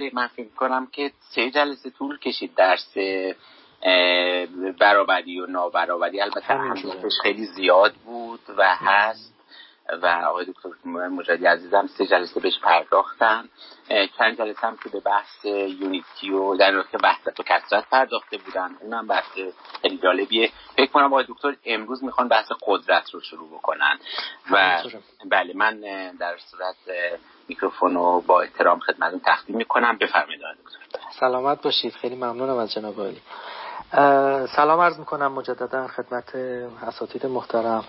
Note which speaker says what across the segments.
Speaker 1: بله من فکر کنم که سه جلسه طول کشید درس برابری و نابرابری. البته خیلی زیاد بود و هست و آقای دکتر مجادی عزیزم سه جلسه بهش پرداختن. چند جلسه هم که به بحث یونیتی و در که بحث به کسرت پرداخته بودن. اونم بحث خیلی جالبیه. فکر کنم آقای دکتر امروز می‌خوان بحث قدرت رو شروع بکنن و بله من در صورت میکروفون رو با احترام خدمتتون تقدیم می‌کنم. بفرمایید دکتر.
Speaker 2: سلامت باشید. خیلی ممنونم از جناب علی سلام عرض می‌کنم مجددا خدمت اساتید محترم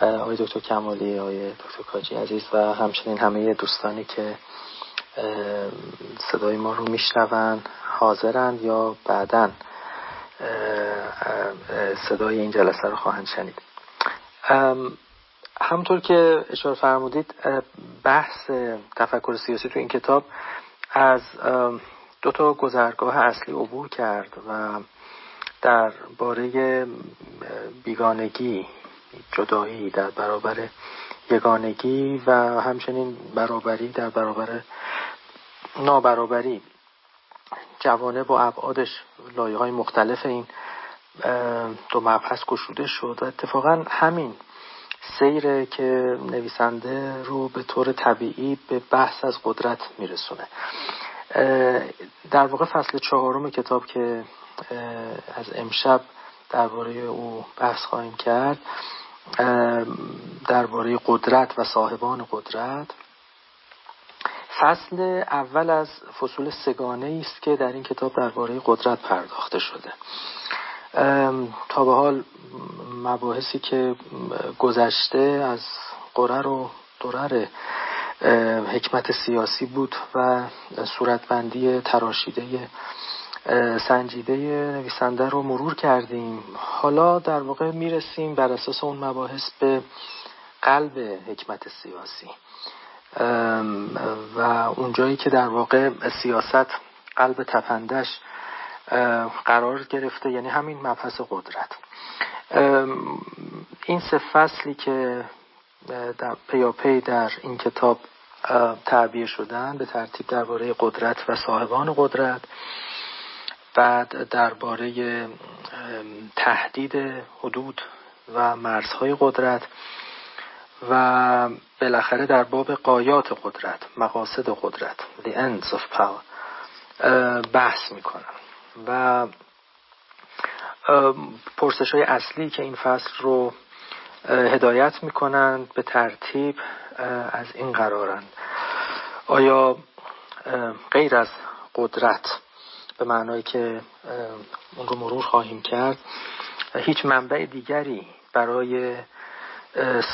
Speaker 2: آقای دکتر کمالی آقای دکتر کاجی عزیز و همچنین همه دوستانی که صدای ما رو میشنون حاضرند یا بعدا صدای این جلسه رو خواهند شنید. همطور که اشاره فرمودید بحث تفکر سیاسی تو این کتاب از دو تا گذرگاه اصلی عبور کرد و در باره بیگانگی جدایی در برابر یگانگی و همچنین برابری در برابر نابرابری جوانه با ابعادش لایه های مختلف این دو مبحث گشوده شد. و اتفاقا همین سیره که نویسنده رو به طور طبیعی به بحث از قدرت میرسونه. در واقع فصل چهارم کتاب که از امشب درباره او بحث خواهیم کرد درباره قدرت و صاحبان قدرت. فصل اول از فصول سگانه است که در این کتاب درباره قدرت پرداخته شده. تا به حال مباحثی که گذشته از قرر و درر حکمت سیاسی بود و صورتبندی تراشیده سنجیده نویسنده رو مرور کردیم. حالا در واقع می‌رسیم بر اساس اون مباحث به قلب حکمت سیاسی. و اونجایی که در واقع سیاست قلب تپندش قرار گرفته یعنی همین مبحث قدرت. این سه فصلی که در پیاپی در این کتاب تعبیه شدن به ترتیب درباره قدرت و صاحبان قدرت بعد درباره تهدید حدود و مرزهای قدرت و بالاخره در باب قایات قدرت مقاصد قدرت the ends of power بحث می‌کنم. و پرسش های اصلی که این فصل رو هدایت می‌کنند به ترتیب از این قرارند آیا غیر از قدرت به معنایی که اون رو مرور خواهیم کرد هیچ منبع دیگری برای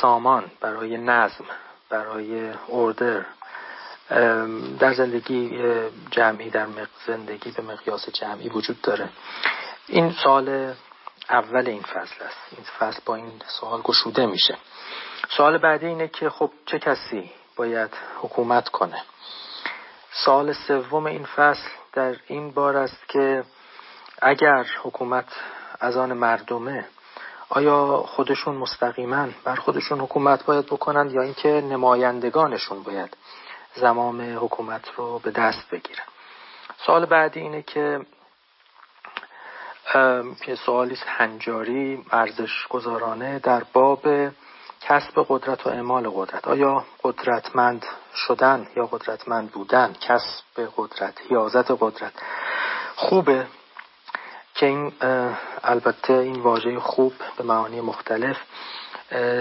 Speaker 2: سامان برای نظم برای اوردر. در زندگی جمعی در زندگی به مقیاس جمعی وجود داره. این سال اول این فصل است. این فصل با این سوال گشوده میشه. سوال بعدی اینه که خب چه کسی باید حکومت کنه؟ سال سوم این فصل در این بار است که اگر حکومت از آن مردمه آیا خودشون مستقیما بر خودشون حکومت باید بکنند یا اینکه نمایندگانشون باید زمام حکومت رو به دست بگیرن؟ سوال بعدی اینه که که سوالی هنجاری ارزش گذارانه در باب کسب قدرت و اعمال قدرت. آیا قدرتمند شدن یا قدرتمند بودن کسب قدرت حیازت قدرت خوبه؟ که این البته این واژه خوب به معانی مختلف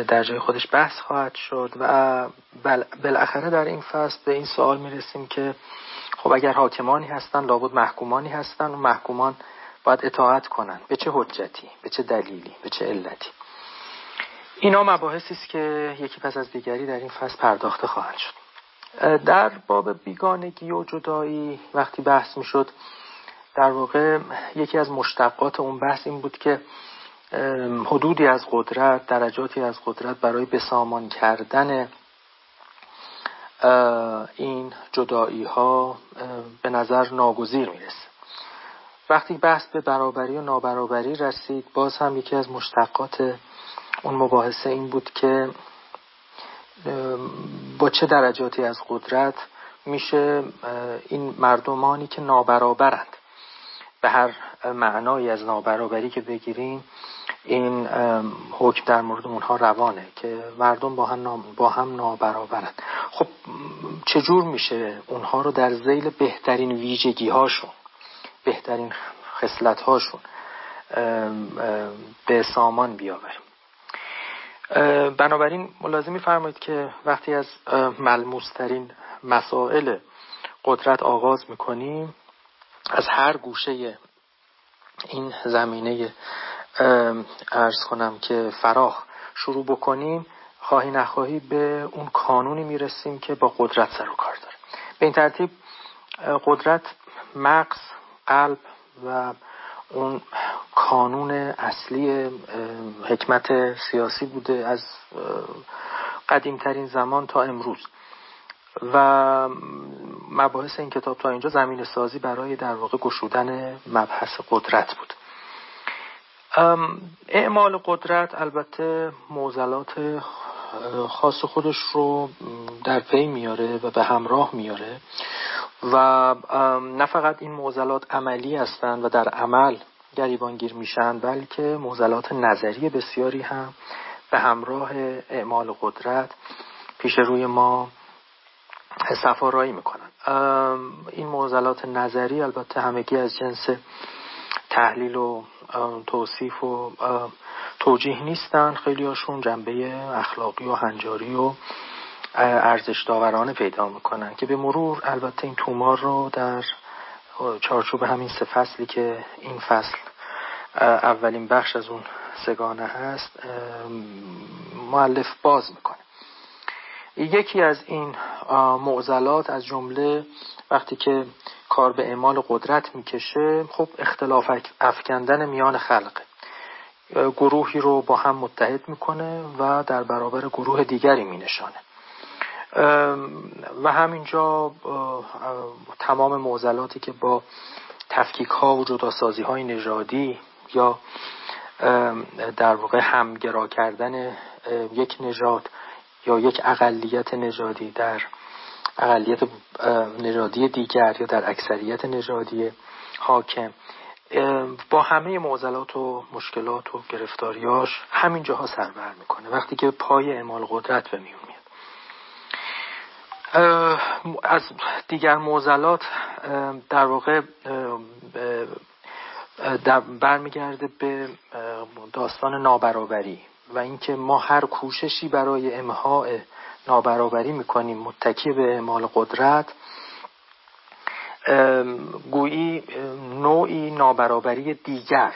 Speaker 2: در جای خودش بحث خواهد شد و بالاخره در این فصل به این سوال می‌رسیم که خب اگر حاکمانی هستن لابد محکومانی هستن و محکومان باید اطاعت کنن. به چه حجتی؟ به چه دلیلی؟ به چه علتی؟ اینا مباحثی است که یکی پس از دیگری در این فصل پرداخته خواهد شد. در باب بیگانگی و جدایی وقتی بحث می‌شد در واقع یکی از مشتقات اون بحث این بود که حدودی از قدرت درجاتی از قدرت برای بسامان کردن این جدایی ها به نظر ناگزیر می‌رسه. وقتی بحث به برابری و نابرابری رسید باز هم یکی از مشتقات اون مباحثه این بود که با چه درجاتی از قدرت میشه این مردمانی که نابرابرند. به هر معنایی از نابرابری که بگیریم این حکم در مورد اونها روانه که مردم با هم, با هم نابرابرند خب چجور میشه اونها رو در زیل بهترین ویژگی هاشون بهترین خصلت هاشون به سامان بیاوریم؟ بنابراین ملازمی فرمایید که وقتی از ملموسترین مسائل قدرت آغاز می‌کنیم از هر گوشه این زمینه ارز کنم که فراخ شروع بکنیم خواهی نخواهی به اون کانونی می‌رسیم که با قدرت سر و کار داره. به این ترتیب قدرت مغز قلب و اون کانون اصلی حکمت سیاسی بوده از قدیمترین زمان تا امروز. و مباحث این کتاب تا اینجا زمین سازی برای در واقع گشودن مبحث قدرت بود. اعمال قدرت البته موزلات خاص خودش رو در پی میاره و به همراه میاره و نه فقط این موزلات عملی هستند و در عمل گریبانگیر میشن بلکه موزلات نظری بسیاری هم به همراه اعمال قدرت پیش روی ما سفارایی می‌کنن. این موزلات نظری البته همگی از جنس تحلیل و توصیف و توجیه نیستن. خیلی هاشون جنبه اخلاقی و هنجاری و ارزش داورانه پیدا می‌کنن که به مرور البته این تومار رو در چارچوب همین سه فصلی که این فصل اولین بخش از اون سگانه هست معلف باز می‌کنه. یکی از این معضلات از جمله وقتی که کار به اعمال قدرت می‌کشه خب اختلاف افکندن میان خلقه گروهی رو با هم متحد می‌کنه و در برابر گروه دیگری مینشانه. و همینجا تمام معضلاتی که با تفکیک ها و جداسازی های نژادی یا در واقع همگرا کردن یک نژاد یا یک اقلیت نژادی در اقلیت نژادی دیگر یا در اکثریت نژادی حاکم با همه معضلات و مشکلات و گرفتاریاش همین جاها سربر می‌کنه. وقتی که پای اعمال قدرت به میون میاد. از دیگر معضلات در واقع برمیگرده به داستان نابرابری. و اینکه ما هر کوششی برای امهای نابرابری می‌کنیم متکی به اعمال قدرت گویی نوعی نابرابری دیگر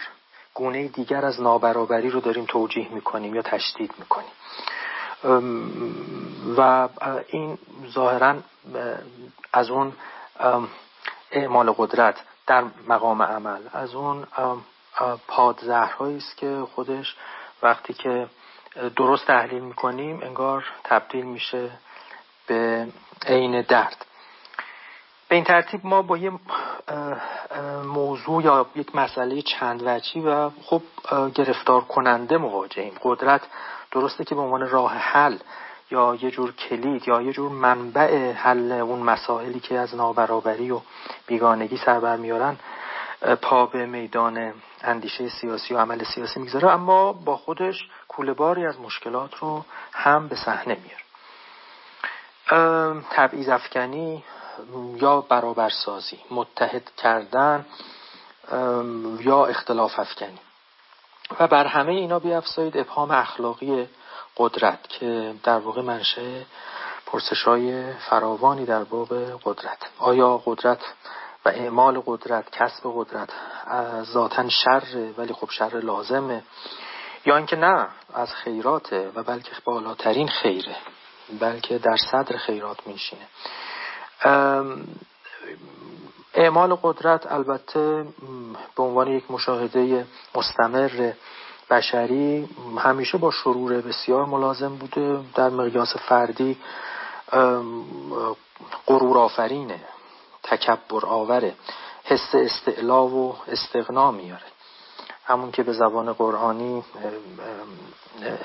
Speaker 2: گونه دیگر از نابرابری رو داریم توجیه می‌کنیم یا تشدید می‌کنیم. و این ظاهرا از اون اعمال قدرت در مقام عمل از اون پادزهرهایی است که خودش وقتی که درست تحلیل می‌کنیم انگار تبدیل میشه به عین درد. به این ترتیب ما با یه موضوع یا یک مسئله چند وجهی و خب گرفتار کننده مواجهیم. قدرت درسته که به عنوان راه حل یا یه جور کلید یا یه جور منبع حل اون مسائلی که از نابرابری و بیگانگی سر برمیارن پا به میدان اندیشه سیاسی و عمل سیاسی می‌گذاره اما با خودش کوله از مشکلات رو هم به صحنه میاره تبعیض افکنی یا برابرسازی متحد کردن یا اختلاف افکنی. و بر همه اینا بیافزایید ابهام اخلاقی قدرت که در واقع منشه پرسش های فراوانی در باب قدرت. آیا قدرت و اعمال قدرت کسب قدرت ذاتا شر ولی خب شر لازمه. یا اینکه نه از خیراته و بلکه بالاترین خیره بلکه در صدر خیرات میشینه اعمال قدرت البته به عنوان یک مشاهده مستمر بشری همیشه با شرور بسیار ملازم بوده در مقیاس فردی غرور آفرینه تکبر آوره حس استعلا و استغنا میاره. همون که به زبان قرآنی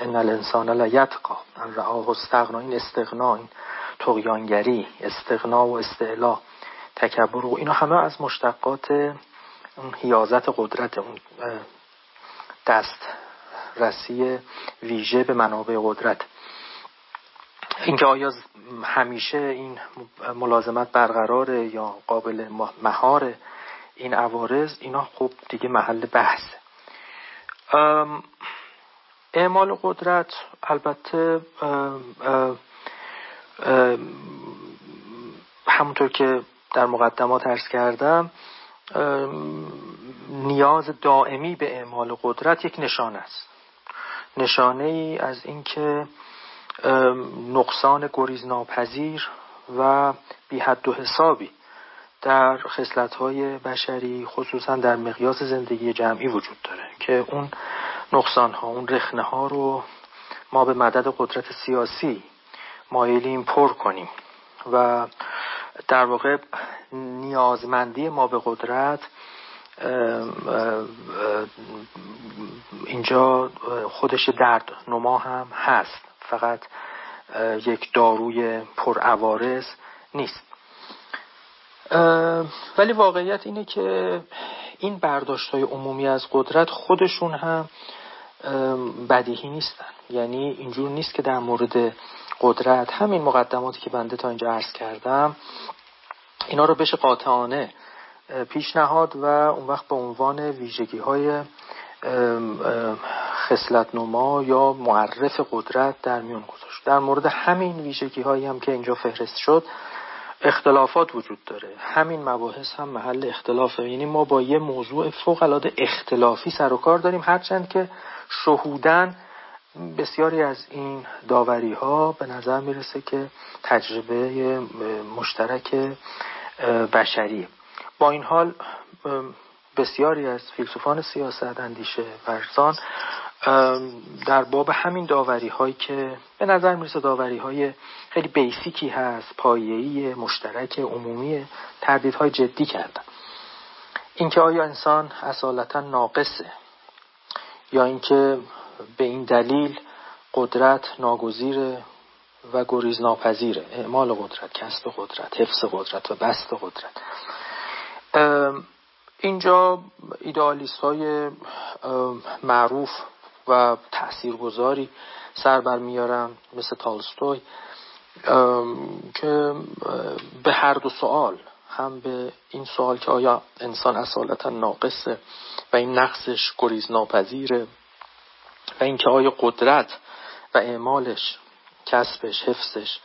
Speaker 2: ان الانسان لیتقا ان رآه استغنا این استغنا این تقیانگری استغنا و استعلا تکبر و اینا همه از مشتقات اون حیازت قدرت اون دست رسی ویژه به منابع قدرت. اینکه آیا همیشه این ملازمت برقراره یا قابل مهار این عوارض اینا خب دیگه محل بحث. اعمال قدرت البته همونطور که در مقدمات ارز کردم نیاز دائمی به اعمال قدرت یک نشانه است. نشانه ای از اینکه نقصان گریز ناپذیر و بی حد و حسابی در خصلت های بشری خصوصا در مقیاس زندگی جمعی وجود داره که اون نقصان ها اون رخنه ها رو ما به مدد قدرت سیاسی مایلیم پر کنیم و در واقع نیازمندی ما به قدرت اینجا خودش درد نما هم هست. فقط یک داروی پرعوارض نیست. ولی واقعیت اینه که این برداشت های عمومی از قدرت خودشون هم بدیهی نیستن. یعنی اینجور نیست که در مورد قدرت همین مقدماتی که بنده تا اینجا عرض کردم اینا رو بشه قاطعانه پیشنهاد و اون وقت به عنوان ویژگی های خصلت نما یا معرف قدرت در میون گذاشت. در مورد همین ویژگی هایی هم که اینجا فهرست شد اختلافات وجود داره. همین مباحث هم محل اختلافه یعنی ما با یه موضوع فوق العاده اختلافی سر و کار داریم هرچند که شهودن بسیاری از این داوری ها به نظر می‌رسه که تجربه مشترک بشریه. با این حال بسیاری از فیلسوفان سیاست اندیشه ورزان در باب همین داوری هایی که به نظر می‌رسه داوری های خیلی بیسیکی هست پایه‌ای مشترک عمومی تردیدهای جدی کردن. اینکه آیا انسان اصالتا ناقصه یا اینکه به این دلیل قدرت ناگزیره و گریز ناپذیره اعمال قدرت کسب قدرت حفظ قدرت و بست قدرت. اینجا ایدالیست های معروف و تاثیرگذاری سر بر میارن مثل تالستوی که به هر دو سوال هم به این سوال که آیا انسان اصالتا ناقصه و این نقصش گریز ناپذیره و اینکه آیا قدرت و اعمالش کسبش حفظش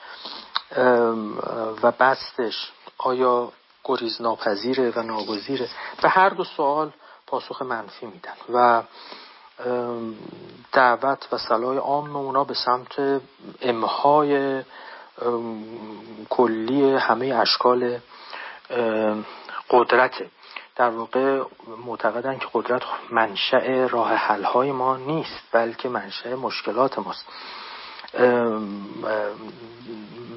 Speaker 2: و بستش آیا گریز ناپذیره و ناگزیره؟ به هر دو سوال پاسخ منفی میدن و دعوت و صلاح عام اونا به سمت امهای کلی همه اشکال قدرت. در واقع معتقدن که قدرت منشأ راه حلهای ما نیست بلکه منشأ مشکلات ماست.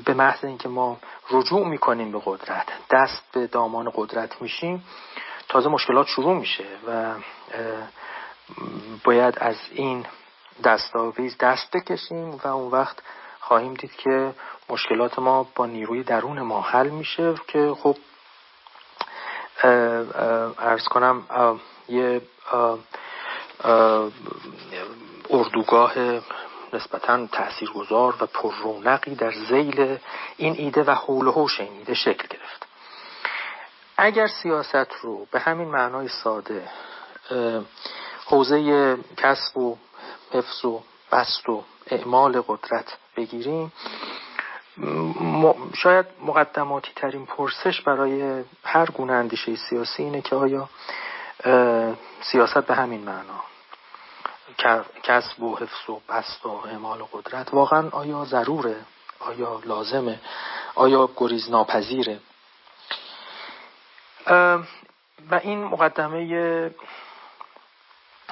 Speaker 2: به محض اینکه ما رجوع می‌کنیم به قدرت دست به دامان قدرت میشیم تازه مشکلات شروع میشه و باید از این دستاویز دست بکشیم و اون وقت خواهیم دید که مشکلات ما با نیروی درون ما حل میشه که خب ارز کنم یه اردوگاه نسبتا تاثیرگذار و پررونقی در زیل این ایده و حول و حوش این ایده شکل گرفت. اگر سیاست رو به همین معنای ساده حوزه کسب و حفظ و بست و اعمال قدرت بگیریم. شاید مقدماتی ترین پرسش برای هر گونه اندیشه سیاسی اینه که آیا سیاست به همین معنا کسب و حفظ و بست و اعمال قدرت واقعا آیا ضروره؟ آیا لازمه؟ آیا گریز ناپذیره و این مقدمه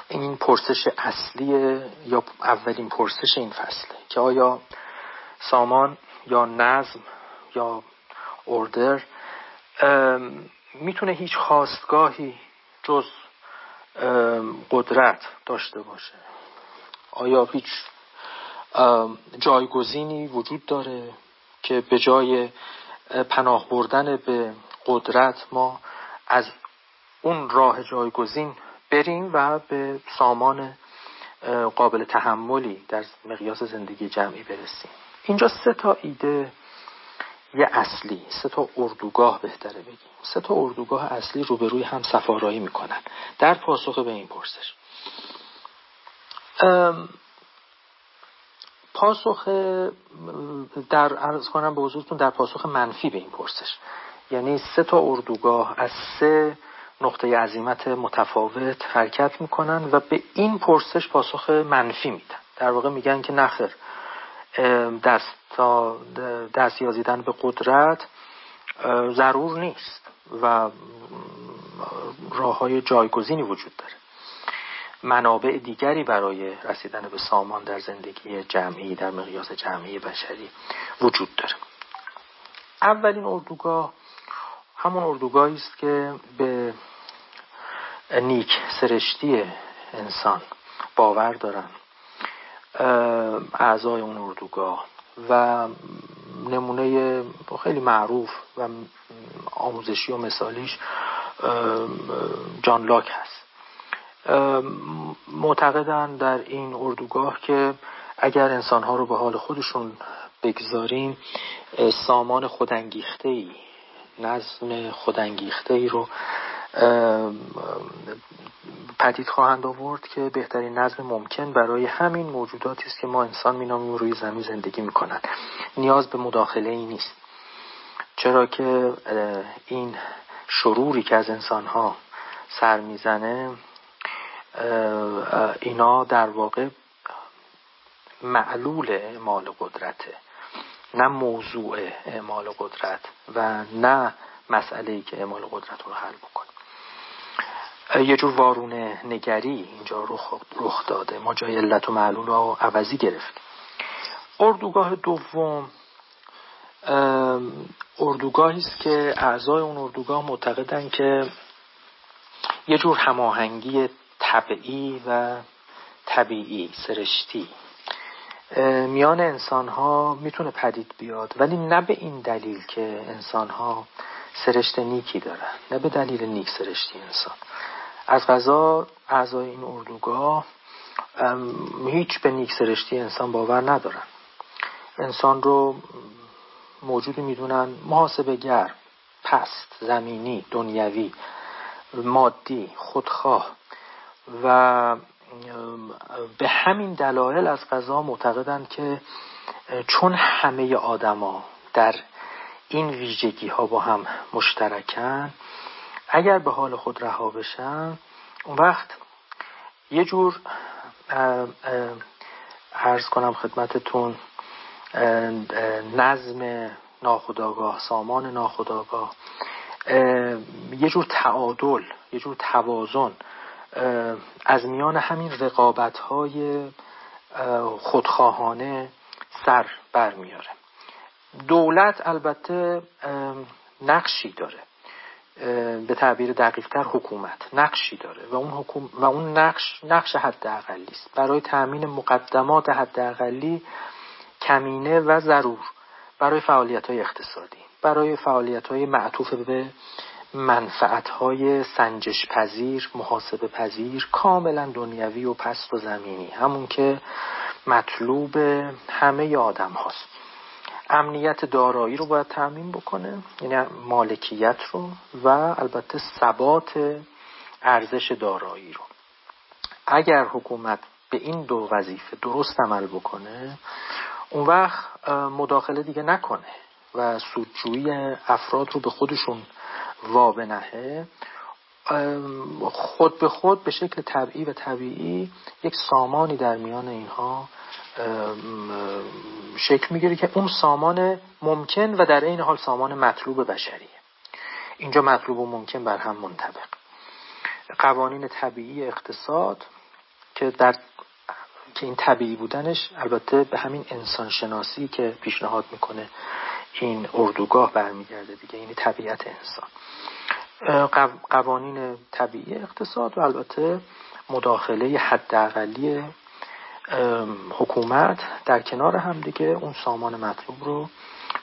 Speaker 2: این پرسش اصلی یا اولین پرسش این فصله؟ که آیا سامان یا نظم یا اوردر می‌تونه هیچ خواستگاهی جز قدرت داشته باشه؟ آیا هیچ جایگزینی وجود داره که به جای پناه بردن به قدرت ما از اون راه جایگزین بریم و به سامان قابل تحملی در مقیاس زندگی جمعی برسیم. اینجا سه تا ایده یه اصلی سه تا اردوگاه بهتره بگیم. سه تا اردوگاه اصلی روبروی هم سفارایی می‌کنن. در پاسخ به این پرسش. پاسخ در ارز کنم به حضورتون در پاسخ منفی به این پرسش. یعنی سه تا اردوگاه از سه نقطه عظیمت متفاوت حرکت می‌کنن و به این پرسش پاسخ منفی میدن. در واقع میگن که نخیر دست دست یازیدن به قدرت ضرور نیست و راه های جایگزینی وجود داره. منابع دیگری برای رسیدن به سامان در زندگی جمعی در مقیاس جمعی بشری وجود داره. اولین اردوگاه همون اردوگاهی است که به نیک سرشتی انسان باور دارن اعضای اون اردوگاه و نمونه خیلی معروف و آموزشی و مثالیش جان لاک هست. معتقدن در این اردوگاه که اگر انسانها رو به حال خودشون بگذاریم سامان خودانگیخته ای نظم خودانگیخته ای رو پدید خواهند آورد که بهترین نظم ممکن برای همین موجوداتی است که ما انسان مینامیم روی زمین زندگی می‌کنن. نیاز به مداخله ای نیست. چرا که این شروری که از انسانها سر می‌زنه اینا در واقع معلول اعمال قدرته. نه موضوع اعمال قدرت و نه مسئله ای که اعمال قدرت رو حل بکنه. یه جور وارون نگری اینجا رخ, داده. ما جای علت و معلول رو عوضی گرفتیم. اردوگاه دوم اردوگاهی است که اعضای اون اردوگاه معتقدن که یه جور هماهنگی طبعی و طبیعی سرشتی. میان انسان ها می‌تونه پدید بیاد. ولی نه به این دلیل که انسان ها سرشت نیکی دارن نه به دلیل نیک سرشتی انسان. از غذا اعضای این اردوگاه هیچ به نیک سرشتی انسان باور ندارن. انسان رو موجودی می‌دونن محاسبه گر پست زمینی دنیوی مادی خودخواه و به همین دلایل از غذا معتقدند که چون همه آدما در این ویژگی ها با هم مشترکن اگر به حال خود رها بشن اون وقت یه جور عرض کنم خدمتتون نظم ناخداگاه سامان ناخداگاه یه جور تعادل یه جور توازن از میان همین رقابت های خودخواهانه سر برمیاره دولت البته نقشی داره. به تعبیر دقیقتر حکومت نقشی داره و اون, حکوم و اون نقش نقش حد است. برای تأمین مقدمات حد کمینه و ضرور. برای فعالیت های اقتصادی. برای فعالیت های معطوف به منفعت های سنجش پذیر محاسب پذیر کاملا دنیوی و پست و زمینی. همون که مطلوب همه آدم هاست امنیت دارایی رو باید تعمین بکنه یعنی مالکیت رو و البته ثبات ارزش دارایی رو. اگر حکومت به این دو وظیفه درست عمل بکنه اون وقت مداخله دیگه نکنه و سودجویی افراد رو به خودشون وابنهه خود به خود به شکل طبیعی و طبیعی یک سامانی در میان اینها شکل می‌گیره که اون سامان ممکن و در این حال سامان مطلوب بشریه. اینجا مطلوب و ممکن بر هم منطبق. قوانین طبیعی اقتصاد که در که این طبیعی بودنش البته به همین انسان شناسی که پیشنهاد می‌کنه این اردوگاه برمیگرده دیگه یعنی طبیعت انسان. قوانین طبیعی اقتصاد و البته مداخله حداقلی حکومت در کنار هم دیگه اون سامان مطلوب رو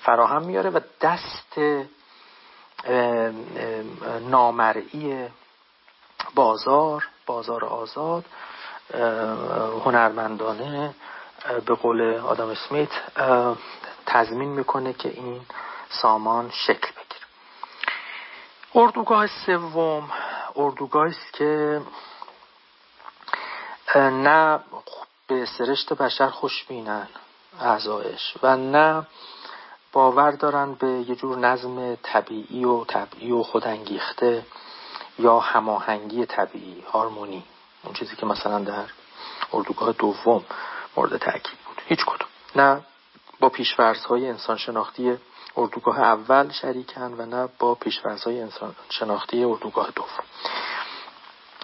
Speaker 2: فراهم میاره و دست نامرئی بازار بازار آزاد هنرمندانه به قول آدم اسمیت تضمین می‌کنه که این سامان شکل بگیره. اردوگاه سوم اردوگاهی است که نه به سرشت بشر خوشبینن اعضایش و نه باور دارن به یه جور نظم طبیعی و طبیعی و خودانگیخته یا هماهنگی طبیعی هارمونی اون چیزی که مثلا در اردوگاه دوم مورد تاکید بود. هیچ کدوم. نه با های انسان شناختی اردوگاه اول شریکن و نه با های انسان شناختی اردوگاه دوم.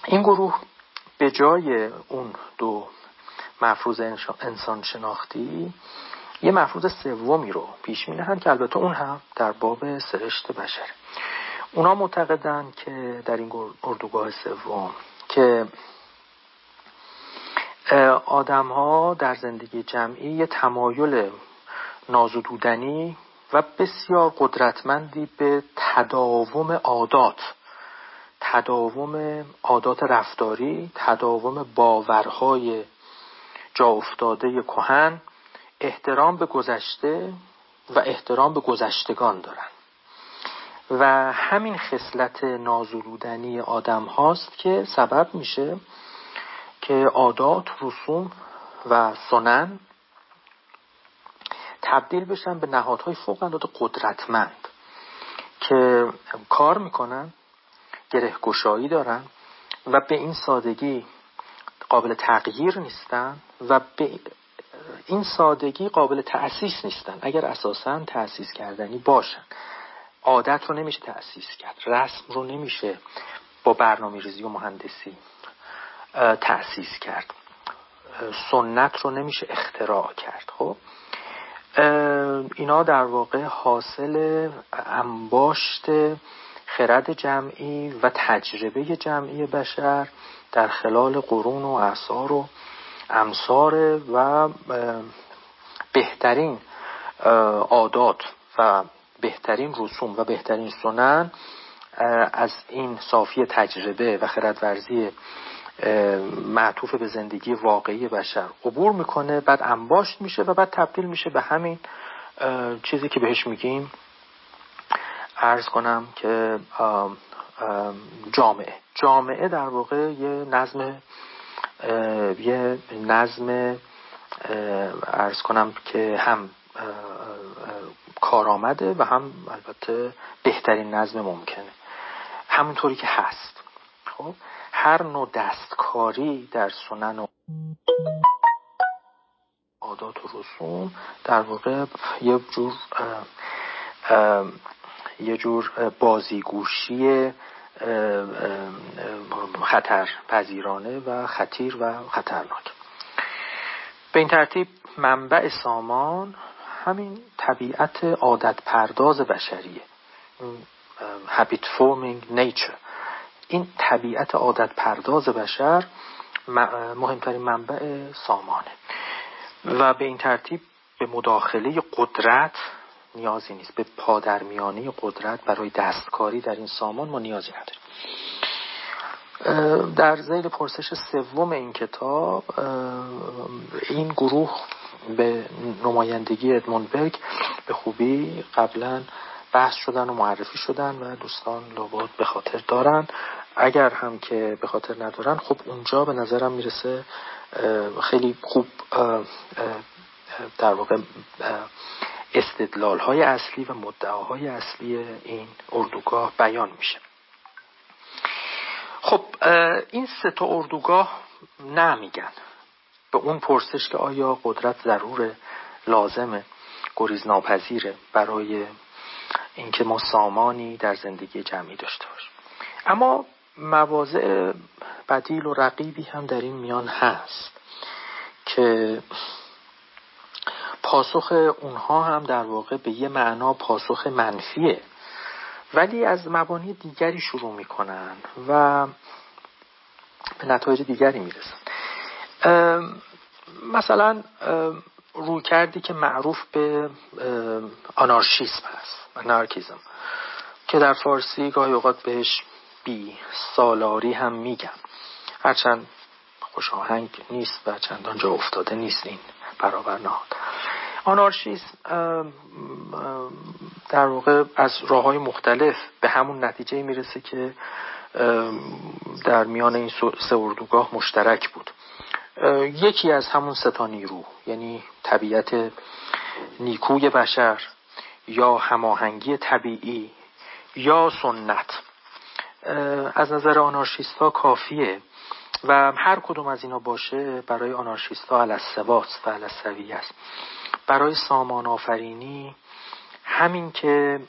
Speaker 2: این گروه به جای اون دو مفروض انسان شناختی یه مفروض سومی رو پیش می که البته اون هم در باب سرشت بشر. اونا معتقدن که در این اردوگاه سوم که آدم ها در زندگی جمعی یه تمایل نازدودنی و بسیار قدرتمندی به تداوم عادات تداوم عادات رفتاری تداوم باورهای جا افتاده کهن احترام به گذشته و احترام به گذشتگان دارن. و همین خصلت نازلودنی آدم هاست که سبب میشه که عادات رسوم و سنن تبدیل بشن به نهادهای فوق العاده قدرتمند که کار می‌کنن گرهگشایی دارن و به این سادگی قابل تغییر نیستن و به این سادگی قابل تأسیس نیستن. اگر اساسا تأسیس کردنی باشن. عادت رو نمیشه تأسیس کرد. رسم رو نمیشه با برنامه ریزی و مهندسی تأسیس کرد. سنت رو نمیشه اختراع کرد. خب؟ اینا در واقع حاصل انباشت خرد جمعی و تجربه جمعی بشر در خلال قرون و اعثار و امثار و بهترین عادات و بهترین رسوم و بهترین سنن از این صافی تجربه و خردورزی معطوف به زندگی واقعی بشر. عبور می‌کنه بعد انباشت میشه و بعد تبدیل میشه به همین چیزی که بهش میگیم. ارز کنم که جامعه. جامعه در واقع یه نظم یه نظم ارز کنم که هم کارآمده و هم البته بهترین نظم ممکنه. همونطوری که هست. خب؟ هر نوع دستکاری در سنن و عادات و رسوم در واقع یه جور یه جور بازیگوشی خطر پذیرانه و خطیر و خطرناک. به این ترتیب منبع سامان همین طبیعت عادت پرداز بشریه habit forming nature. این طبیعت عادت پرداز بشر مهمترین منبع سامانه. و به این ترتیب به مداخله قدرت نیازی نیست. به پادرمیانی قدرت برای دستکاری در این سامان ما نیازی نداریم. در زیل پرسش سوم این کتاب این گروه به نمایندگی ادموند به خوبی قبلا بحث شدن و معرفی شدن و دوستان لابد به خاطر دارن. اگر هم که به خاطر ندارن خب اونجا به نظرم می‌رسه خیلی خوب در واقع استدلال های اصلی و مدعاهای اصلی این اردوگاه بیان میشه. خب این سه تا اردوگاه نمیگن. به اون پرسش که آیا قدرت ضرور لازمه گریز ناپذیره برای اینکه ما سامانی در زندگی جمعی داشته باشیم. اما مواضع بدیل و رقیبی هم در این میان هست که پاسخ اونها هم در واقع به یه معنا پاسخ منفیه. ولی از مبانی دیگری شروع می‌کنن و به نتایج دیگری می‌رسن. مثلا روی کردی که معروف به آنارشیسم هست آنارکیزم که در فارسی گاهی اوقات بهش بی سالاری هم میگن هرچند خوش آهنگ نیست و چندان جا افتاده نیست این برابر نهاد. آنارشیسم در واقع از راه های مختلف به همون نتیجه می‌رسه که در میان این سه اردوگاه مشترک بود. یکی از همون ستا نیرو یعنی طبیعت نیکوی بشر یا هماهنگی طبیعی یا سنت. از نظر آنارشیست ها کافیه. و هر کدوم از اینا باشه برای آنارشیست ها الاسواس و الاسوی است. برای سامان آفرینی همین که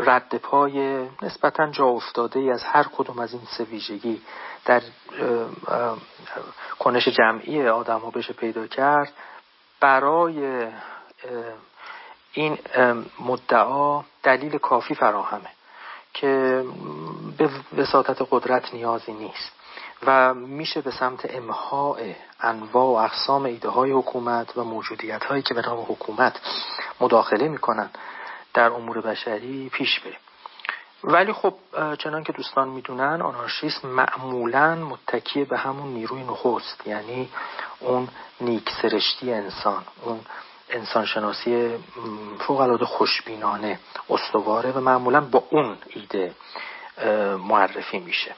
Speaker 2: رد پای نسبتا جا افتاده ای از هر کدوم از این سه ویژگی در کنش جمعی آدم ها بشه پیدا کرد. برای این مدعا دلیل کافی فراهمه. که به وساطت قدرت نیازی نیست. و میشه به سمت امحاء انواع و اقسام ایده های حکومت و موجودیت هایی که به نام حکومت مداخله می‌کنن در امور بشری پیش بریم ولی خب چنان که دوستان می‌دونن آنارشیسم معمولا متکی به همون نیروی نخست یعنی اون نیک سرشتی انسان اون انسانشناسی فوق العاده خوشبینانه استواره و معمولا با اون ایده معرفی میشه.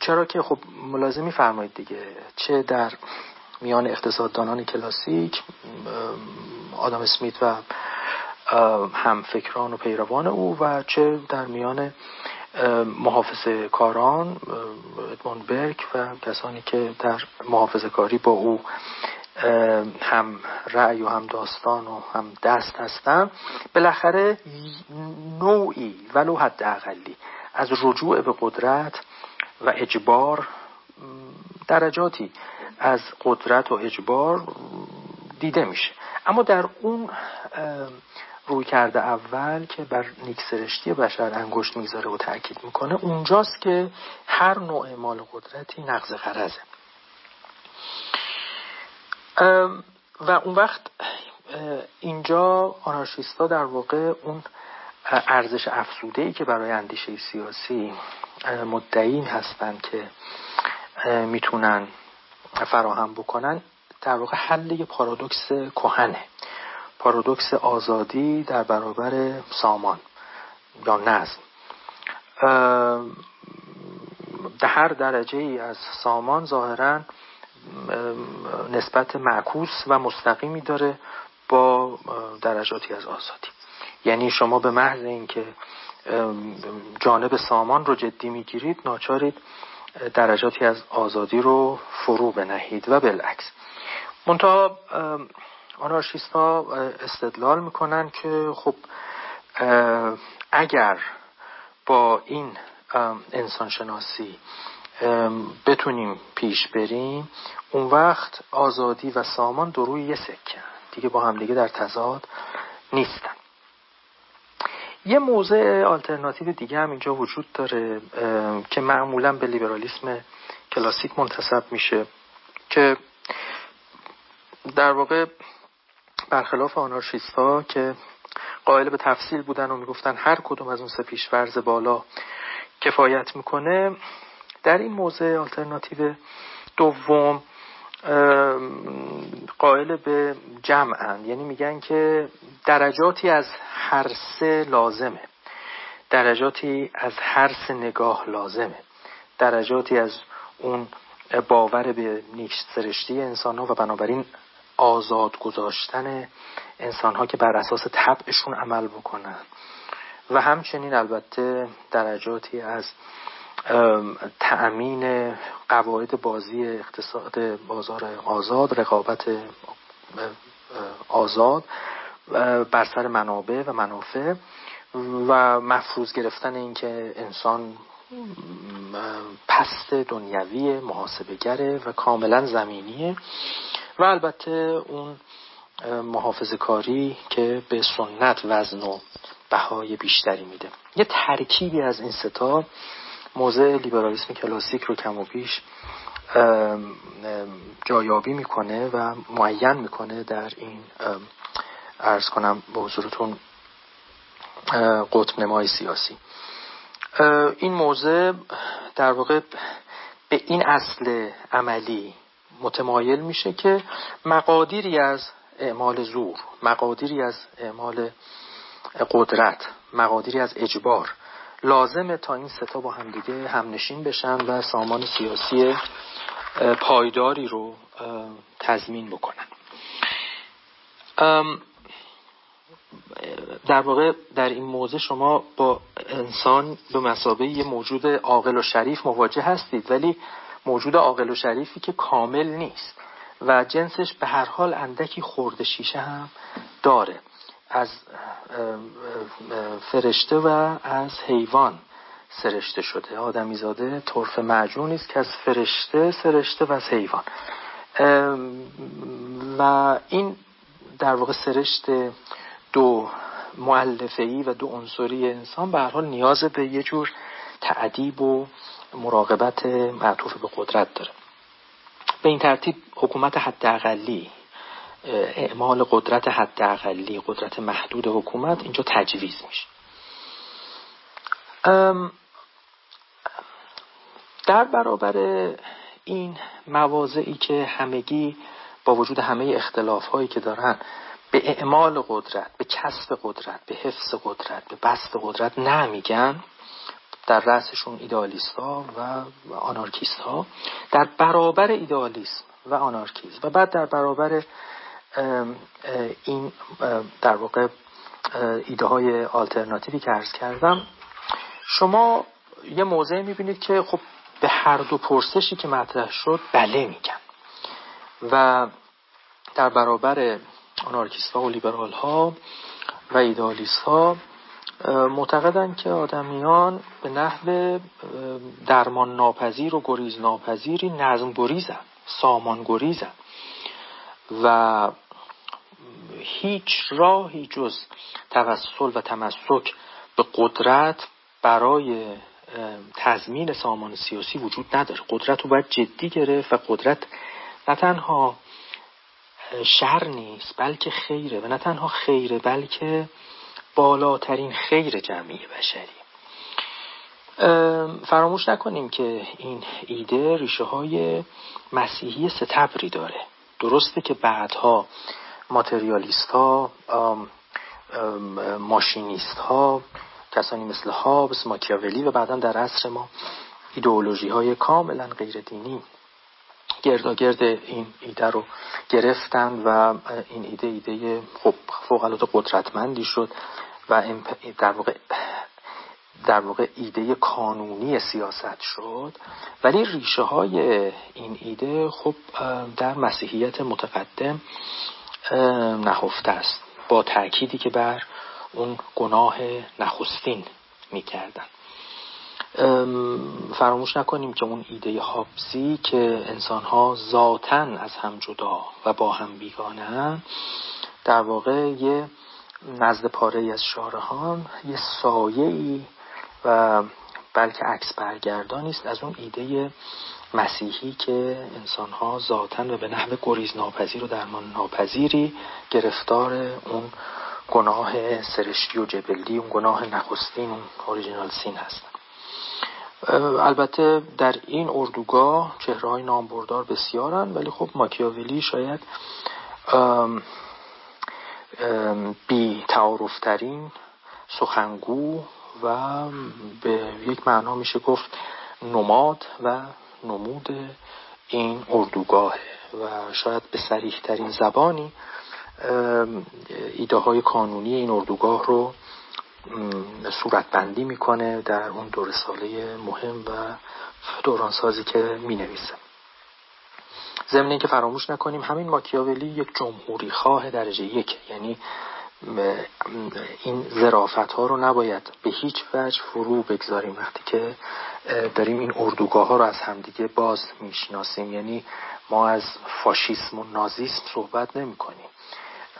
Speaker 2: چرا که خب ملازمی فرمایید دیگه چه در میان اقتصاددانان کلاسیک آدم اسمیت و هم فکران و پیروان او و چه در میان محافظه کاران ادمون برک و کسانی که در محافظه کاری با او هم رأی و هم داستان و هم دست هستن. بالاخره نوعی ولو حد اقلی از رجوع به قدرت و اجبار درجاتی از قدرت و اجبار دیده میشه. اما در اون روی کرده اول که بر نیکسرشتی بشر انگشت می‌ذاره و تاکید می‌کنه اونجاست که هر نوع مال قدرتی نقض غرضه. و اون وقت اینجا آنارشیستا در واقع اون ارزش افزوده ای که برای اندیشه سیاسی مدعی هستند که می‌تونن فراهم بکنن در واقع حل یه پارادوکس کهنه. پارادوکس آزادی در برابر سامان یا نظم. در هر درجه ای از سامان ظاهرا نسبت معکوس و مستقیمی داره با درجاتی از آزادی. یعنی شما به محض اینکه جانب سامان رو جدی می‌گیرید ناچارید درجاتی از آزادی رو فرو بنهید و بالعکس. منتها آنارشیست ها استدلال می‌کنن که خب اگر با این انسانشناسی بتونیم پیش بریم اون وقت آزادی و سامان دروی یه سکن دیگه با همدیگه در تضاد نیستن. یه موضع آلترناتیو دیگه هم اینجا وجود داره که معمولا به لیبرالیسم کلاسیک منتصب میشه که در واقع برخلاف آنارشیست ها که قائل به تفصیل بودن و می‌گفتن هر کدوم از اون سه پیشورز بالا کفایت می‌کنه در این موضع آلترناتیو دوم قائل به جمعن. یعنی میگن که درجاتی از هر سه لازمه. درجاتی از هر سه نگاه لازمه. درجاتی از اون باور به نیک سرشتی انسان ها و بنابراین آزاد گذاشتن انسان ها که بر اساس طبعشون عمل بکنن. و همچنین البته درجاتی از تأمین قواعد بازی اقتصاد بازار آزاد رقابت آزاد بر سر منابع و منافع و مفروض گرفتن اینکه انسان پست دنیوی محاسبگره و کاملا زمینیه. و البته اون محافظ کاری که به سنت وزن و بهای بیشتری میده. یه ترکیبی از این ستا موضع لیبرالیسم کلاسیک رو کم و بیش جایابی می‌کنه و معین می‌کنه در این ارز کنم به حضورتون قطب نمای سیاسی. این موضع در واقع به این اصل عملی متمایل میشه که مقادیری از اعمال زور مقادیری از اعمال قدرت مقادیری از اجبار لازمه تا این ستا با همدیگه همنشین بشن و سامان سیاسی پایداری رو تضمین بکنن. در واقع در این موضع شما با انسان به مسابقه یه موجود عاقل و شریف مواجه هستید ولی موجود عاقل و شریفی که کامل نیست و جنسش به هر حال اندکی خورده شیشه هم داره. از فرشته و از حیوان سرشته شده. آدمیزاده طرف معجونی است که از فرشته سرشته و از حیوان. و این در واقع سرشت دو معلفه ای و دو عنصری انسان به هر حال نیاز به یه جور تعدیب و مراقبت معطوف به قدرت داره. به این ترتیب حکومت حداقلی اعمال قدرت حداقلی قدرت محدود حکومت اینجا تجویز میشه. در برابر این مواضعی که همگی با وجود همه اختلاف هایی که دارن به اعمال قدرت به کسب قدرت به حفظ قدرت به بست قدرت نمیگن. در رأسشون ایدالیست ها و آنارکیست ها در برابر ایدالیسم و آنارکیزم. و بعد در برابر این در واقع ایده های آلترناتیوی که عرض کردم. شما یه موضع می‌بینید که خب به هر دو پرسشی که مطرح شد بله میگن. و در برابر آنارکیست و لیبرال ها و ایدالیست ها معتقدند که آدمیان به نحو درمان ناپذیر و گریز ناپذیری نظم گریزن سامان گریزن و هیچ راهی جز توسل و تمسک به قدرت برای تضمین سامان سیاسی وجود نداره. قدرت رو باید جدی گرفت و قدرت نه تنها شر نیست بلکه خیره. و نه تنها خیره بلکه بالاترین خیر جمعی بشری. فراموش نکنیم که این ایده ریشه های مسیحی ستبری داره. درسته که بعدها ماتریالیست ها ماشینیست ها کسانی مثل هابس ماکیاولی و بعدا در عصر ما ایدئولوژی های کاملا غیر دینی گرداگرد این ایده رو گرفتن و این ایده ایده خب فوق قدرتمندی شد و در واقع در واقع ایده کانونی سیاست شد. ولی ریشه های این ایده خب در مسیحیت متقدم نهفته است. با تأکیدی که بر اون گناه نخستین می‌کردن. فراموش نکنیم که اون ایده هابزی که انسان ها ذاتن از هم جدا و با هم بیگانه در واقع یه نزد پاره از شارهان یه سایه ای و بلکه عکس برگردانی است از اون ایده مسیحی که انسان ها ذاتن و به نحو گریز ناپذیر و درمان ناپذیری گرفتار اون گناه سرشتی و جبلی اون گناه نخستین اون اوریجینال سین هستن. البته در این اردوگاه چهره های نامبردار بسیارن ولی خب ماکیاولی شاید بی تعارفترین سخنگو و به یک معنا میشه گفت نماد و نمود این اردوگاه و شاید به سریح ترین زبانی ایده های کانونی این اردوگاه رو صورتبندی می‌کنه در اون دور ساله مهم و دورانسازی که می نویسه ضمن که فراموش نکنیم همین ماکیاولی یک جمهوری خواه درجه یک. یعنی این ظرافت ها رو نباید به هیچ وجه فرو بگذاریم. وقتی که داریم این اردوگاه ها رو از همدیگه باز می‌شناسیم یعنی ما از فاشیسم و نازیسم صحبت نمی کنیم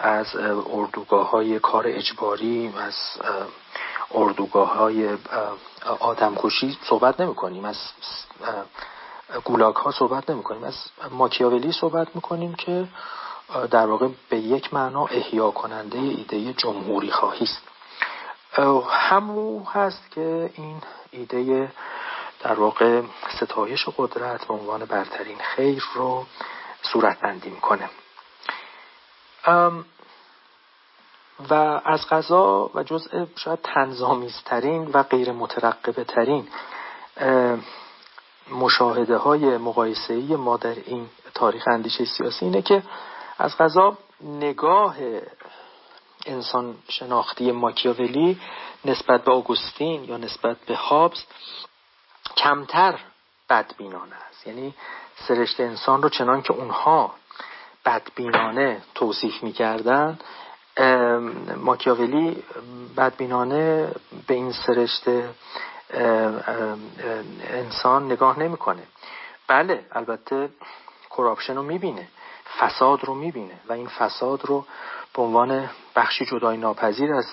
Speaker 2: از اردوگاه های کار اجباری از اردوگاه های آدمکشی صحبت نمی کنیم از گولاگ ها صحبت نمی کنیم از ماکیاولی صحبت می‌کنیم که در واقع به یک معنا احیا کننده ایده جمهوری خواهی است. همو هست که این ایده در واقع ستایش قدرت به عنوان برترین خیر رو صورت بندی می‌کنه. و از غذا و جزء شاید تنظامیزترین و غیر مترقبه ترین مشاهده های مقایسه‌ای ما در این تاریخ اندیشه سیاسی اینه که از غذا نگاه انسان شناختی ماکیاولی نسبت به آگوستین یا نسبت به هابز کمتر بدبینانه است. یعنی سرشت انسان رو چنان که اونها بدبینانه توصیف می‌کردن. ماکیاولی بدبینانه به این سرشت انسان نگاه نمی‌کنه. بله البته کراپشن رو می‌بینه فساد رو می‌بینه و این فساد رو به عنوان بخشی جدای ناپذیر از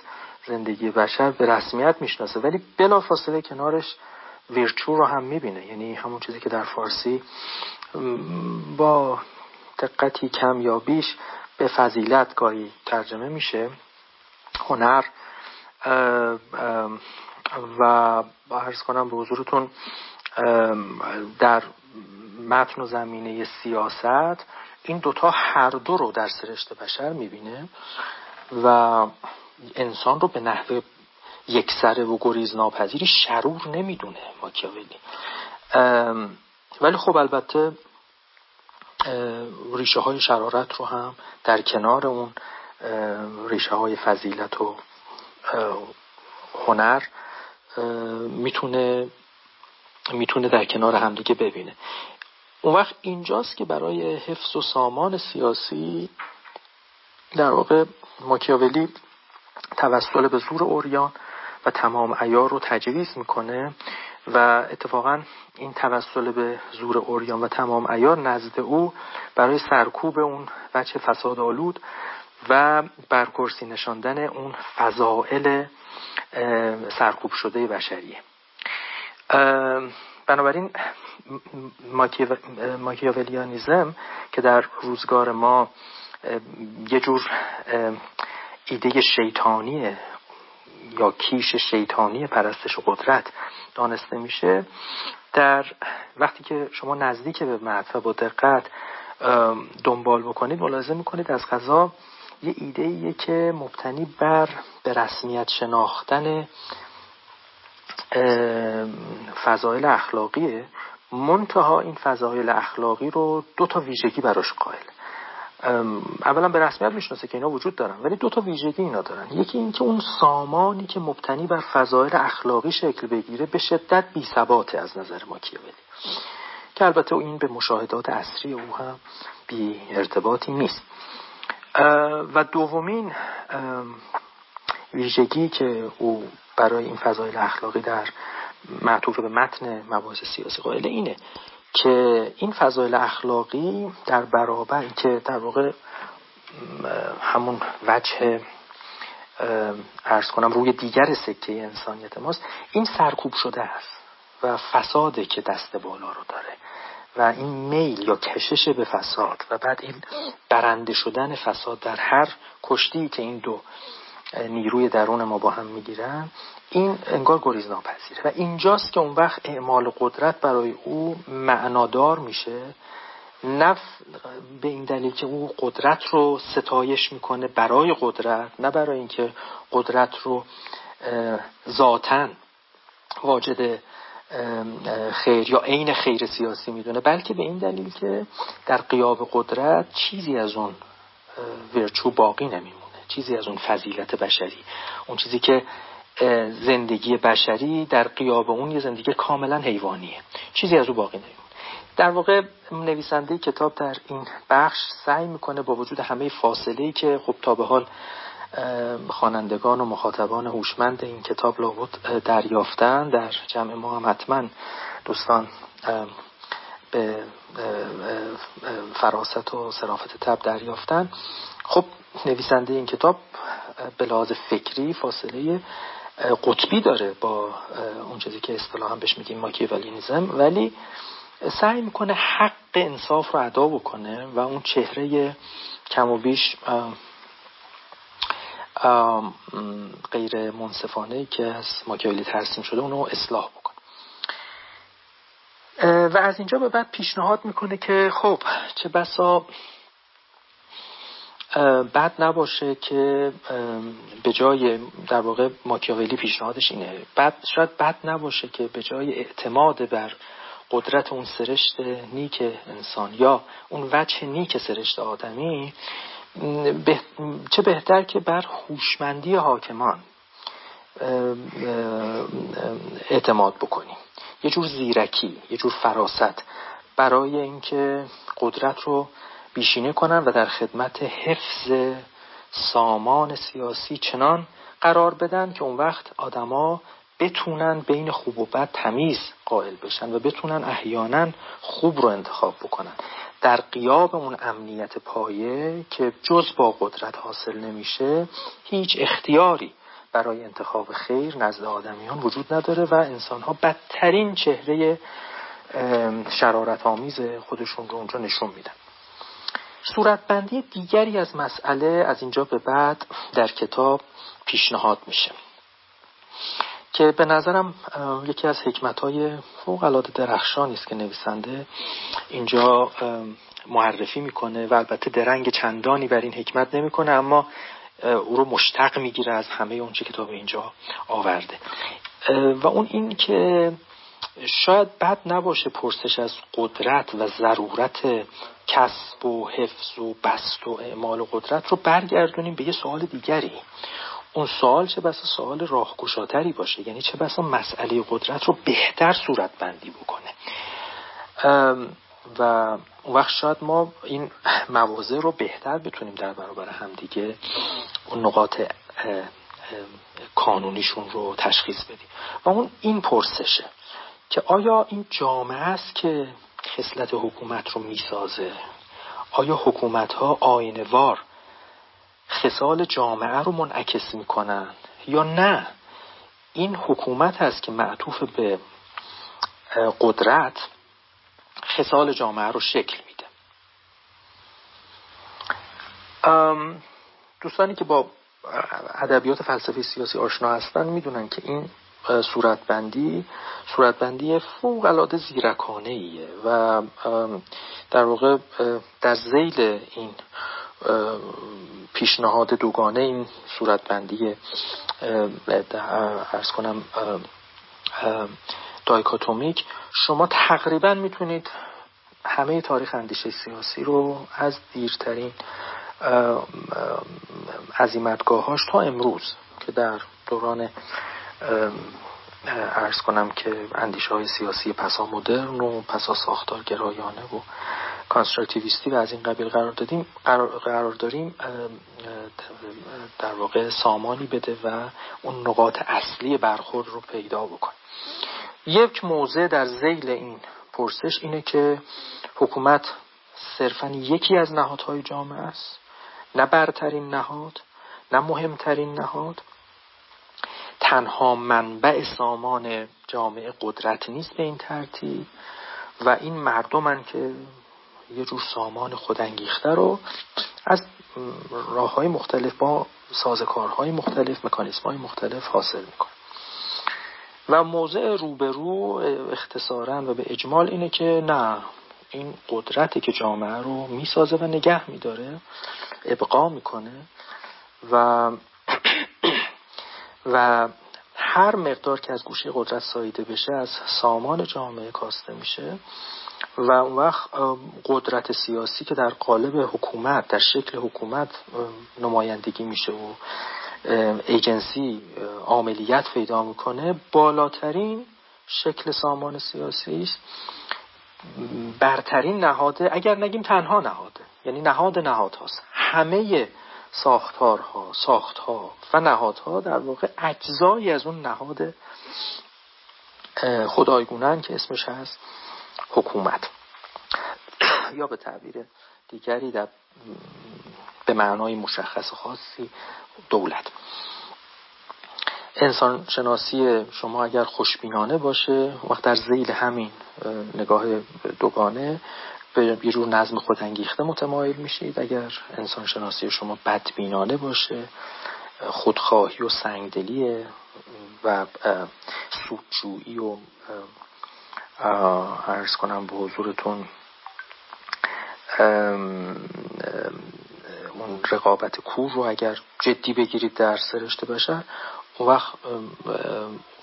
Speaker 2: زندگی بشر به رسمیت می‌شناسه. ولی بلافاصله کنارش ویرچو رو هم می‌بینه. یعنی همون چیزی که در فارسی با دقتی کم یا بیش به فضیلت گاهی ترجمه میشه. هنر و عرض کنم به حضورتون در متن و زمینه سیاست این دوتا هر دو رو در سرشت بشر می‌بینه و انسان رو به نحوه یکسره و گریز ناپذیری شرور نمی‌دونه ماکیاولی. ولی خب البته ریشه های شرارت رو هم در کنار اون ریشه های فضیلت و هنر می‌تونه می‌تونه در کنار همدیگه ببینه. اون وقت اینجاست که برای حفظ و سامان سیاسی در واقع ماکیاولی توسل به زور اوریان و تمام ایار رو تجویز می‌کنه و اتفاقا این توسل به زور اوریان و تمام ایار نزد او برای سرکوب اون بچه فساد آلود و برکرسی نشاندن اون فضائل سرکوب شده بشریه. بنابراین ماکیاولیانیزم که در روزگار ما یه جور ایده شیطانی یا کیش شیطانی پرستش و قدرت دانسته میشه در وقتی که شما نزدیک به متن با دقت دنبال بکنید ملاحظه می‌کنید از غذا یه ایده ایه که مبتنی بر به رسمیت شناختن فضایل اخلاقیه. منتها این فضایل اخلاقی رو دو تا ویژگی براش قائل. اولا به رسمیت می‌شناسه که اینا وجود دارن ولی دو تا ویژگی اینا دارن. یکی اینکه اون سامانی که مبتنی بر فضایل اخلاقی شکل بگیره به شدت بی ثباته از نظر ماکیاولی که البته این به مشاهدات اصری او هم بی ارتباطی نیست. و دومین ویژگی که او برای این فضایل اخلاقی در معطوف به متن مباحث سیاسی قائل اینه. که این فضایل اخلاقی در برابر که در واقع همون وجه ارز کنم روی دیگر سکه انسانیت ماست این سرکوب شده است و فساده که دست بالا رو داره و این میل یا کشش به فساد و بعد این برنده شدن فساد در هر کشتی که این دو نیروی درون ما با هم می‌گیرن این انگار گریز ناپذیره و اینجاست که اون وقت اعمال قدرت برای او معنادار میشه. نف به این دلیل که او قدرت رو ستایش می‌کنه برای قدرت نه برای اینکه قدرت رو ذاتا واجد خیر یا عین خیر سیاسی می‌دونه بلکه به این دلیل که در قیاب قدرت چیزی از اون ورچو باقی نمیمونه. چیزی از اون فضیلت بشری. اون چیزی که زندگی بشری در قیاب اون یه زندگی کاملا حیوانیه. چیزی از او باقی نمیمونه در واقع نویسنده کتاب در این بخش سعی می‌کنه با وجود همه فاصله ای که خب تا به حال خوانندگان و مخاطبان هوشمند این کتاب لابد دریافتن. در جمع ما هم حتما دوستان به فراست و صرافت تب دریافتن. خب نویسنده این کتاب به لحاظ فکری فاصله قطبی داره با اون چیزی که اصطلاحا بهش میگیم ماکیولینیزم ولی سعی می‌کنه حق انصاف رو ادا بکنه و اون چهره کم و بیش غیر منصفانه که از ماکیاولی ترسیم شده اونو اصلاح بکنه. و از اینجا به بعد پیشنهاد می‌کنه که خب چه بسا بد نباشه که به جای در واقع ماکیاولی پیشنهادش اینه. بد شاید بد نباشه که به جای اعتماد بر قدرت اون سرشت نیک انسان یا اون وجه نیک سرشت آدمی چه بهتر که بر هوشمندی حاکمان اعتماد بکنیم یه جور زیرکی یه جور فراست برای اینکه قدرت رو بیشینه کنن و در خدمت حفظ سامان سیاسی چنان قرار بدن که اون وقت آدما بتونن بین خوب و بد تمیز قائل بشن و بتونن احیانا خوب رو انتخاب بکنن. در قیاب اون امنیت پایه که جز با قدرت حاصل نمیشه هیچ اختیاری برای انتخاب خیر نزد آدمیان وجود نداره و انسان ها بدترین چهره شرارت آمیز خودشون رو اونجا نشون میدن. صورتبندی دیگری از مسئله از اینجا به بعد در کتاب پیشنهاد میشه. که به نظرم یکی از حکمت های فوق العاده درخشانی است که نویسنده اینجا معرفی می‌کنه و البته درنگ چندانی بر این حکمت نمی‌کنه اما او رو مشتق می‌گیره از همه اون چه کتاب اینجا آورده. و اون این که شاید بد نباشه پرسش از قدرت و ضرورت کسب و حفظ و بست و اعمال و قدرت رو برگردونیم به یه سوال دیگری. اون سوال چه بسا سوال راهگشاتری باشه؟ یعنی چه بسا مسئله قدرت رو بهتر صورت بندی بکنه و اون وقت شاید ما این موازه رو بهتر بتونیم در برابر همدیگه اون نقاط کانونیشون رو تشخیص بدیم. و اون این پرسشه. که آیا این جامعه است که خصلت حکومت رو می‌سازه؟ آیا حکومت ها آینوار خصال جامعه رو منعکس می‌کنن؟ یا نه؟ این حکومت هست که معطوف به قدرت خصال جامعه رو شکل میده. دوستانی که با ادبیات فلسفی سیاسی آشنا هستن می‌دونن که این صورتبندی. صورتبندی فوق العاده زیرکانه ایه و در واقع در زیل این پیشنهاد دوگانه این صورتبندی عرض کنم dichotomic. شما تقریبا می‌تونید همه تاریخ اندیشه سیاسی رو از دیرترین عزیمتگاهاش تا امروز که در دوران عرض کنم که اندیشه های سیاسی پسا مدرن و پسا ساختار گرایانه و constructivist ی و از این قبیل قرار دادیم. قرار, داریم در واقع سامانی بده و اون نقاط اصلی برخورد رو پیدا بکن یک موضع در زیل این پرسش اینه که حکومت صرفا یکی از نهادهای جامعه است. نه برترین نهاد نه مهمترین نهاد. تنها منبع سامان جامعه قدرت نیست به این ترتیب و این مردمن که یه جور سامان خودانگیخته رو از راه های مختلف با سازکارهای مختلف مکانیسم های مختلف حاصل می‌کنه. و موضع روبرو اختصارا و به اجمال اینه که نه این قدرتی که جامعه رو می‌سازه و نگه میداره ابقا می‌کنه و و هر مقدار که از گوشه قدرت ساییده بشه از سامان جامعه کاسته میشه و اون وقت قدرت سیاسی که در قالب حکومت در شکل حکومت نمایندگی میشه و ایجنسی عملیت پیدا می‌کنه بالاترین شکل سامان سیاسی است برترین نهاده اگر نگیم تنها نهاده یعنی نهاد نهاد هاست همه ساختارها ساختها و نهادها در واقع اجزایی از اون نهاد خدایگونن که اسمش هست حکومت. یا به تعبیر دیگری در به معنای مشخص خاصی دولت. انسان شناسی شما اگر خوشبینانه باشه وقت در زیل همین نگاه دوگانه به جور نظم خودانگیخته متمایل میشید. اگر انسان شناسی شما بدبینانه باشه خودخواهی و سنگدلی و سودجویی و عرض کنم به حضورتون اون رقابت کور رو اگر جدی بگیرید در سرشت بشر اون وقت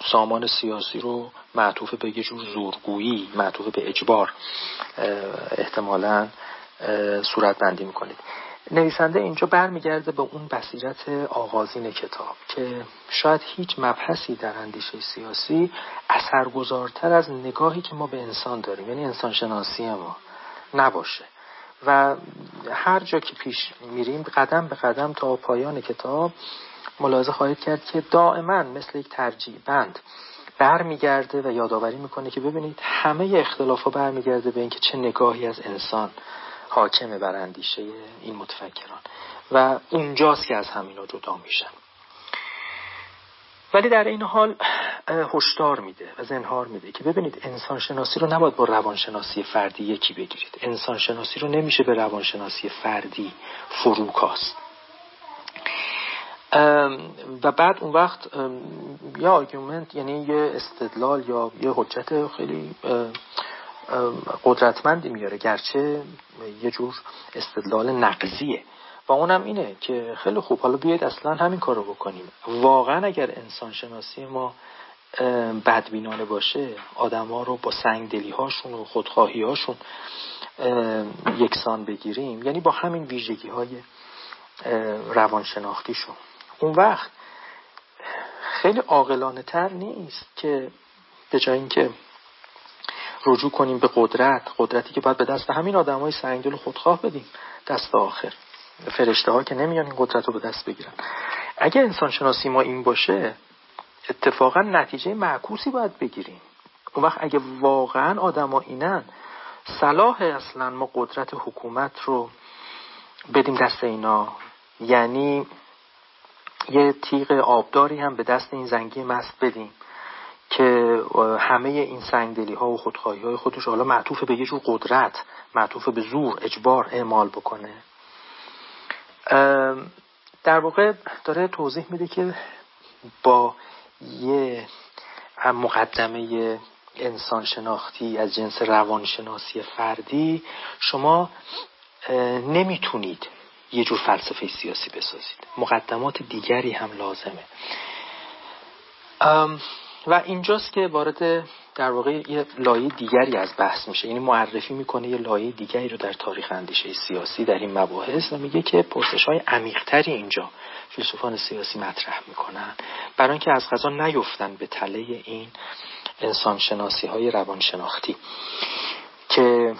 Speaker 2: سامان سیاسی رو معطوف به یه جور زورگویی معطوف به اجبار احتمالا صورت بندی می‌کنید. نویسنده اینجا برمیگرده به اون بصیرت آغازین کتاب که شاید هیچ مبحثی در اندیشه سیاسی اثرگذارتر از نگاهی که ما به انسان داریم یعنی انسان شناسی ما نباشه. و هر جا که پیش میریم قدم به قدم تا پایان کتاب ملاحظه خواهید کرد که دائما مثل یک ترجیح بند برمیگرده و یادآوری می‌کنه که ببینید همه اختلاف ها برمیگرده به اینکه چه نگاهی از انسان حاکمه بر اندیشه این متفکران. و اونجاست که از همینا جدا میشن. ولی در این حال هشدار میده و زنهار میده که ببینید انسان شناسی رو نباید با روانشناسی فردی یکی بگیرید. انسان شناسی رو نمیشه به روانشناسی فردی فروکاست. و بعد اون وقت یه آرگومنت یعنی یه استدلال یا یه حجت خیلی قدرتمندی میاره. گرچه یه جور استدلال نقضیه. و اونم اینه که خیلی خوب حالا بیاید اصلا همین کارو بکنیم. واقعا اگر انسان شناسی ما بدبینانه باشه آدما رو با سنگدلی هاشون و خودخواهی هاشون یکسان بگیریم یعنی با همین ویژگی های روانشناختیشون. اون وقت خیلی عاقلانه تر نیست که به جای اینکه رجوع کنیم به قدرت قدرتی که باید به دست همین آدم های سنگدل خودخواه بدیم دست آخر. فرشته ها که نمیان این قدرت رو به دست بگیرن. اگه انسان شناسی ما این باشه اتفاقا نتیجه معکوسی باید بگیریم. اون وقت اگه واقعا آدما اینن صلاح اصلا ما قدرت حکومت رو بدیم دست اینا. یعنی یه تیغ آبداری هم به دست این زنگی مست بدیم که همه این سنگدلی ها و خودخواهی های خودش حالا معطوف به یه جور قدرت معطوف به زور اجبار اعمال بکنه. در واقع داره توضیح میده که با یه مقدمه انسان شناختی از جنس روانشناسی فردی شما نمی‌تونید یه جور فلسفه سیاسی بسازید. مقدمات دیگری هم لازمه. و اینجاست که وارد در واقع یه لایه دیگری از بحث میشه. یعنی معرفی می‌کنه یه لایه دیگری رو در تاریخ اندیشه سیاسی در این مباحث و میگه که پرسش های عمیقتری اینجا فیلسوفان سیاسی مطرح می‌کنن. برای اینکه از غذا نیفتن به تله این انسان شناسی های روانشناختی. که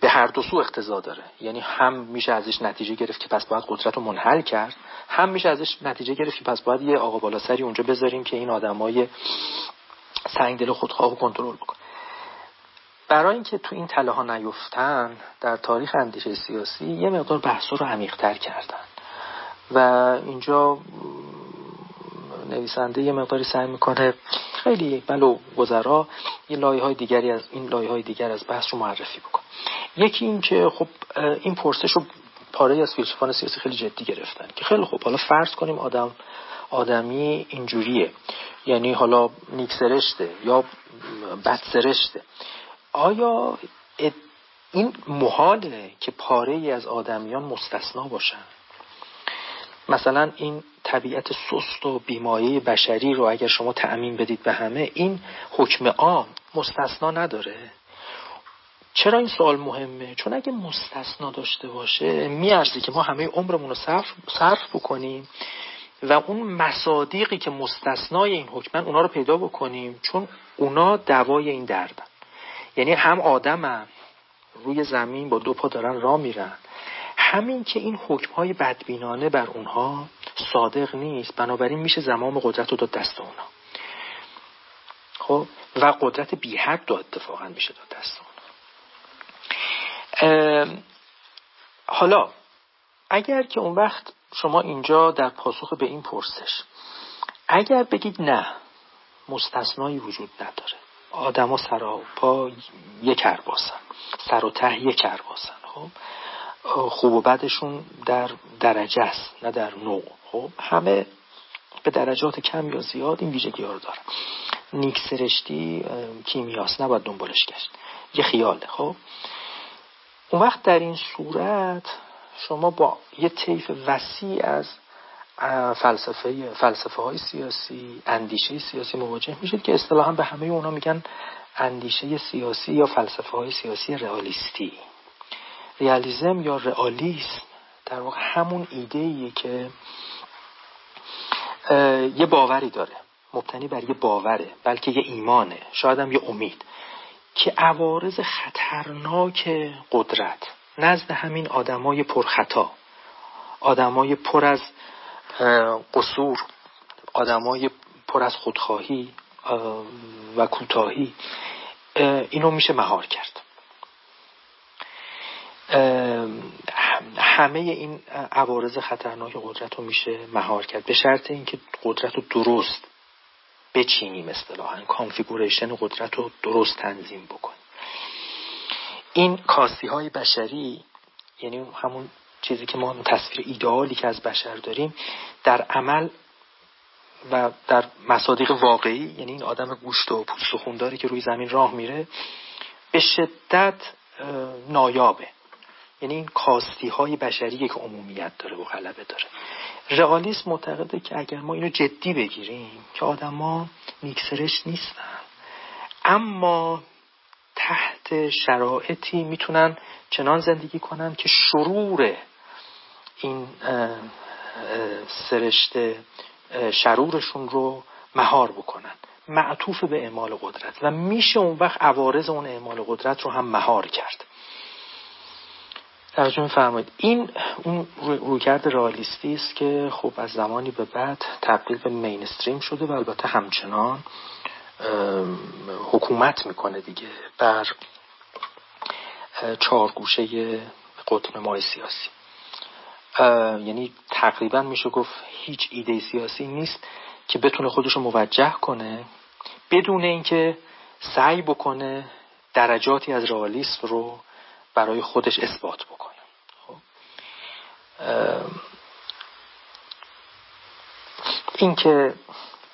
Speaker 2: به هر دو سو اقتضا داره. یعنی هم میشه ازش نتیجه گرفت که پس باید قدرت رو منحل کرد هم میشه ازش نتیجه گرفت که پس باید یه آقا بالا سری اونجا بذاریم که این آدمای سنگدل خودخواه و کنترل بکنه. برای اینکه تو این تله ها نیفتن در تاریخ اندیشه سیاسی یه مقدار بحث رو عمیقتر کردن. و اینجا نویسنده یه مقداری سعی می‌کنه خیلی بلو گذرا یه لایه های دیگری از این لایه های دیگر از بحث رو معرفی بکن یکی این که خب این پرسش رو پاره از فیلسوفان سیاسی خیلی جدی گرفتن که خیلی خب حالا فرض کنیم آدم آدمی اینجوریه. یعنی حالا نیک سرشته یا بد سرشته. آیا این محاله که پاره ای از آدمیان مستثنا باشن؟ مثلا این طبیعت سست و بیمایه بشری رو اگر شما تعمین بدید به همه این حکم عام مستثنا نداره. چرا این سوال مهمه؟ چون اگه مستثنا داشته باشه میارزه که ما همه عمرمون رو صرف, صرف بکنیم و اون مصادیقی که مستثنای این حکمن اونا رو پیدا بکنیم چون اونا دوای این دردن. یعنی هم آدم روی زمین با دو پا دارن راه میرن. همین که این حکم های بدبینانه بر اونها صادق نیست بنابراین میشه زمام قدرت رو داد دست اونا. خب و قدرت بی حد داد اتفاقا میشه داد دست اونا. حالا اگر که اون وقت شما اینجا در پاسخ به این پرسش اگر بگید نه مستثنایی وجود نداره. آدما سر و پا یک کرباسن سر و ته یک کرباسن خب؟ خوب و بدشون در درجه است نه در نوع. خب همه به درجات کم یا زیاد این ویژگی ها رو دارن. نیک سرشتی کیمیاست نباید دنبالش گشت. یه خیاله خب اون وقت در این صورت شما با یه طیف وسیع از فلسفه فلسفه های سیاسی اندیشه سیاسی مواجه میشید که اصطلاحا به همه اونا میگن اندیشه سیاسی یا فلسفه های سیاسی رئالیستی. ریالیزم یا رئالیسم در واقع همون ایده ایه که یه باوری داره. مبتنی بر یه باوره بلکه یه ایمانه شاید هم یه امید که عوارض خطرناک قدرت نزد همین آدمای پرخطا آدمای پر از قصور آدمای پر از خودخواهی و کوتاهی اینو میشه مهار کرد. همه این عوارض خطرناک قدرت رو میشه مهار کرد. به شرط اینکه قدرت رو درست بچینیم اصطلاحا. کانفیگوریشن قدرت رو درست تنظیم بکنیم. این کاستی های بشری یعنی همون چیزی که ما تصویر ایدئالی که از بشر داریم در عمل و در مصادیق واقعی یعنی این آدم گوشت و پوست و خونداری که روی زمین راه میره به شدت نایابه. یعنی این کاستی های بشری که عمومیت داره و غلبه داره. رئالیسم معتقده که اگر ما اینو جدی بگیریم که آدما نیکسرش نیستن. اما تحت شرایطی می‌تونن چنان زندگی کنن که شرور این سرشت شرورشون رو مهار بکنن. معطوف به اعمال قدرت. و میشه اون وقت عوارض اون اعمال قدرت رو هم مهار کرد. توجه میفرمایید این اون رویکرد رالیستی است که خب از زمانی به بعد تبدیل به مینستریم شده و البته همچنان حکومت می‌کنه دیگه بر چهار گوشه قطب سیاسی. یعنی تقریبا میشه گفت هیچ ایده سیاسی نیست که بتونه خودش رو موجه کنه بدون اینکه سعی بکنه درجاتی از رئالیسم رو برای خودش اثبات بکنه. خب. این که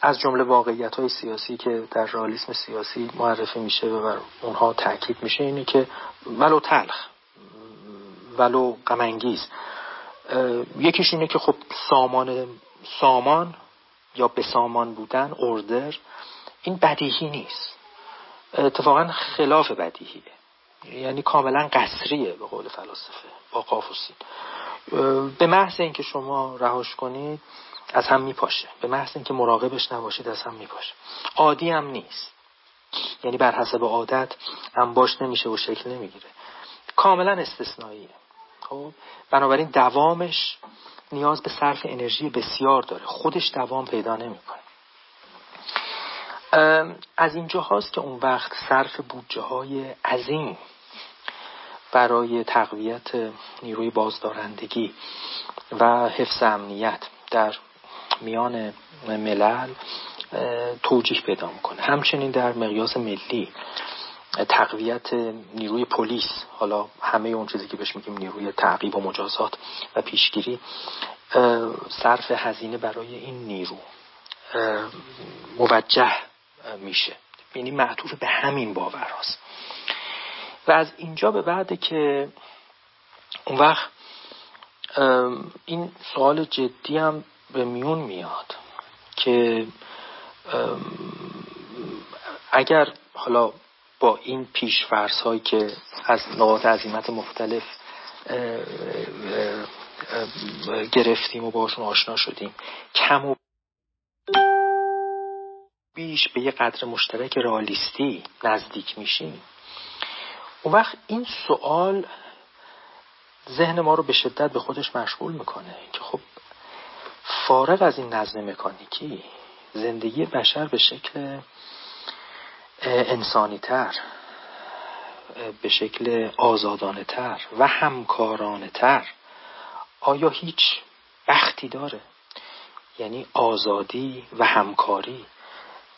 Speaker 2: از جمله واقعیت های سیاسی که در رئالیسم سیاسی معرفی میشه و بر اونها تاکید میشه اینه که ولو تلخ ولو غمانگیز. یکیش اینه که خب سامان سامان یا به سامان بودن اردر این بدیهی نیست. اتفاقا خلاف بدیهیه. یعنی کاملا قصریه به قول فلاسفه با قاف به محض اینکه شما رهاش کنید از هم میپاشه. به محض اینکه مراقبش نباشید از هم میپاشه. عادی هم نیست. یعنی بر حسب عادت باش نمیشه و شکل نمی‌گیره. کاملا استثنائیه. خب؟ بنابراین دوامش نیاز به صرف انرژی بسیار داره. خودش دوام پیدا نمی‌کنه. از اینجا هاست که اون وقت صرف بودجه های عظیم برای تقویت نیروی بازدارندگی و حفظ امنیت در میان ملل توجیه پیدا می‌کنه همچنین در مقیاس ملی تقویت نیروی پلیس حالا همه اون چیزی که بهش میگیم نیروی تعقیب و مجازات و پیشگیری صرف هزینه برای این نیرو موجه میشه یعنی معطوف به همین باور هست. و از اینجا به بعد که اون وقت این سوال جدی هم به میون میاد که اگر حالا با این پیش هایی که از نقاط عظیمت مختلف گرفتیم و باشون آشنا شدیم کم و بیش به یه قدر مشترک رالیستی نزدیک میشیم. اون وقت این سوال ذهن ما رو به شدت به خودش مشغول می‌کنه که خب فارغ از این نظم مکانیکی زندگی بشر به شکل انسانی تر به شکل آزادانه تر و همکارانه تر آیا هیچ بختی داره؟ یعنی آزادی و همکاری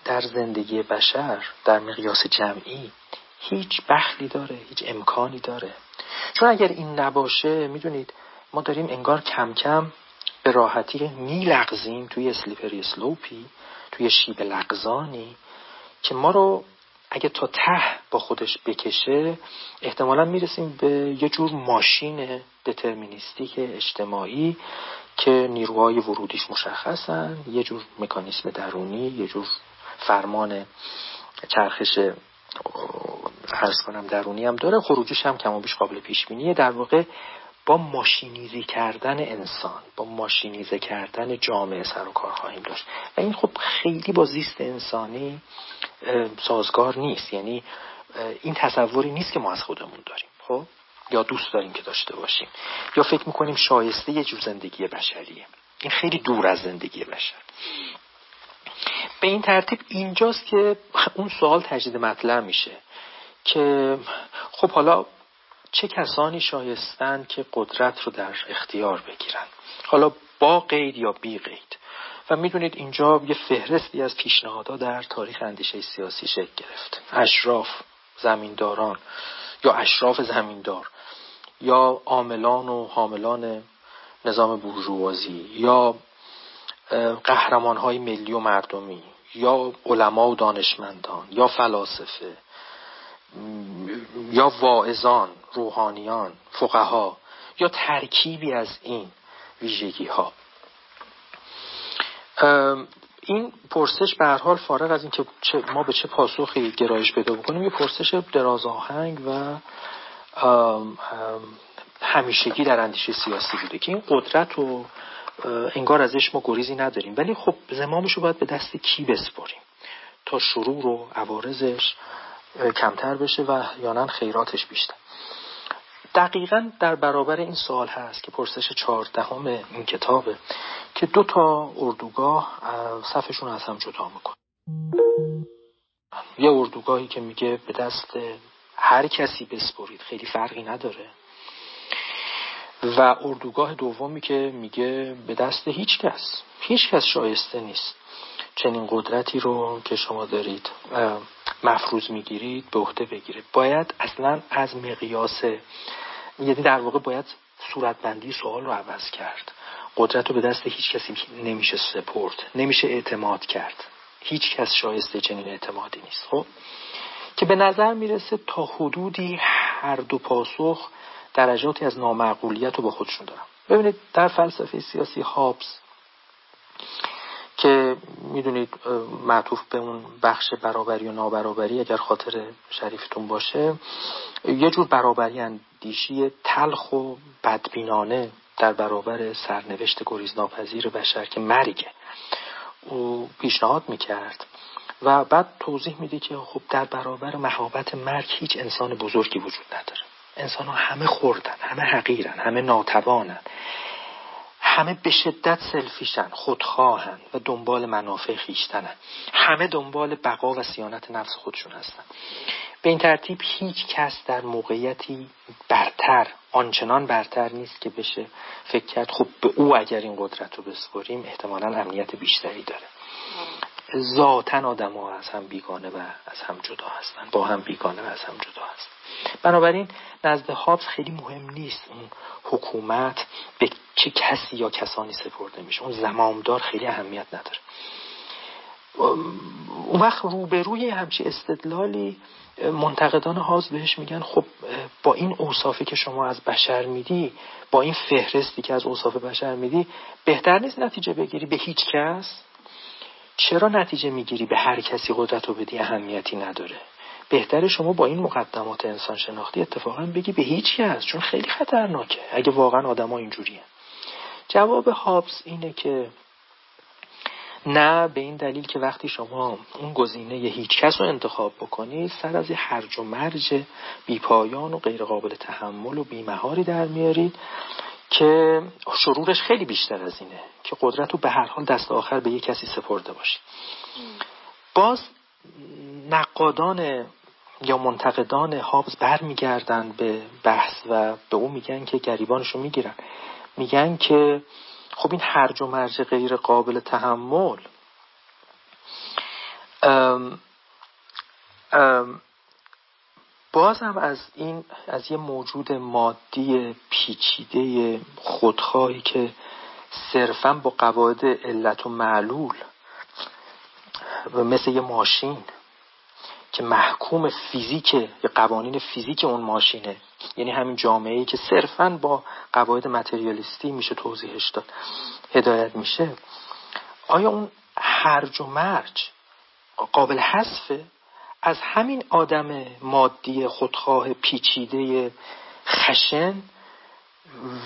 Speaker 2: در زندگی بشر در مقیاس جمعی هیچ بخلی داره هیچ امکانی داره. چون اگر این نباشه می‌دونید ما داریم انگار کم کم به راحتی میلغزیم توی اسلیپری سلوپی توی شیب لغزانی که ما رو اگه تا ته با خودش بکشه احتمالا می‌رسیم به یه جور ماشین دترمینیستیک اجتماعی که نیروهای ورودیش مشخصن یه جور مکانیسم درونی یه جور فرمان چرخش ارز کنم درونی هم داره خروجش هم کم و بیش قابل پیش بینیه. در واقع با ماشینیزی کردن انسان با ماشینیزه کردن جامعه سر و کار خواهیم داشت. و این خب خیلی با زیست انسانی سازگار نیست. یعنی این تصوری نیست که ما از خودمون داریم. خب؟ یا دوست داریم که داشته باشیم. یا فکر می‌کنیم شایسته یه جور زندگی بشریه. این خیلی دور از زندگی بشر. به این ترتیب اینجاست که اون سوال تجدید مطلع میشه. که خب حالا چه کسانی شایستن که قدرت رو در اختیار بگیرن؟ حالا با قید یا بی قید. و می‌دونید اینجا یه فهرستی از پیشنهادها در تاریخ اندیشه سیاسی شکل گرفت اشراف زمینداران یا اشراف زمیندار یا عاملان و حاملان نظام بورژوازی یا قهرمان های ملی و مردمی یا علما و دانشمندان یا فلاسفه یا واعظان روحانیان فقها یا ترکیبی از این ویژگی ها این پرسش به هر حال فارغ از اینکه ما به چه پاسخی گرایش پیدا بکنیم یه پرسش دراز آهنگ و همیشگی در اندیشه سیاسی بوده که این قدرت رو انگار ازش ما گریزی نداریم. ولی خب زمامش رو باید به دست کی بسپاریم؟ تا شروع و عوارضش کمتر بشه و یانن خیراتش بیشتر. دقیقا در برابر این سوال هست که پرسش چهاردهم این کتابه که دو تا اردوگاه صفشون از هم جدا میکن یه اردوگاهی که میگه به دست هر کسی بسپرید خیلی فرقی نداره. و اردوگاه دومی که میگه به دست هیچ کس هیچ کس شایسته نیست چنین قدرتی رو که شما دارید مفروض می‌گیرید به عهده بگیره باید اصلا از مقیاس یعنی در واقع باید صورتبندی سوال رو عوض کرد. قدرت رو به دست هیچ کسی نمیشه سپرد نمیشه اعتماد کرد. هیچ کس شایسته چنین اعتمادی نیست. خب؟ که به نظر می‌رسه تا حدودی هر دو پاسخ درجاتی از نامعقولیت رو با خودشون دارن. ببینید در فلسفه سیاسی هابز که می‌دونید معطوف به اون بخش برابری و نابرابری اگر خاطر شریفتون باشه یه جور برابری اندیشی تلخ و بدبینانه در برابر سرنوشت گریزناپذیر بشر که مرگه او پیشنهاد می‌کرد و بعد توضیح میده که خب در برابر مهابت مرگ هیچ انسان بزرگی وجود نداره. انسان ها همه خوردن همه حقیرن همه ناتوانن. همه به شدت سلفیشن خودخواهن و دنبال منافع خیشتنن. همه دنبال بقا و سیانت نفس خودشون هستن. به این ترتیب هیچ کس در موقعیتی برتر آنچنان برتر نیست که بشه فکر کرد خب به او اگر این قدرت رو بسپریم احتمالا امنیت بیشتری داره. ذاتا آدم ها از هم بیگانه و از هم جدا هستن. با هم بیگانه و از هم جدا هستن. بنابراین نزد هابز خیلی مهم نیست اون حکومت به چه کسی یا کسانی سپرده میشه. اون زمامدار خیلی اهمیت نداره. اون وقت روبروی همچی استدلالی منتقدان هاز بهش میگن خب با این اوصافی که شما از بشر میدی با این فهرستی که از اوصاف بشر میدی بهتر نیست نتیجه بگیری به هیچ کس؟ چرا نتیجه می‌گیری به هر کسی قدرت رو بدی؟ اهمیتی نداره. بهتره شما با این مقدمات انسان شناختی اتفاقا بگی به هیچ کس چون خیلی خطرناکه. اگه واقعا آدما اینجوریه. جواب هابس اینه که نه به این دلیل که وقتی شما اون گزینه هیچ کس رو انتخاب بکنید سر از هرج و مرج بیپایان و غیر قابل تحمل و بیمهاری در میارید که شرورش خیلی بیشتر از اینه که قدرت رو به هر حال دست آخر به یک کسی سپرده باشید باز نقادان یا منتقدان هابز برمیگردن به بحث و به اون میگن که گریبانشو می‌گیرن. میگن که خب این هرج و مرج غیر قابل تحمل باز هم از این از یه موجود مادی پیچیده خودخواهی که صرفا با قواعد علت و معلول و مثل یه ماشین. که محکوم فیزیک یا قوانین فیزیک اون ماشینه. یعنی همین جامعه ای که صرفا با قواعد متریالیستی میشه توضیحش داد. هدایت میشه. آیا اون هرج و مرج قابل حذفه؟ از همین آدم مادی خودخواه پیچیده خشن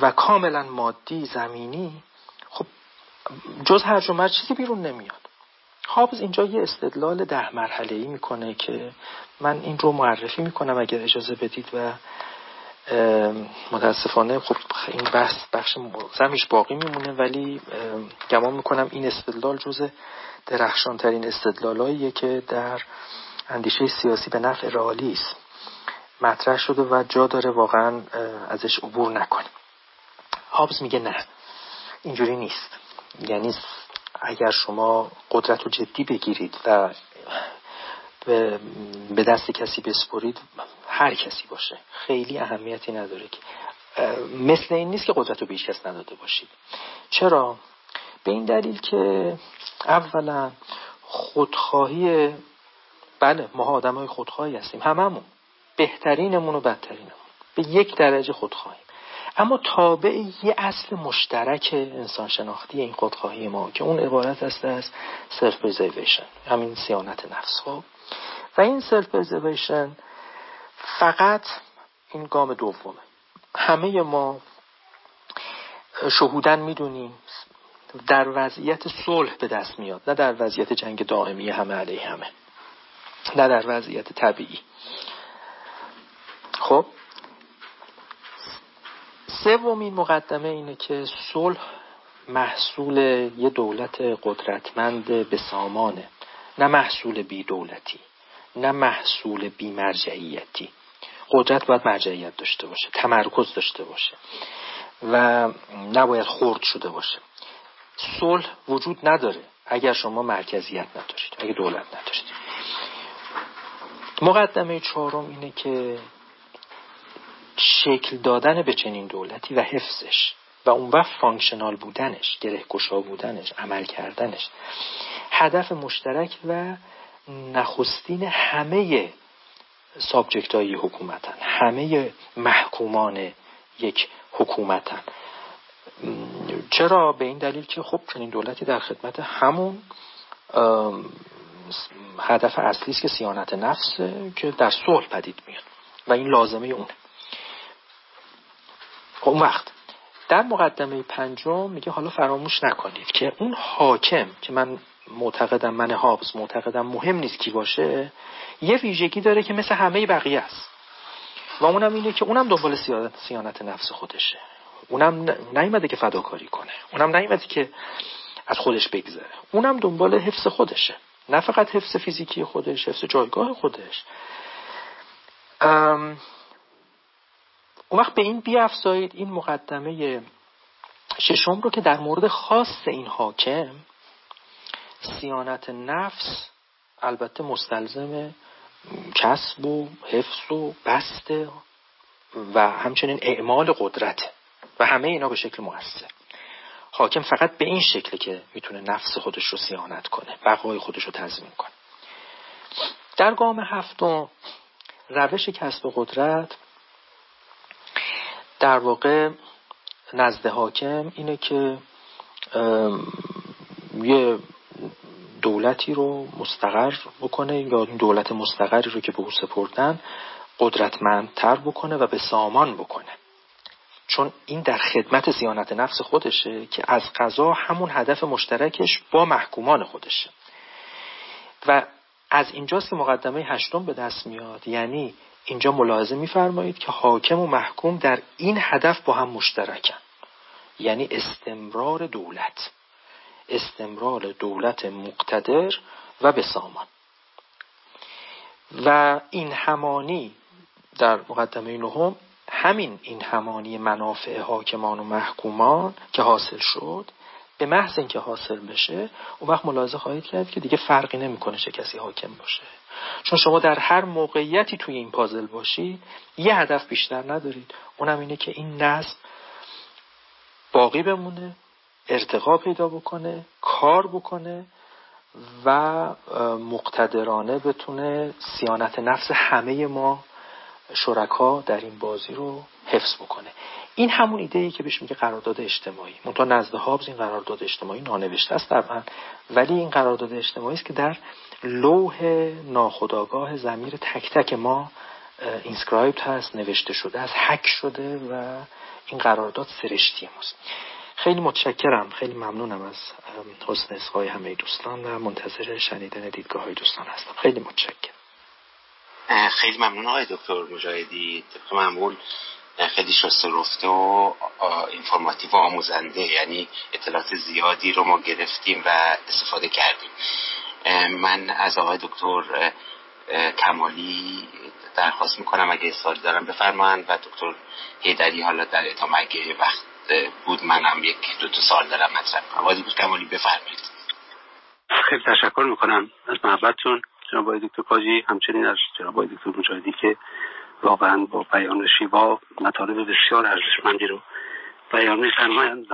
Speaker 2: و کاملا مادی زمینی خب جز هرج و مرج چیزی بیرون نمیاد. هابز اینجا یه استدلال ده مرحله ای می‌کنه که من این رو معرفی می‌کنم اگر اجازه بدید و متاسفانه خب این بحث بخش زمیش باقی میمونه ولی گمان می‌کنم این استدلال جز درخشانترین استدلالاییه که در اندیشه سیاسی به نفع رئالیسم مطرح شده و جا داره واقعا ازش عبور نکنیم. هابز میگه نه اینجوری نیست. یعنی اگر شما قدرت رو جدی بگیرید و به دست کسی بسپرید هر کسی باشه. خیلی اهمیتی نداره که. مثل این نیست که قدرت رو به کس نداده باشید. چرا؟ به این دلیل که اولا خودخواهی بله ما آدم های خودخواهی هستیم. هممون. بهترینمون و بدترینمون. به یک درجه خودخواهیم. اما تابع یه اصل مشترک انسان شناختی این خودخواهی ما که اون عبارت است از self-preservation همین صیانت نفس. خب؟ و این self-preservation فقط این گام دومه. همه ما شهودن می‌دونیم در وضعیت صلح به دست میاد نه در وضعیت جنگ دائمی همه علیه همه نه در وضعیت طبیعی. خب؟ سومین مقدمه اینه که صلح محصول یه دولت قدرتمند به سامانه. نه محصول بی دولتی نه محصول بی مرجعیتی. قدرت باید مرجعیت داشته باشه تمرکز داشته باشه و نباید خرد شده باشه. صلح وجود نداره اگر شما مرکزیت ندارید اگر دولت ندارید مقدمه چهارم اینه که شکل دادن به چنین دولتی و حفظش و اون وقت فانکشنال بودنش گره گشا بودنش عمل کردنش. هدف مشترک و نخستین همه سابجکت های حکومتن همه محکومان یک حکومتن. چرا؟ به این دلیل که خب چنین دولتی در خدمت همون هدف اصلی است که سیانت نفسه که در صلح پدید میاد و این لازمه اونه. خب اون وقت. در مقدمه پنجم میگه حالا فراموش نکنید که اون حاکم که من معتقدم من حابز معتقدم مهم نیست کی باشه یه ویژگی داره که مثل همه بقیه است. و اونم اینه که اونم دنبال سیانت نفس خودشه. اونم نیومده که فداکاری کنه. اونم نیومده که از خودش بگذره. اونم دنبال حفظ خودشه. نه فقط حفظ فیزیکی خودش حفظ جایگاه خودش. اون وقت به این بیافزایید این مقدمه ششم رو که در مورد خاص این حاکم سیانت نفس البته مستلزم کسب و حفظ و بسته و همچنین اعمال قدرت و همه اینا به شکل موثر. حاکم فقط به این شکل که می‌تونه نفس خودش رو سیانت کنه بقای خودش رو تضمین کنه. در گام هفتم روش کسب قدرت در واقع نزد حاکم اینه که یه دولتی رو مستقر بکنه یا دولت مستقری رو که به او سپردن قدرتمندتر بکنه و به سامان بکنه. چون این در خدمت زیانت نفس خودشه که از قضا همون هدف مشترکش با محکومان خودشه. و از اینجاست که مقدمه هشتم به دست میاد. یعنی اینجا ملاحظه میفرمایید که حاکم و محکوم در این هدف با هم مشترکن. یعنی استمرار دولت. استمرار دولت مقتدر و به سامان. و این همانی در مقدمه نهم همین این همانی منافع حاکمان و محکومان که حاصل شد به محض اینکه حاصل بشه اون وقت ملاحظه خواهید کرد که دیگه فرقی نمی‌کنه چه کسی حاکم باشه. چون شما در هر موقعیتی توی این پازل باشید یه هدف بیشتر ندارید. اونم اینه که این نظم باقی بمونه ارتقا پیدا بکنه کار بکنه و مقتدرانه بتونه سیانت نفس همه ما شرکا در این بازی رو حفظ بکنه. این همون ایده ای که بهش میگه قرارداد اجتماعی. منتها نزد هابز این قرارداد اجتماعی نانوشته است طبعا ولی این قرارداد اجتماعی است که در لوح ناخداگاه زمیر تک تک ما اینسکرایبت هست نوشته شده است حک شده و این قرارداد سرشتی ماست. خیلی متشکرم خیلی ممنونم از حسن اسقای همه دوستان و منتظر شنیدن دیدگاه های دوستان هستم. خیلی متشکرم.
Speaker 1: خیلی ممنون آقای دکتر مجاهدی. طبق معمول خیلی شسته رفته و اینفورماتیو و آموزنده یعنی اطلاعات زیادی رو ما گرفتیم و استفاده کردیم. من از آقای دکتر کمالی درخواست می‌کنم اگه سوالی دارم بفرمایند و دکتر هیدری حالا در ادامه اگه وقت بود منم یک دو تا سال دارم مطرح آقای دکتر کمالی بفرمایید.
Speaker 3: خیلی تشکر می‌کنم از محبتتون. جناب دکتر کاجی همچنین از جناب دکتر مجاهدی که واقعا با بیان شیوا مطالب بسیار ارزشمندی رو بیان میفرمایند.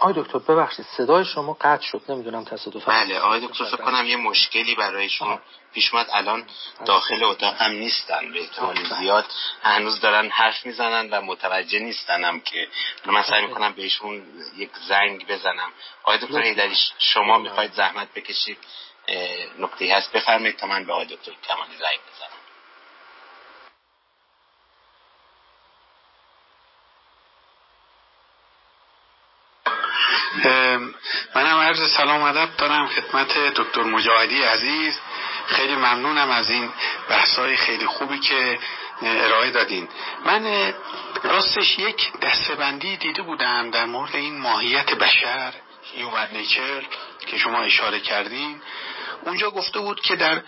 Speaker 2: آقای دکتر ببخشید صدای شما قطع شد نمی‌دونم تصادف
Speaker 1: بله آقای دکتر فکر کنم یه مشکلی برایشون پیش اومد الان داخل اتاق هم نیستن به احتمال زیاد. هنوز دارن حرف می‌زنن و متوجه نیستنم که من سعی می‌کنم بهشون یک زنگ بزنم. آقای دکتر هیدری شما می‌خواید زحمت بکشید؟ نقطه هست. بفرمایید تا من به آقای دکتر کمالی زنگ بزنم.
Speaker 4: منم عرض سلام ادب دارم خدمت دکتر مجاهدی عزیز. خیلی ممنونم از این بحثای خیلی خوبی که ارائه دادین. من راستش یک دستبندی دیده بودم در مورد این ماهیت بشر. هیومن نیچر که شما اشاره کردین اونجا گفته بود که در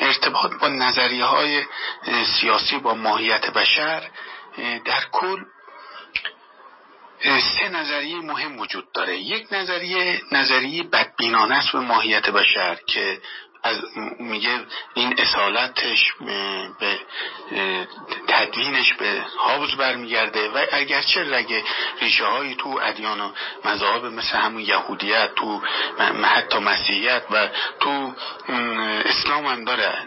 Speaker 4: ارتباط با نظریه های سیاسی با ماهیت بشر در کل سه نظریه مهم وجود داره. یک نظریه نظریه بدبینانه است به ماهیت بشر که از میگه این اصالتش به تدوینش به حافظ برمیگرده و اگرچه رگه ریشه های تو ادیان و مذاهب مثل همون یهودیت تو حتی مسیحیت و تو اسلام هم داره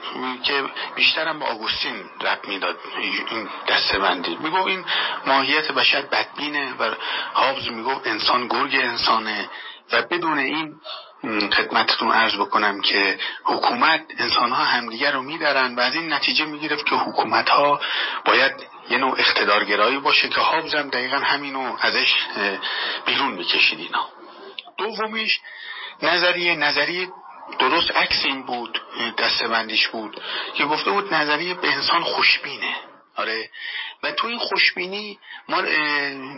Speaker 4: که بیشتر هم با آگوستین رب می‌داد این دسته بندی میگو این ماهیت بشر بدبینه و حافظ میگو انسان گرگ انسانه و بدون این خدمتتون عرض بکنم که حکومت انسان ها همدیگر رو میدارن و از این نتیجه می‌گرفت که حکومت ها باید یه نوع اقتدارگرایی باشه که حابزم دقیقا همینو ازش بیرون می‌کشید اینا. دومیش نظریه نظریه درست عکس این بود دستبندیش بود که گفته بود نظریه به انسان خوشبینه. آره و تو این خوشبینی ما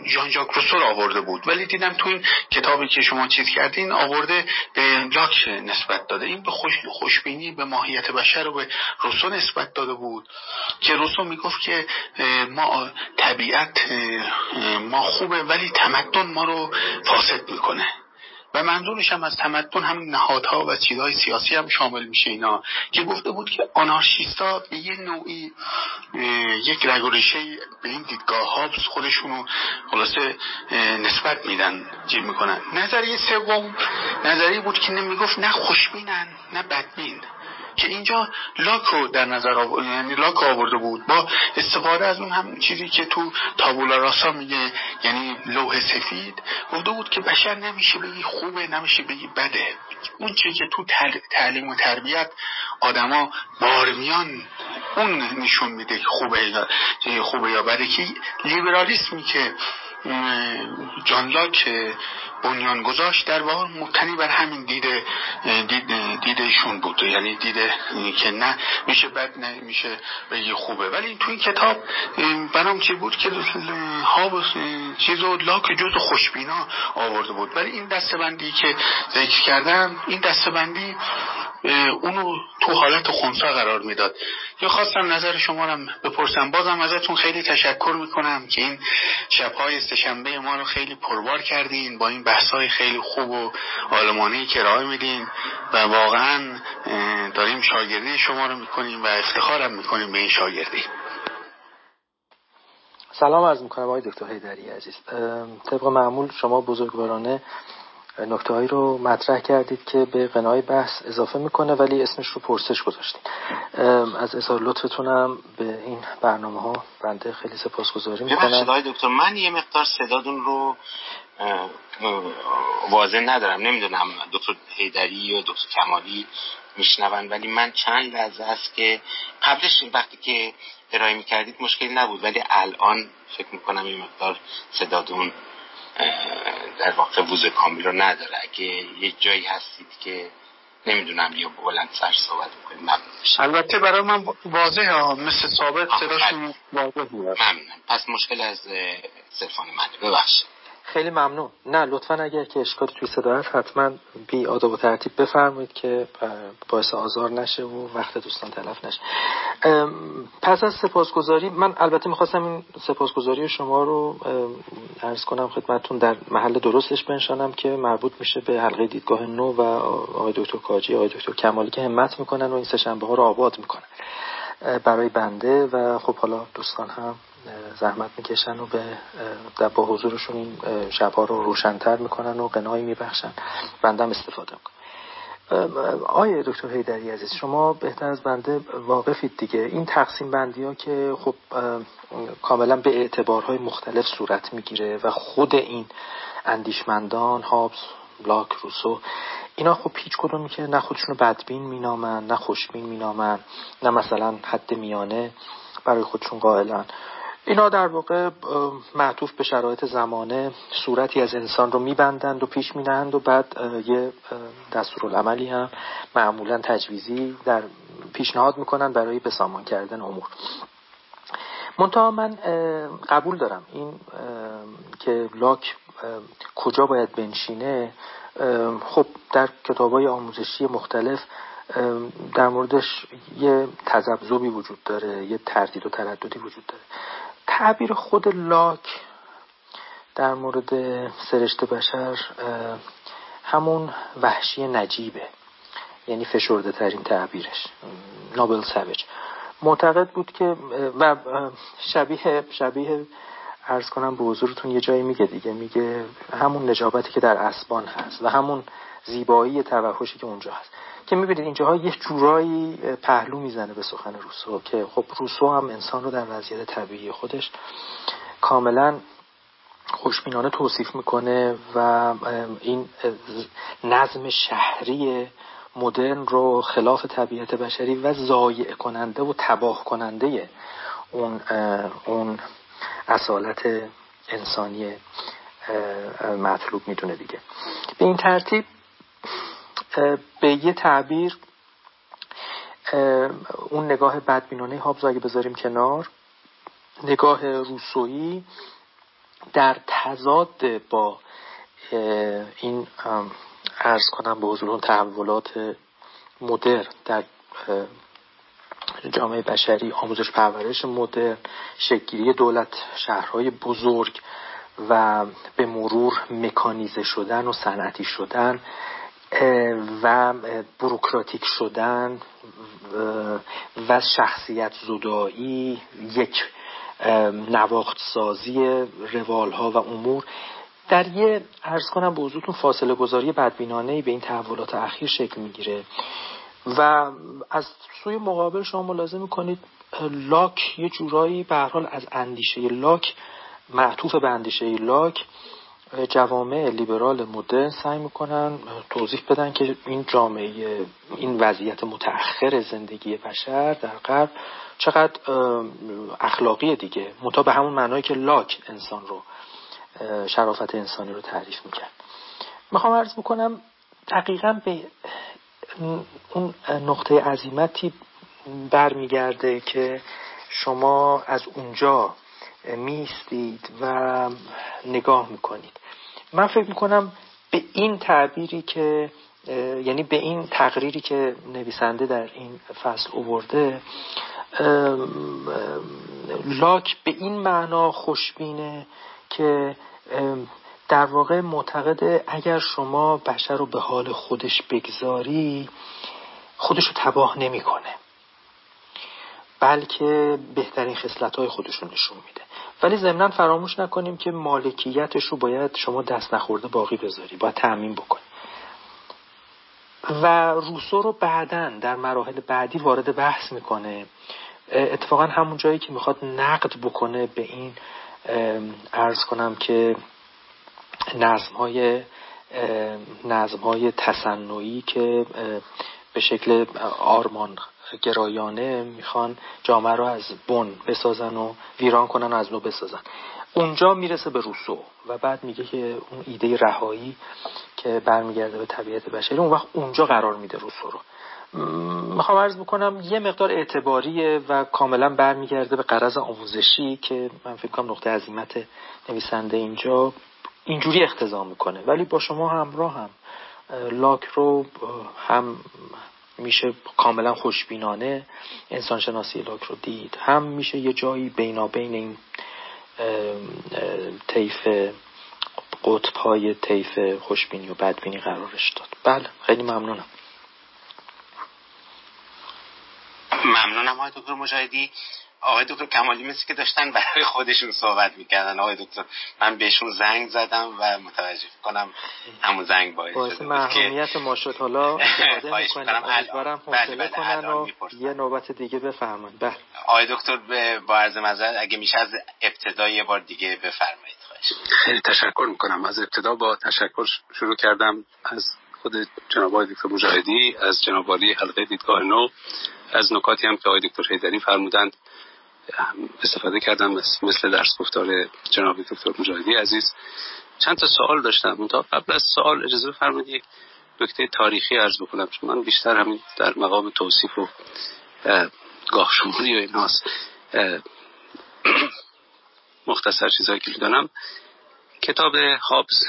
Speaker 4: جان جاک روسو آورده بود. ولی دیدم تو این کتابی که شما چیز کردین آورده به لاک نسبت داده. این به خوش خوشبینی به ماهیت بشر رو به روسو نسبت داده بود. که روسو می‌گفت که ما طبیعت ما خوبه ولی تمدن ما رو فاسد می‌کنه. و منظورش هم از تمدن هم نهادها و چیزهای سیاسی هم شامل میشه اینا. که گفته بود که آنارشیستا به یه نوعی یک رگ به این دیدگاه ها خودشونو خلاصه نسبت میدن جیب می‌کنن. نظریه سوم نظریه بود که نمی‌گفت نه خوشبینن نه بدبین. که اینجا لاک رو در نظر آورد یعنی لاک آورده بود. با استفاده از اون هم چیزی که تو تابولا راسا میگه یعنی لوح سفید گفته بود که بشر نمیشه بگی خوبه نمیشه بگی بده. اون چیزی که تو تعلیم و تربیت آدما بارمیان اون نشون میده که خوبه یا خوبه یا بده. که لیبرالیسمی که جان لاک بنیان گذاشت در واقع مبتنی بر همین دیده دید دیدشون بود. یعنی دیده که نه میشه بد نه میشه بگی خوبه. ولی تو این کتاب برام چی بود که ها چیز و لاک جز خوشبینا آورده بود. ولی این دستبندی که ذکر کردم این دستبندی اونو تو حالت خونسا قرار می‌داد. یا خواستم نظر شما رو بپرسم. بازم ازتون خیلی تشکر می‌کنم که این شبهای سهشنبه ما رو خیلی پربار کردین با این بحثای خیلی خوب و آلمانی که ارائه میدین و واقعا داریم شاگردی شما رو می‌کنیم و افتخارم می‌کنیم به این شاگردی.
Speaker 2: سلام عرض می‌کنم آقای دکتر حیدری عزیز. طبق معمول شما بزرگوارانه نکته هایی رو مطرح کردید که به قنای بحث اضافه می‌کنه ولی اسمش رو پرسش گذاشتید از اظهار لطفتونم به این برنامه ها بنده خیلی سپاسگزاری می‌کنم.
Speaker 1: دکتر من یه مقدار صدادون رو واضح ندارم. نمی‌دونم دکتر حیدری یا دکتر کمالی میشنون ولی من چند لحظه است که قبلش وقتی که ارائه می‌کردید مشکلی نبود ولی الان فکر می‌کنم این مقدار صدادون در واقع ووز کامل رو نداره. اگه یه جایی هستید که نمی‌دونم یا بلند سر صحبت می‌کنید ممنون
Speaker 3: البته برای من واضحه ها مثل ثابت صداشون واضح
Speaker 1: ممنون پس مشکل از cell phone منه ببخشید.
Speaker 2: خیلی ممنون. نه لطفا اگر که اشکالی توی صدا هست حتما بی آداب و ترتیب بفرمایید که باعث آزار نشه و وقت دوستان تلف نشه. پس از سپاسگزاری من البته می‌خواستم این سپاسگزاری شما رو عرض کنم خدمتتون در محل درستش بنشانم که مربوط میشه به حلقه دیدگاه نو و آقای دکتر کاجی آقای دکتر کمالی که همت می‌کنن و این ساحت‌ها رو آباد می‌کنن. برای بنده و خب حالا دوستان هم زحمت می‌کشن و به در با حضورشون این شبها رو روشنتر می‌کنن و قنایی میبخشن. بندم استفاده می‌کنم. آیه دکتر هیدری عزیز شما بهتر از بنده واقفید دیگه. این تقسیم بندی ها که خب کاملا به اعتبارهای مختلف صورت می‌گیره و خود این اندیشمندان هابز لاک روسو اینا خب هیچ کدومی که نه خودشونو بدبین مینامن نه خوشبین مینامن نه مثلا حد میانه برای خودشون قائلن. اینا در واقع معطوف به شرایط زمانه صورتی از انسان رو میبندند و پیش مینهند و بعد یه دستورالعملی هم معمولا تجویزی در پیشنهاد می‌کنن برای بسامان کردن امور. منتها من قبول دارم این که لاک کجا باید بنشینه. خب در کتاب های آموزشی مختلف در موردش یه تذبذبی وجود داره یه تردید و ترددی وجود داره. تعبیر خود لاک در مورد سرشت بشر همون وحشی نجیبه. یعنی فشرده ترین تعبیرش. نابل سویج معتقد بود که و شبیه شبیه ارز کنم به حضورتون یه جایی میگه دیگه. میگه همون نجابتی که در اسبان هست و همون زیبایی توحشی که اونجا هست. که می‌بینید اینجاها یه جورایی پهلو می‌زنه به سخن روسو که خب روسو هم انسان رو در وضعیت طبیعی خودش کاملا خوشبینانه توصیف می‌کنه و این نظم شهری مدرن رو خلاف طبیعت بشری و زایع کننده و تباه کننده اون اون اصالت انسانی مطلوب می‌دونه دیگه. به این ترتیب به یه تعبیر اون نگاه بدبینانه هابز اگه بذاریم کنار نگاه روسویی در تضاد با این ارز کنم به حضور تحولات مدرن در جامعه بشری آموزش پرورش مدرن شکلی دولت شهرهای بزرگ و به مرور مکانیزه شدن و صنعتی شدن و بروکراتیک شدن و شخصیت زدایی یک نواخت سازی روال ها و امور. در یه ارز کنم به حضورتون فاصله گذاری بدبینانه به این تحولات اخیر شکل می‌گیره. و از سوی مقابل شما ملاحظه می‌کنید لاک یه جورایی به حال از اندیشه لاک معطوف به اندیشه لاک جوامع لیبرال مدرن سعی می‌کنن توضیح بدن که این جامعه این وضعیت متأخر زندگی بشر در غرب چقدر اخلاقی دیگه. متا به همون معنایی که لاک انسان رو شرافت انسانی رو تعریف می‌کرد. می‌خوام عرض بکنم دقیقا به اون نقطه عظیمتی برمیگرده که شما از اونجا میستید و نگاه می‌کنید. من فکر می‌کنم به این تعبیری که یعنی به این تقریری که نویسنده در این فصل اوورده لاک به این معنا خوشبینه که در واقع معتقده اگر شما بشر رو به حال خودش بگذاری خودش رو تباه نمی‌کنه بلکه بهترین خصلت های خودش رو نشون میده. ولی ضمنا فراموش نکنیم که مالکیتش رو باید شما دست نخورده باقی بذاری. باید تعمین بکنی. و روسو رو بعدا در مراحل بعدی وارد بحث می‌کنه. اتفاقا همون جایی که می‌خواد نقد بکنه به این ارز کنم که نظم های نظم های تصنعی که به شکل آرمان گرایانه می‌خوان جامعه رو از بن بسازن و ویران کنن و از نو بسازن. اونجا می‌رسه به روسو و بعد میگه که اون ایده رهایی که برمیگرده به طبیعت بشری اون وقت اونجا قرار میده روسو رو. می‌خوام عرض بکنم یه مقدار اعتباریه و کاملا برمیگرده به قرض آموزشی که من فکر کنم نقطه عظیمت نویسنده اینجا اینجوری اختضا می‌کنه. ولی با شما همراه هم لاک رو هم میشه کاملا خوشبینانه انسانشناسی لاک رو دید. هم میشه یه جایی بینابین این طیف قطب های طیف خوشبینی و بدبینی قرارش داد. بله خیلی ممنونم.
Speaker 4: ممنونم آقای دکتر مجاهدی. آقای دکتر کمالی مثل که داشتن برای خودشون صحبت می‌کردن. آقای دکتر من بهشون زنگ زدم و متوجه کنم همون زنگ باعث
Speaker 2: باعث محرومیت ما شد. حالا امیدوارم حوصله بله، کنن و یه نوبت دیگه بفرمایید. بله.
Speaker 4: آقای دکتر با عرض معذرت اگه میشه از ابتدا یه بار دیگه بفرمایید.
Speaker 3: خیلی تشکر می‌کنم. از ابتدا با تشکر شروع کردم. از خود جناب آقای دکتر مجاهدی از جناب حلقه دیدگاه نو. از نکاتی هم که آقای دکتر حیدری فرمودند. استفاده کردم مثل درس گفتار جناب دکتر مجاهدی عزیز. چند تا سوال داشتم. تا قبل از سوال اجازه بفرمایید یک نکته تاریخی عرض بکنم چون من بیشتر همین در مقام توصیف و گاه شماری و ایناست. مختصر چیزهایی که می‌دانم. کتاب هابز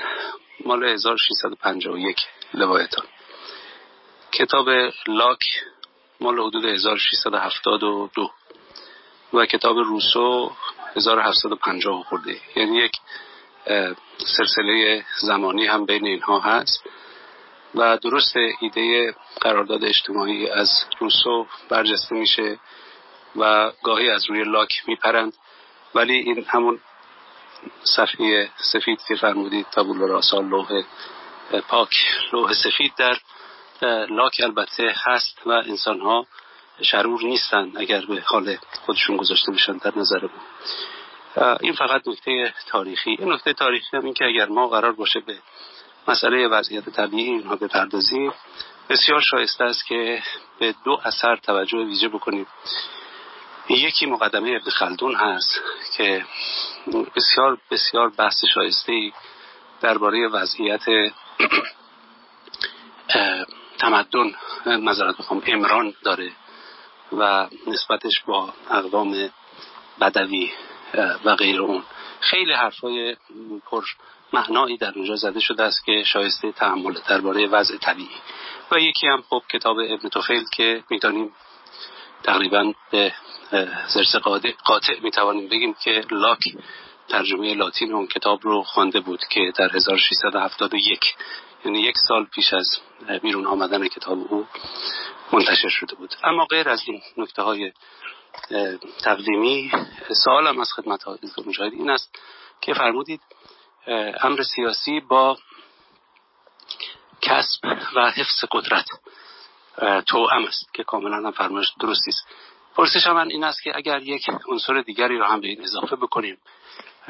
Speaker 3: مال 1651 لوایتان کتاب لاک مال حدود 1672 و کتاب روسو 1750 خورده. یعنی یک سلسله زمانی هم بین اینها هست و درست ایده قرارداد اجتماعی از روسو برجسته میشه و گاهی از روی لاک میپرند. ولی این همون صفحه سفید که فرمودید تابول راسال لوح پاک لوح سفید در لاک البته هست و انسان ها شرور نیستن اگر به حال خودشون گذاشته بشن در نظر ما. این فقط نکته تاریخی. این نکته تاریخی هم این که اگر ما قرار باشه به مسئله وضعیت طبیعی اینها بپردازیم بسیار شایسته است که به دو اثر توجه ویژه بکنیم. یکی مقدمه ابن خلدون هست که بسیار بسیار بحث شایسته درباره وضعیت تمدن مذارت بخوام امران داره. و نسبتش با اقوام بدوی و غیر اون. خیلی حرفای پر معنایی در اونجا زده شده است که شایسته تحمل درباره وضع طبیعی. و یکی هم خب کتاب ابن توفیل که می‌دانیم تقریبا به زرس قاطع می‌توانیم بگیم که لاک ترجمه لاتین اون کتاب رو خوانده بود که در 1671 یعنی یک سال پیش از بیرون آمدن کتاب او منتشر شده بود. اما غیر از این نکته های تقدیمی سوالم از خدمت های مجاهد این است که فرمودید امر سیاسی با کسب و حفظ قدرت توأم است که کاملا هم فرمایش درستی است. پرسش من این است که اگر یک عنصر دیگری رو هم به این اضافه بکنیم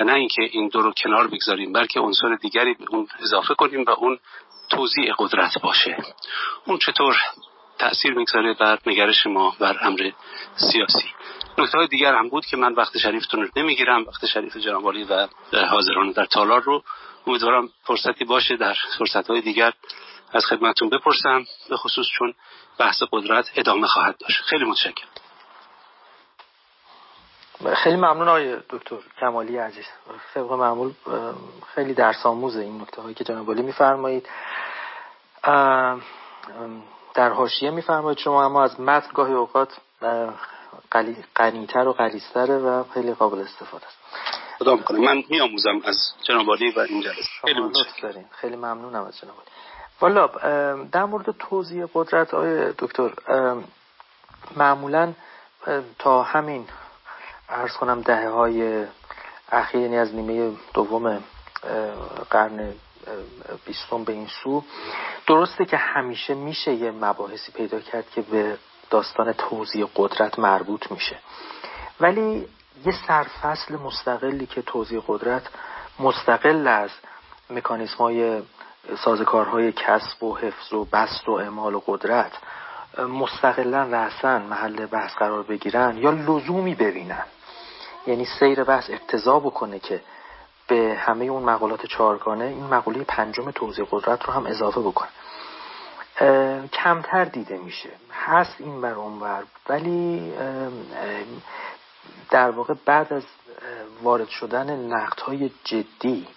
Speaker 3: نه اینکه این دو رو کنار بگذاریم بلکه عنصر دیگری به اون اضافه کنیم و اون توضیع قدرت باشه. اون چطور تأثیر می‌گذاره بر نگرش ما بر امر سیاسی. نکته دیگر هم بود که من وقت شریفتون رو نمی‌گیرم وقت شریف جنابالی و حاضران در تالار رو. امیدوارم فرصتی باشه در فرصت های دیگر از خدمتون بپرسم به خصوص چون بحث قدرت ادامه خواهد داشت. خیلی متشکرم.
Speaker 2: خیلی ممنون آقای دکتر کمالی عزیز. طبق معمول خیلی درس آموز این نکته هایی که جناب میفرمایید. در حاشیه میفرمایید شما اما از متن گاهی اوقات قنیتر و غلیظتره و خیلی قابل استفاده است.
Speaker 3: خدا می‌کنه. من میآموزم از جناب و این جلسه.
Speaker 2: خیلی دارین. خیلی ممنونم از جناب والا در مورد توضیح قدرت های دکتر معمولا تا همین ارز کنم دهه های اخیر یعنی از نیمه دوم قرن بیستم به این سو. درسته که همیشه میشه یه مباحثی پیدا کرد که به داستان توضیح قدرت مربوط میشه. ولی یه سرفصل مستقلی که توضیح قدرت مستقل از مکانیسم های سازکارهای کسب و حفظ و بست و اعمال و قدرت مستقلا رأسا محل بحث قرار بگیرن یا لزومی ببینن. یعنی سیر بحث اقتضا بکنه که به همه اون مقالات چهارگانه این مقوله پنجم توضیح قدرت رو هم اضافه بکنه. کمتر دیده میشه. هست این بر اونور ولی در واقع بعد از وارد شدن نقد جدی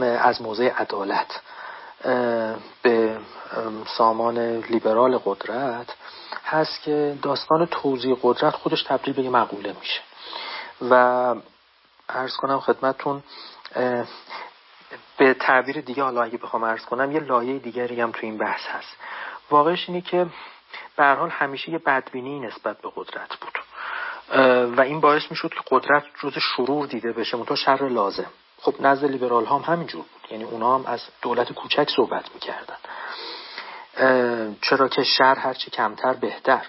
Speaker 2: از موضع عدالت به سامان لیبرال قدرت هست که داستان توضیح قدرت خودش تبدیل به یه مقوله میشه. و ارز کنم خدمتون به تعبیر دیگه حالا اگه بخوام ارز کنم یه لایه دیگری هم تو این بحث هست. واقعش اینه که به حال همیشه یه بدبینی نسبت به قدرت بود. و این باعث می‌شد که قدرت جز شرور دیده بشه منتها شر لازم. خب نزد لیبرال هم همینجور بود. یعنی اونا هم از دولت کوچک صحبت می‌کردن. چرا که شر هرچی کمتر بهتر.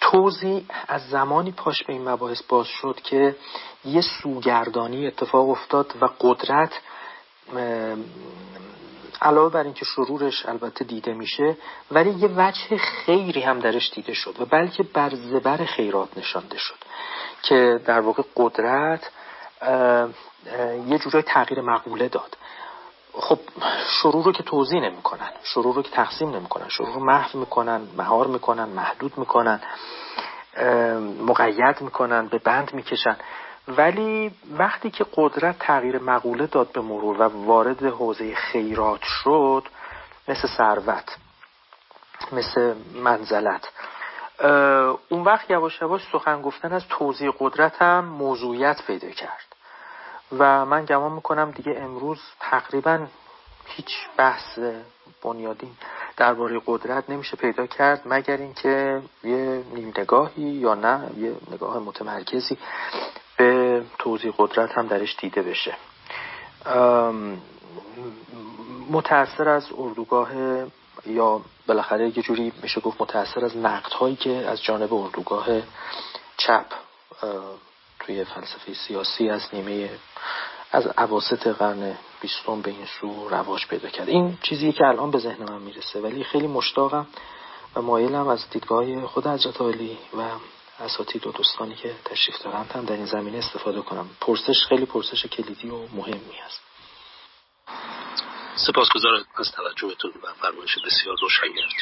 Speaker 2: توضیح از زمانی پاش به این مباحث باز شد که یه سوگردانی اتفاق افتاد و قدرت علاوه بر اینکه شرورش البته دیده میشه ولی یه وجه خیری هم درش دیده شد و بلکه بر زبر خیرات نشانده شد. که در واقع قدرت یه جورای تغییر مقوله داد. خب شرور رو که توضیح نمی‌کنن شرور رو که تقسیم نمی‌کنن شرور رو محو می‌کنن مهار می‌کنن محدود می‌کنن مقید می‌کنن به بند می‌کشن. ولی وقتی که قدرت تغییر مقوله داد به مرور و وارد حوزه خیرات شد مثل ثروت مثل منزلت اون وقت یواش یواش سخن گفتن از توضیح قدرت هم موضوعیت پیدا کرد. و من گمان می‌کنم دیگه امروز تقریبا هیچ بحث بنیادین درباره قدرت نمیشه پیدا کرد مگر اینکه یه نیم نگاهی یا نه یه نگاه متمرکزی به توضیح قدرت هم درش دیده بشه. متأثر از اردوگاه یا بالاخره یه جوری میشه گفت متأثر از نقد هایی که از جانب اردوگاه چپ توی فلسفه سیاسی از نیمه از عواسط قرن بیستم به این سو رواج پیدا کرد. این چیزی که الان به ذهن من می‌رسه ولی خیلی مشتاقم و مایلم از دیدگاه خود حضرت عالی و اساتید و دوستانی که تشریف دارند هم در این زمینه استفاده کنم. پرسش خیلی پرسش کلیدی و مهمی است
Speaker 3: سپاسگزارم از توجهتون و فرمایش بسیار روشنگرد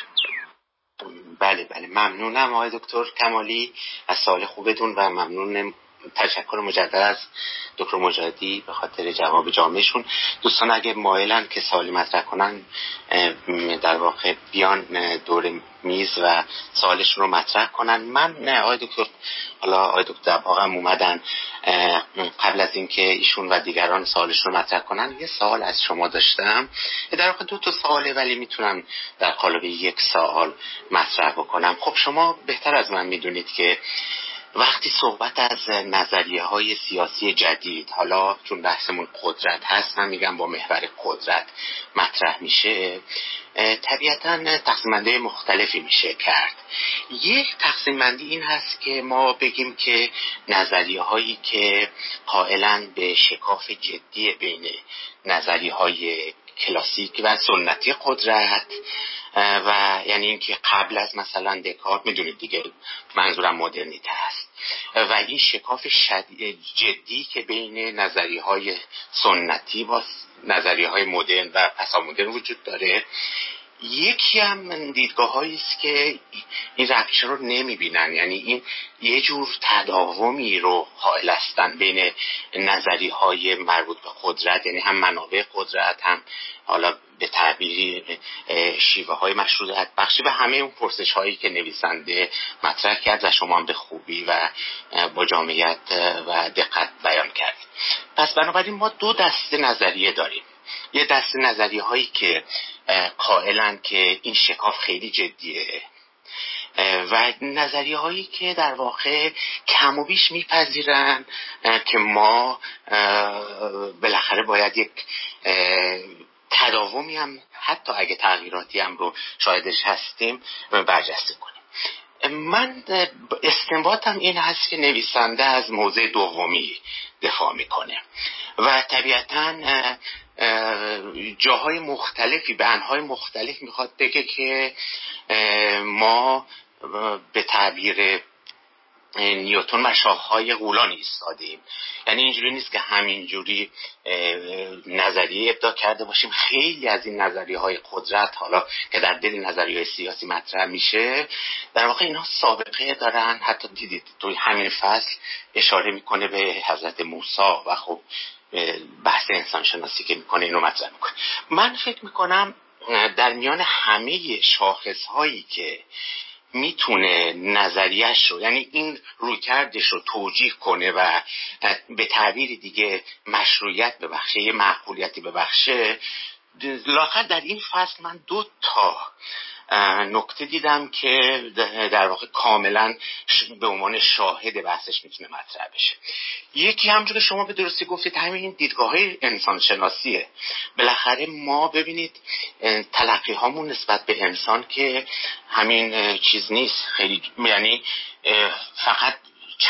Speaker 1: بله بله. ممنونم آقای دکتر کمالی از سال خوبتون و ممنون تشکر مجدد از دکتر مجاهدی به خاطر جواب جامعشون. دوستان اگه مایلن که سوالی مطرح کنن در واقع بیان دور میز و سوالشون رو مطرح کنن. من نه آقای دکتر حالا آقای دکتر هم اومدن قبل از اینکه ایشون و دیگران سوالشون رو مطرح کنن یه سوال از شما داشتم. در واقع دو تا سواله ولی می‌تونم در قالب یک سوال مطرح بکنم. خب شما بهتر از من می‌دونید که وقتی صحبت از نظریه های سیاسی جدید حالا چون بحثمون قدرت هست من میگم با محور قدرت مطرح میشه طبیعتا تقسیمنده مختلفی میشه کرد. یک تقسیمندی این هست که ما بگیم که نظریه هایی که قائلا به شکاف جدی بین نظریه های کلاسیک و سنتی قدرت و یعنی اینکه قبل از مثلا دکارت می‌دونید دیگه منظورم مدرنیته هست و این شکاف جدی که بین نظری های سنتی با نظریه های مدرن و پسا مدرن وجود داره. یکی هم دیدگاه است که این رپچه رو نمی‌بینن. یعنی این یه جور تداومی رو حائل هستن بین نظری های مربوط به قدرت یعنی هم منابع قدرت هم حالا به تعبیری شیوه های مشروعیت بخشی و همه اون پرسش هایی که نویسنده مطرح کرد و شما هم به خوبی و با جامعیت و دقت بیان کرد پس بنابراین ما دو دسته نظریه داریم. یه دست نظری هایی که قائلن که این شکاف خیلی جدیه. و نظریه هایی که در واقع کم و بیش میپذیرن که ما بالاخره باید یک تداومی هم حتی اگه تغییراتی هم رو شاهدش هستیم برجسته کنیم. من استنباطم این هست که نویسنده از موضع دومی دفاع می‌کنه. و طبیعتا جاهای مختلفی به انهای مختلف می‌خواد بگه که ما به تعبیر نیوتون و شاههای غولان ایستادیم. یعنی اینجوری نیست که همینجوری نظریه ابدا کرده باشیم. خیلی از این نظریه های قدرت حالا که در دل نظریه سیاسی مطرح میشه در واقع اینها سابقه دارن. حتی دیدید توی همین فصل اشاره می‌کنه به حضرت موسی و خب بحث انسان شناسی که می‌کنه اینو مطرح می‌کنه. من فکر می‌کنم در میان همه شاخص هایی که می‌تونه نظریش رو یعنی این رویکردش رو توجیه کنه و به تعبیر دیگه مشروعیت ببخشه یه معقولیتی ببخشه لاقل در این فصل من دو تا نکته دیدم که در واقع کاملا به عنوان شاهد بحثش می‌تونه مطرح بشه. یکی همجور که شما به درستی گفتید همین دیدگاه های انسان شناسیه بالاخره ما ببینید تلقی هامون نسبت به انسان که همین چیز نیست. خیلی یعنی فقط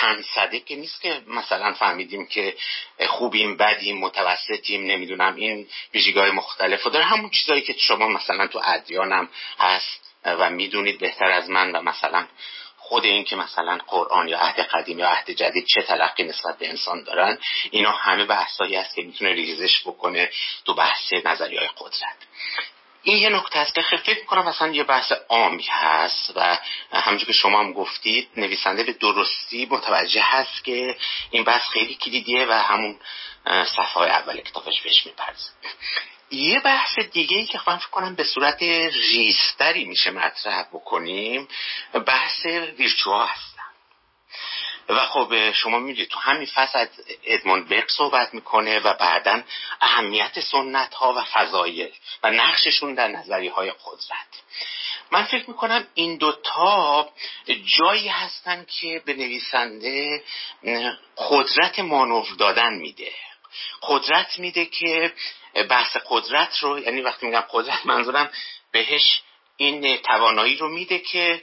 Speaker 1: چند صده که نیست که مثلا فهمیدیم که خوبیم بدیم متوسطیم نمی‌دونم این ویژگی مختلف و داره. همون چیزایی که شما مثلا تو ادیانم هست و می‌دونید بهتر از من و مثلا خود این که مثلا قرآن یا عهد قدیم یا عهد جدید چه تلقی نسبت به انسان دارن اینا همه بحثایی هست که می‌تونه ریزش بکنه تو بحث نظری های قدرت. این یه نکته است که فکر می‌کنم مثلا یه بحث عامی هست و همونجور که شما هم گفتید نویسنده به درستی متوجه هست که این بحث خیلی کلیدیه و همون صفحه اول کتابش بهش میپرزه یه بحث دیگه ای که خواهم فکر کنم به صورت ریستری میشه مطرح بکنیم بحث ویرچوها هست و خب شما می‌دونید تو همین فصل از ادموند صحبت می‌کنه و بعدا اهمیت سنت ها و فضایل و نقششون در نظری های قدرت. من فکر می‌کنم این دوتا جایی هستن که به نویسنده قدرت مانور دادن میده. قدرت میده که بحث قدرت رو یعنی وقتی میگم قدرت منظورم بهش این توانایی رو میده که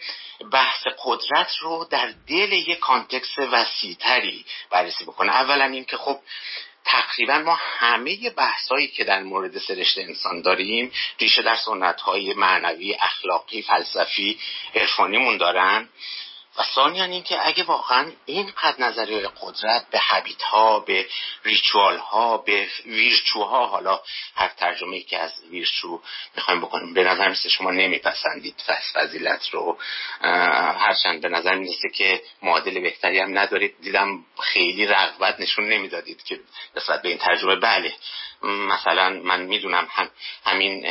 Speaker 1: بحث قدرت رو در دل یک کانتکس وسیعتری بررسی بکنه. اولا اینکه خب تقریبا ما همه بحثایی که در مورد سرشت انسان داریم ریشه در سنت های معنوی اخلاقی فلسفی عرفانیمون دارن. و ثانیا اینکه اگه واقعا اینقدر نظریه قدرت به حبیت ها به ریچوال ها به ویرچو ها حالا هر ترجمه ای که از ویرچو می‌خوایم بکنیم به نظر میسته شما نمیپسندید فضیلت رو. هرچند به نظر می‌رسه که معادل بهتری هم ندارید. دیدم خیلی رغبت نشون نمی‌دادید که نسبت به این ترجمه بله. مثلا من می‌دونم هم همین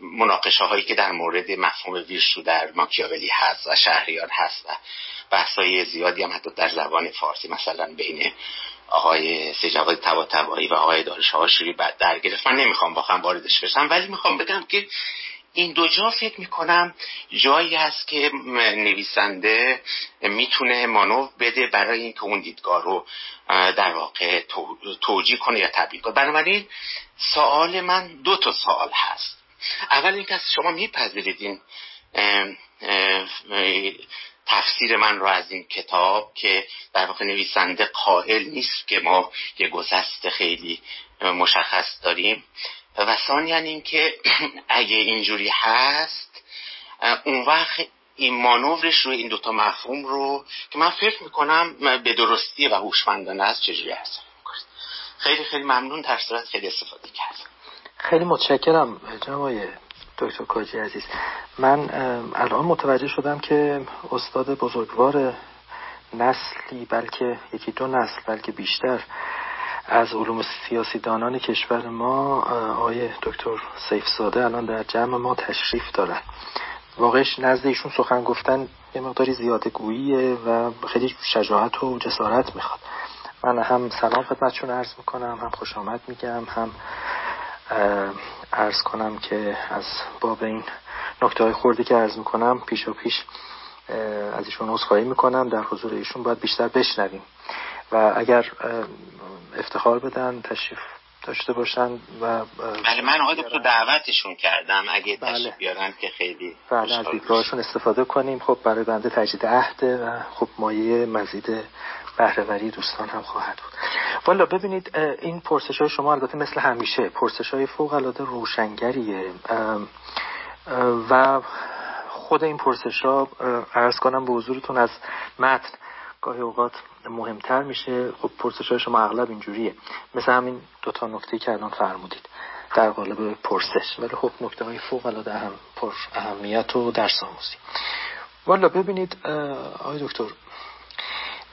Speaker 1: مناقشه هایی که در مورد مفهوم ویرشو در ماکیاولی هست و شهریار هست و بحثای زیادی هم حتی در زبان فارسی مثلا بین آقای سجواد تبایی و آقای دارش آشوری بعد در گرفت. من نمی‌خوام واقعا واردش بشم ولی می‌خوام بگم که این دو جا فکر می‌کنم جایی هست که نویسنده می‌تونه مانو بده برای اینکه اون دیدگاه رو در واقع توجیه کنه یا تبیین کنه. بنابراین سوال من دو تا سوال هست. اول اینکه از شما میپذیرید این تفسیر من رو از این کتاب که در واقع نویسنده قائل نیست که ما یه گذست خیلی مشخص داریم. و ثانیا اینکه اگه اینجوری هست اون وقت این مانورش رو این دوتا مفهوم رو که من فکر می‌کنم به درستی و هوشمندانه است چجوری هست خیلی خیلی ممنون در صورت خیلی استفاده کرد
Speaker 2: خیلی متشکرم جناب دکتر کاجی عزیز. من الان متوجه شدم که استاد بزرگوار نسلی بلکه یکی دو نسل بلکه بیشتر از علوم سیاسی دانان کشور ما آقای دکتر سیف ساده الان در جمع ما تشریف دارن. واقعش نزد ایشون سخن گفتن یه مقداری زیاده گوییه و خیلی شجاعت و جسارت می‌خواد. من هم سلام خدمتشون عرض می‌کنم هم خوش آمد میگم هم عرض کنم که از باب این نکته های خوردی که عرض می‌کنم پیش و پیش از ایشون عذرخواهی می‌کنم. در حضور ایشون باید بیشتر بشنویم. و اگر افتخار بدن تشریف داشته باشن و
Speaker 1: بله من آقای دکتر دعوتشون کردم. اگه بله. تشریف بیارن که خیلی
Speaker 2: بله از دیدگاهشون استفاده کنیم. خب برای بنده تجدید عهده و خب مایه مزید بهرهوری دوستان هم خواهد بود. والا ببینید این پرسش های شما البته مثل همیشه پرسش های فوق العاده روشنگریه و خود این پرسش ها عرض کنم به حضورتون از متن گاهی اوقات مهمتر میشه. خب پرسش های شما اغلب اینجوریه. مثل همین دوتا نکته که الان فرمودید در قالب پرسش. ولی خب نکته های فوق العاده اهم پر اهمیت و درس آموزی. والا ببینید آقای دکتر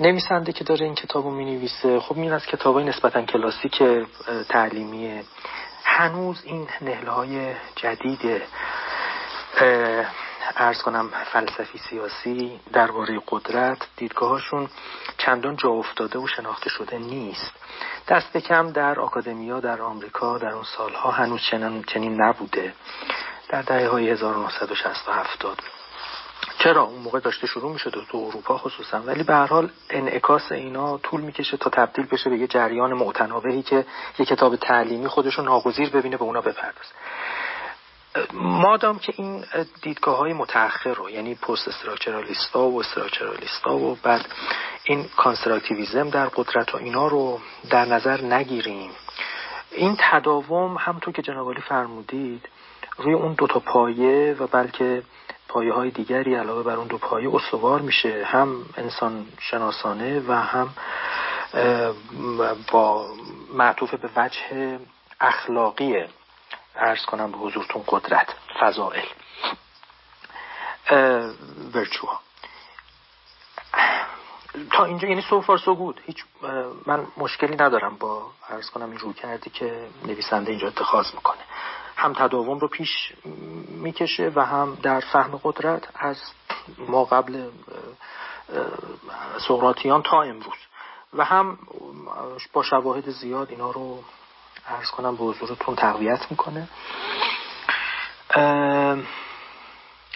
Speaker 2: نویسنده که داره این کتاب رو می نویسه خب این از کتاب های نسبتا کلاسیک تعلیمیه. هنوز این نهله های جدید ارز کنم فلسفی سیاسی درباره قدرت دیدگاهشون چندان جا افتاده و شناخته شده نیست. دست کم در آکادمیا در آمریکا در اون سالها هنوز چنین نبوده. در دهه های 1960 و 70 چرا اون موقع داشته شروع می‌شد تو اروپا خصوصا؟ ولی به هر حال انعکاس اینا طول می‌کشه تا تبدیل بشه به یه جریان متناوبی که یه کتاب تعلیمی خودشون ناگزیر ببینه به اونا بپردازه. مادام که این دیدگاه های متأخر رو یعنی پست استراکچرالیستا و استراکچرالیستا و بعد این کانسراتیویزم در قدرت و اینا رو در نظر نگیریم این تداوم همطور که جناب فرمودید روی اون دوتا پایه و بلکه پایه های دیگری علاوه بر اون دو پایه استوار میشه. هم انسان شناسانه و هم با معطوف به وجه اخلاقی ارز کنم به حضورتون قدرت فضائل. ورچوها تا اینجا یعنی سو فار سو گود هیچ من مشکلی ندارم با ارز کنم این رو کردی که نویسنده اینجا اتخاذ می‌کنه. هم تداوم رو پیش می‌کشه و هم در فهم قدرت از ما قبل سقراطیان تا امروز. و هم با شواهد زیاد اینا رو ارز کنم به حضورتون تقویت می‌کنه.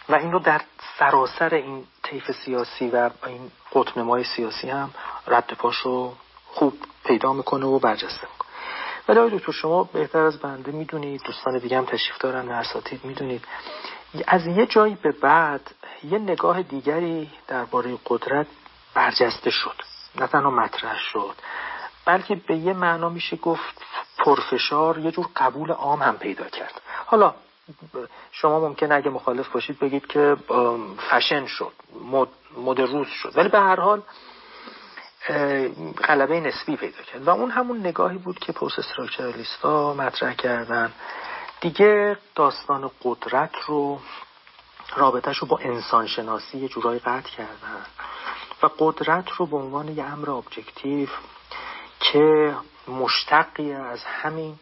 Speaker 2: و این رو در سراسر این طیف سیاسی و این قطنمای سیاسی هم رد پاش خوب پیدا می‌کنه و برجسته می‌کنه. ولی آقای دکتر شما بهتر از بنده می‌دونید دوستان دیگه هم تشریف دارن و اساتید می‌دونید. از یه جایی به بعد یه نگاه دیگری درباره قدرت برجسته شد. نه تنها مطرح شد بلکه به یه معنا میشه گفت پرفشار یه جور قبول عام هم پیدا کرد. حالا شما ممکن اگه مخالف باشید بگید که فشن شد مد روز شد. ولی به هر حال غلبه نسبی پیدا کرد. و اون همون نگاهی بود که post-structuralist ا مطرح کردن. دیگه داستان قدرت رو رابطهش رو با انسان شناسی یه جورایی قطع کردن. و قدرت رو به عنوان یه امر objective که مشتقی از همین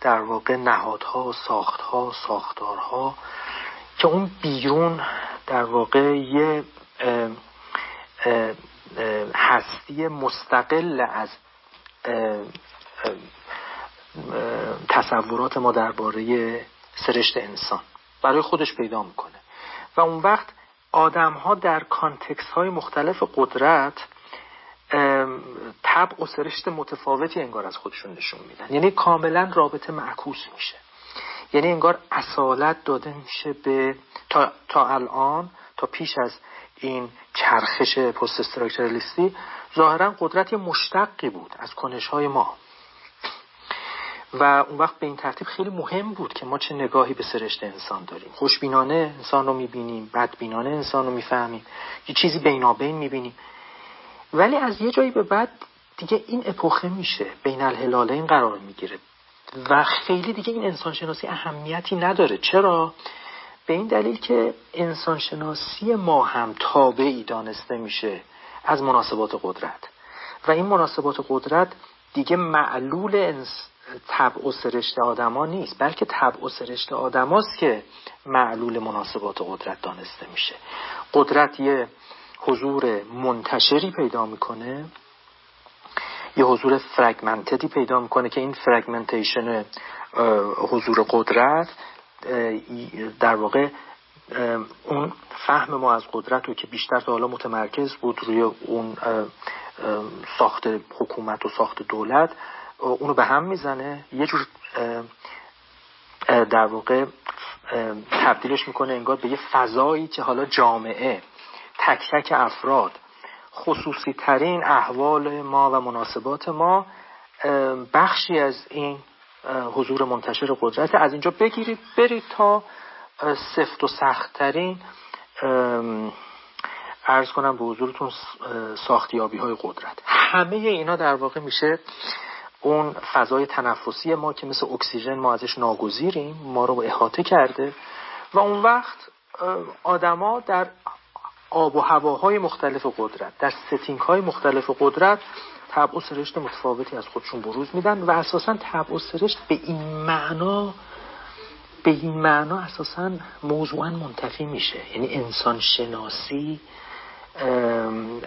Speaker 2: در واقع نهادها ساختها ساختارها که اون بیرون در واقع یه هستی مستقل از تصورات ما درباره سرشت انسان برای خودش پیدا می‌کنه. و اون وقت آدم ها در کانتکس های مختلف قدرت طبع و سرشت متفاوتی انگار از خودشون نشون میدن. یعنی کاملا رابطه معکوس میشه. یعنی انگار اصالت داده میشه به تا, تا الان تا پیش از این چرخش پست استراکچرالیستی ظاهرا قدرت مشتقی بود از کنش های ما. و اون وقت به این ترتیب خیلی مهم بود که ما چه نگاهی به سرشت انسان داریم. خوشبینانه انسان رو می‌بینیم بدبینانه انسان رو می‌فهمیم. یه چیزی بینابین می‌بینیم. ولی از یه جایی به بعد دیگه این اپوخه میشه بین الهلالین قرار می‌گیره. و خیلی دیگه این انسانشناسی اهمیتی نداره. چرا؟ به این دلیل که انسانشناسی ما هم تابعی دانسته میشه از مناسبات قدرت. و این مناسبات قدرت دیگه معلول طبع و سرشت آدما نیست بلکه طبع و سرشت آدماست که معلول مناسبات قدرت دانسته میشه. قدرت یه حضور منتشری پیدا می‌کنه یه حضور فرگمنتدی پیدا می‌کنه که این فرگمنتیشن حضور قدرت در واقع اون فهم ما از قدرت رو که بیشتر تا حالا متمرکز بود روی اون ساخت حکومت و ساخت دولت اونو به هم می‌زنه. یه جور در واقع تبدیلش می‌کنه انگار به یه فضایی که حالا جامعه تک تک افراد خصوصی ترین احوال ما و مناسبات ما بخشی از این حضور منتشر قدرت. از اینجا بگیرید برید تا سفت و سختترین ارز کنم به حضورتون ساختیابی های قدرت. همه اینا در واقع میشه اون فضای تنفسی ما که مثل اکسیژن ما ازش ناگزیریم ما رو احاطه کرده و اون وقت آدما در آب و هواهای مختلف قدرت در setting های مختلف قدرت طبع و سرشت متفاوتی از خودشون بروز میدن و اساسا طبع و سرشت به این معنا به این معنا اساسا موضوعا منتفی میشه. یعنی انسان شناسی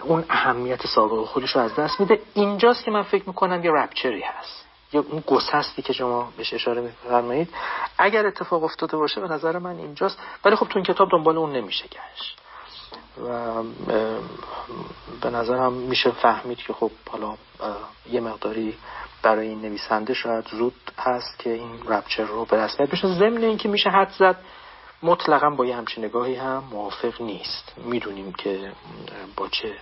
Speaker 2: اون اهمیت سابق خودش رو از دست میده. اینجاست که من فکر می‌کنم یه رپچری هست. یا اون گسستی که شما بهش اشاره میفرمایید. اگر اتفاق افتاده باشه به نظر من اینجاست. ولی خب تو این کتاب دنبال اون نمیشه گشت. و به نظرم میشه فهمید که خب حالا یه مقداری برای این نویسنده شاید زود هست که این رپچر رو به رسمیت بشه ضمن اینکه میشه حد زد مطلقا با یه همچین نگاهی هم موافق نیست. می‌دونیم که با چه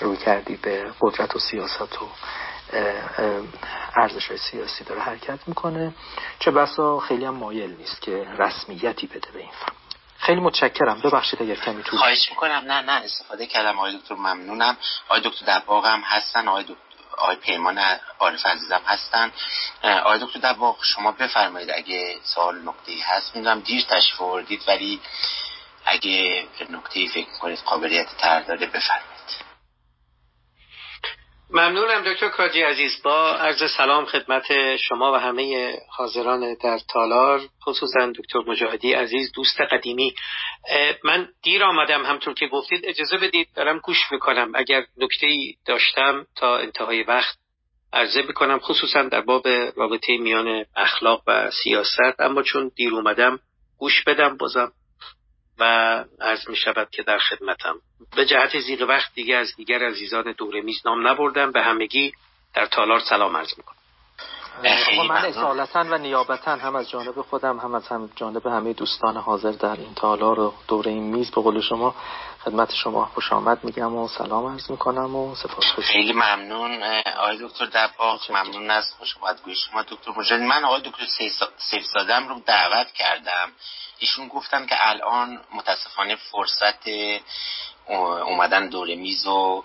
Speaker 2: روی کردی به قدرت و سیاست و ارزش سیاسی داره حرکت می‌کنه. چه بسا خیلی هم مایل نیست که رسمیتی بده به این فهم خیلی متشکرم. ببخشید اگر کمی طول
Speaker 1: خواهش می‌کنم. نه نه استفاده کردم. آقای دکتر ممنونم. آقای دکتر دباغ هم هستن. آقای دکتر آقای پیمان عارف عزیزم هستن. آقای دکتر دباغ شما بفرمایید اگه سوال نکته هست. می‌دونم دیر تشریف آوردید ولی اگه نکته فکر کنید قابلیت تر داره بفرمایید.
Speaker 3: ممنونم دکتر کاجی عزیز. با عرض سلام خدمت شما و همه حاضران در تالار خصوصا دکتر مجاهدی عزیز دوست قدیمی. من دیر آمدم همطور که گفتید. اجازه بدید دارم گوش می‌کنم. اگر نکته ای داشتم تا انتهای وقت عرضه می‌کنم خصوصا در باب رابطه میان اخلاق و سیاست. اما چون دیر اومدم گوش بدم بازم و عرض می شود که در خدمتم. به جهت زیر وقت دیگه از دیگر عزیزان دوره میز نام نبردم. به همگی در تالار سلام عرض می‌کنم
Speaker 2: من اصالتا و نیابتا هم از جانب خودم هم از هم جانب همه دوستان حاضر در این تالار و دوره این میز. به قول شما خدمت شما خوش آمد میگم و سلام عرض می‌کنم و سپاس
Speaker 1: خیلی ممنون آقای دکتر دباغ ممنون از خوش آمدگوی شما دکتر مجرد من آقای دکتر سیف سادم رو دعوت کردم. ایشون گفتن که الان متاسفانه فرصت اومدن دور میز و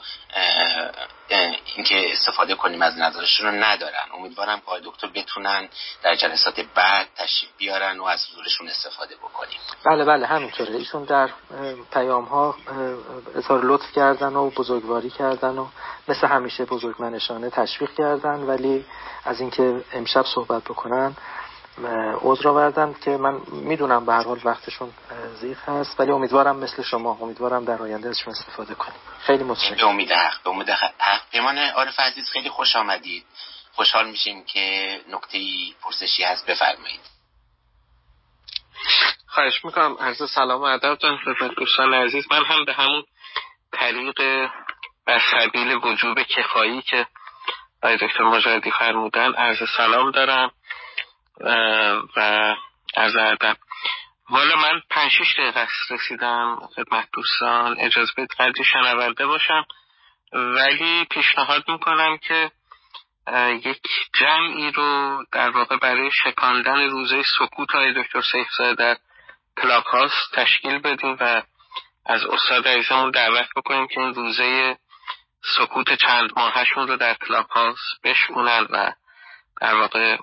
Speaker 1: اینکه استفاده کنیم از نظرشون رو ندارن. امیدوارم که دکتر بتونن در جلسات بعد تشریف بیارن و از حضورشون استفاده بکنیم.
Speaker 2: بله بله همینطوره. ایشون در پیام ها اظهار لطف کردن و بزرگواری کردن و مثل همیشه بزرگمنشانه تشویق کردن ولی از اینکه امشب صحبت بکنن عذر آوردن که من می‌دونم به هر حال وقتشون زیخ هست ولی امیدوارم مثل شما امیدوارم در آینده ازشون استفاده کنیم. خیلی متشکرم.
Speaker 1: به امید حق به امید حق. پیمان عارف عزیز خیلی خوش آمدید. خوشحال میشیم که نکته پرسشی هست بفرمایید.
Speaker 5: خواهش می‌کنم. عرض سلام و ادب خدمت دوستان عزیز. من هم به همون طریق و سبیل وجوب کفایی که آقای دکتر مجردی فرمودن عرض سلام دارم. و از ادب. والا من پنج شیش دقیقه رسیدم خدمت دوستان اجازه بدید قدری شنونده باشم. ولی پیشنهاد می‌کنم که یک جمعی رو در واقع برای شکاندن روزه سکوت های دکتر سیفزاده در کلاب هاست تشکیل بدیم و از استاد عزیزمون دعوت بکنیم که این روزه سکوت چند ماهشون رو در کلاب هاست بشکنن و در واقع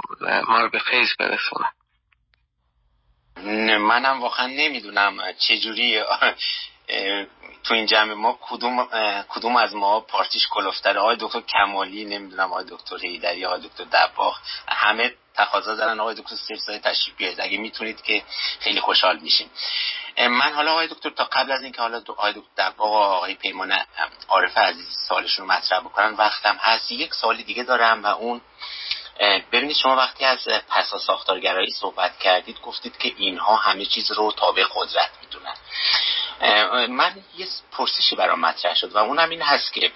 Speaker 5: ما رو به فیض برسونه.
Speaker 1: منم واقعا نمی‌دونم چجوری تو این جمع ما کدوم کدوم از ما پارتیش کلفتره آقای دکتر کمالی نمی‌دونم آقای دکتر هیدری آقای دکتر دباغ همه تقاضا دارن آقای دکتر سیف تشریف بیارید. اگه می‌تونید که خیلی خوشحال میشیم من حالا آقای دکتر تا قبل از اینکه حالا آقای دکتر دباغ آقای پیمان عارف عزیز سالشون رو مطرح بکنن وقتم هست. یک سالی دیگه دارم و اون ببینید شما وقتی از پسا ساختارگرایی صحبت کردید گفتید که اینها همه چیز رو تابع قدرت می‌دونن. من یه پرسشی برام مطرح شد و اونم این هست که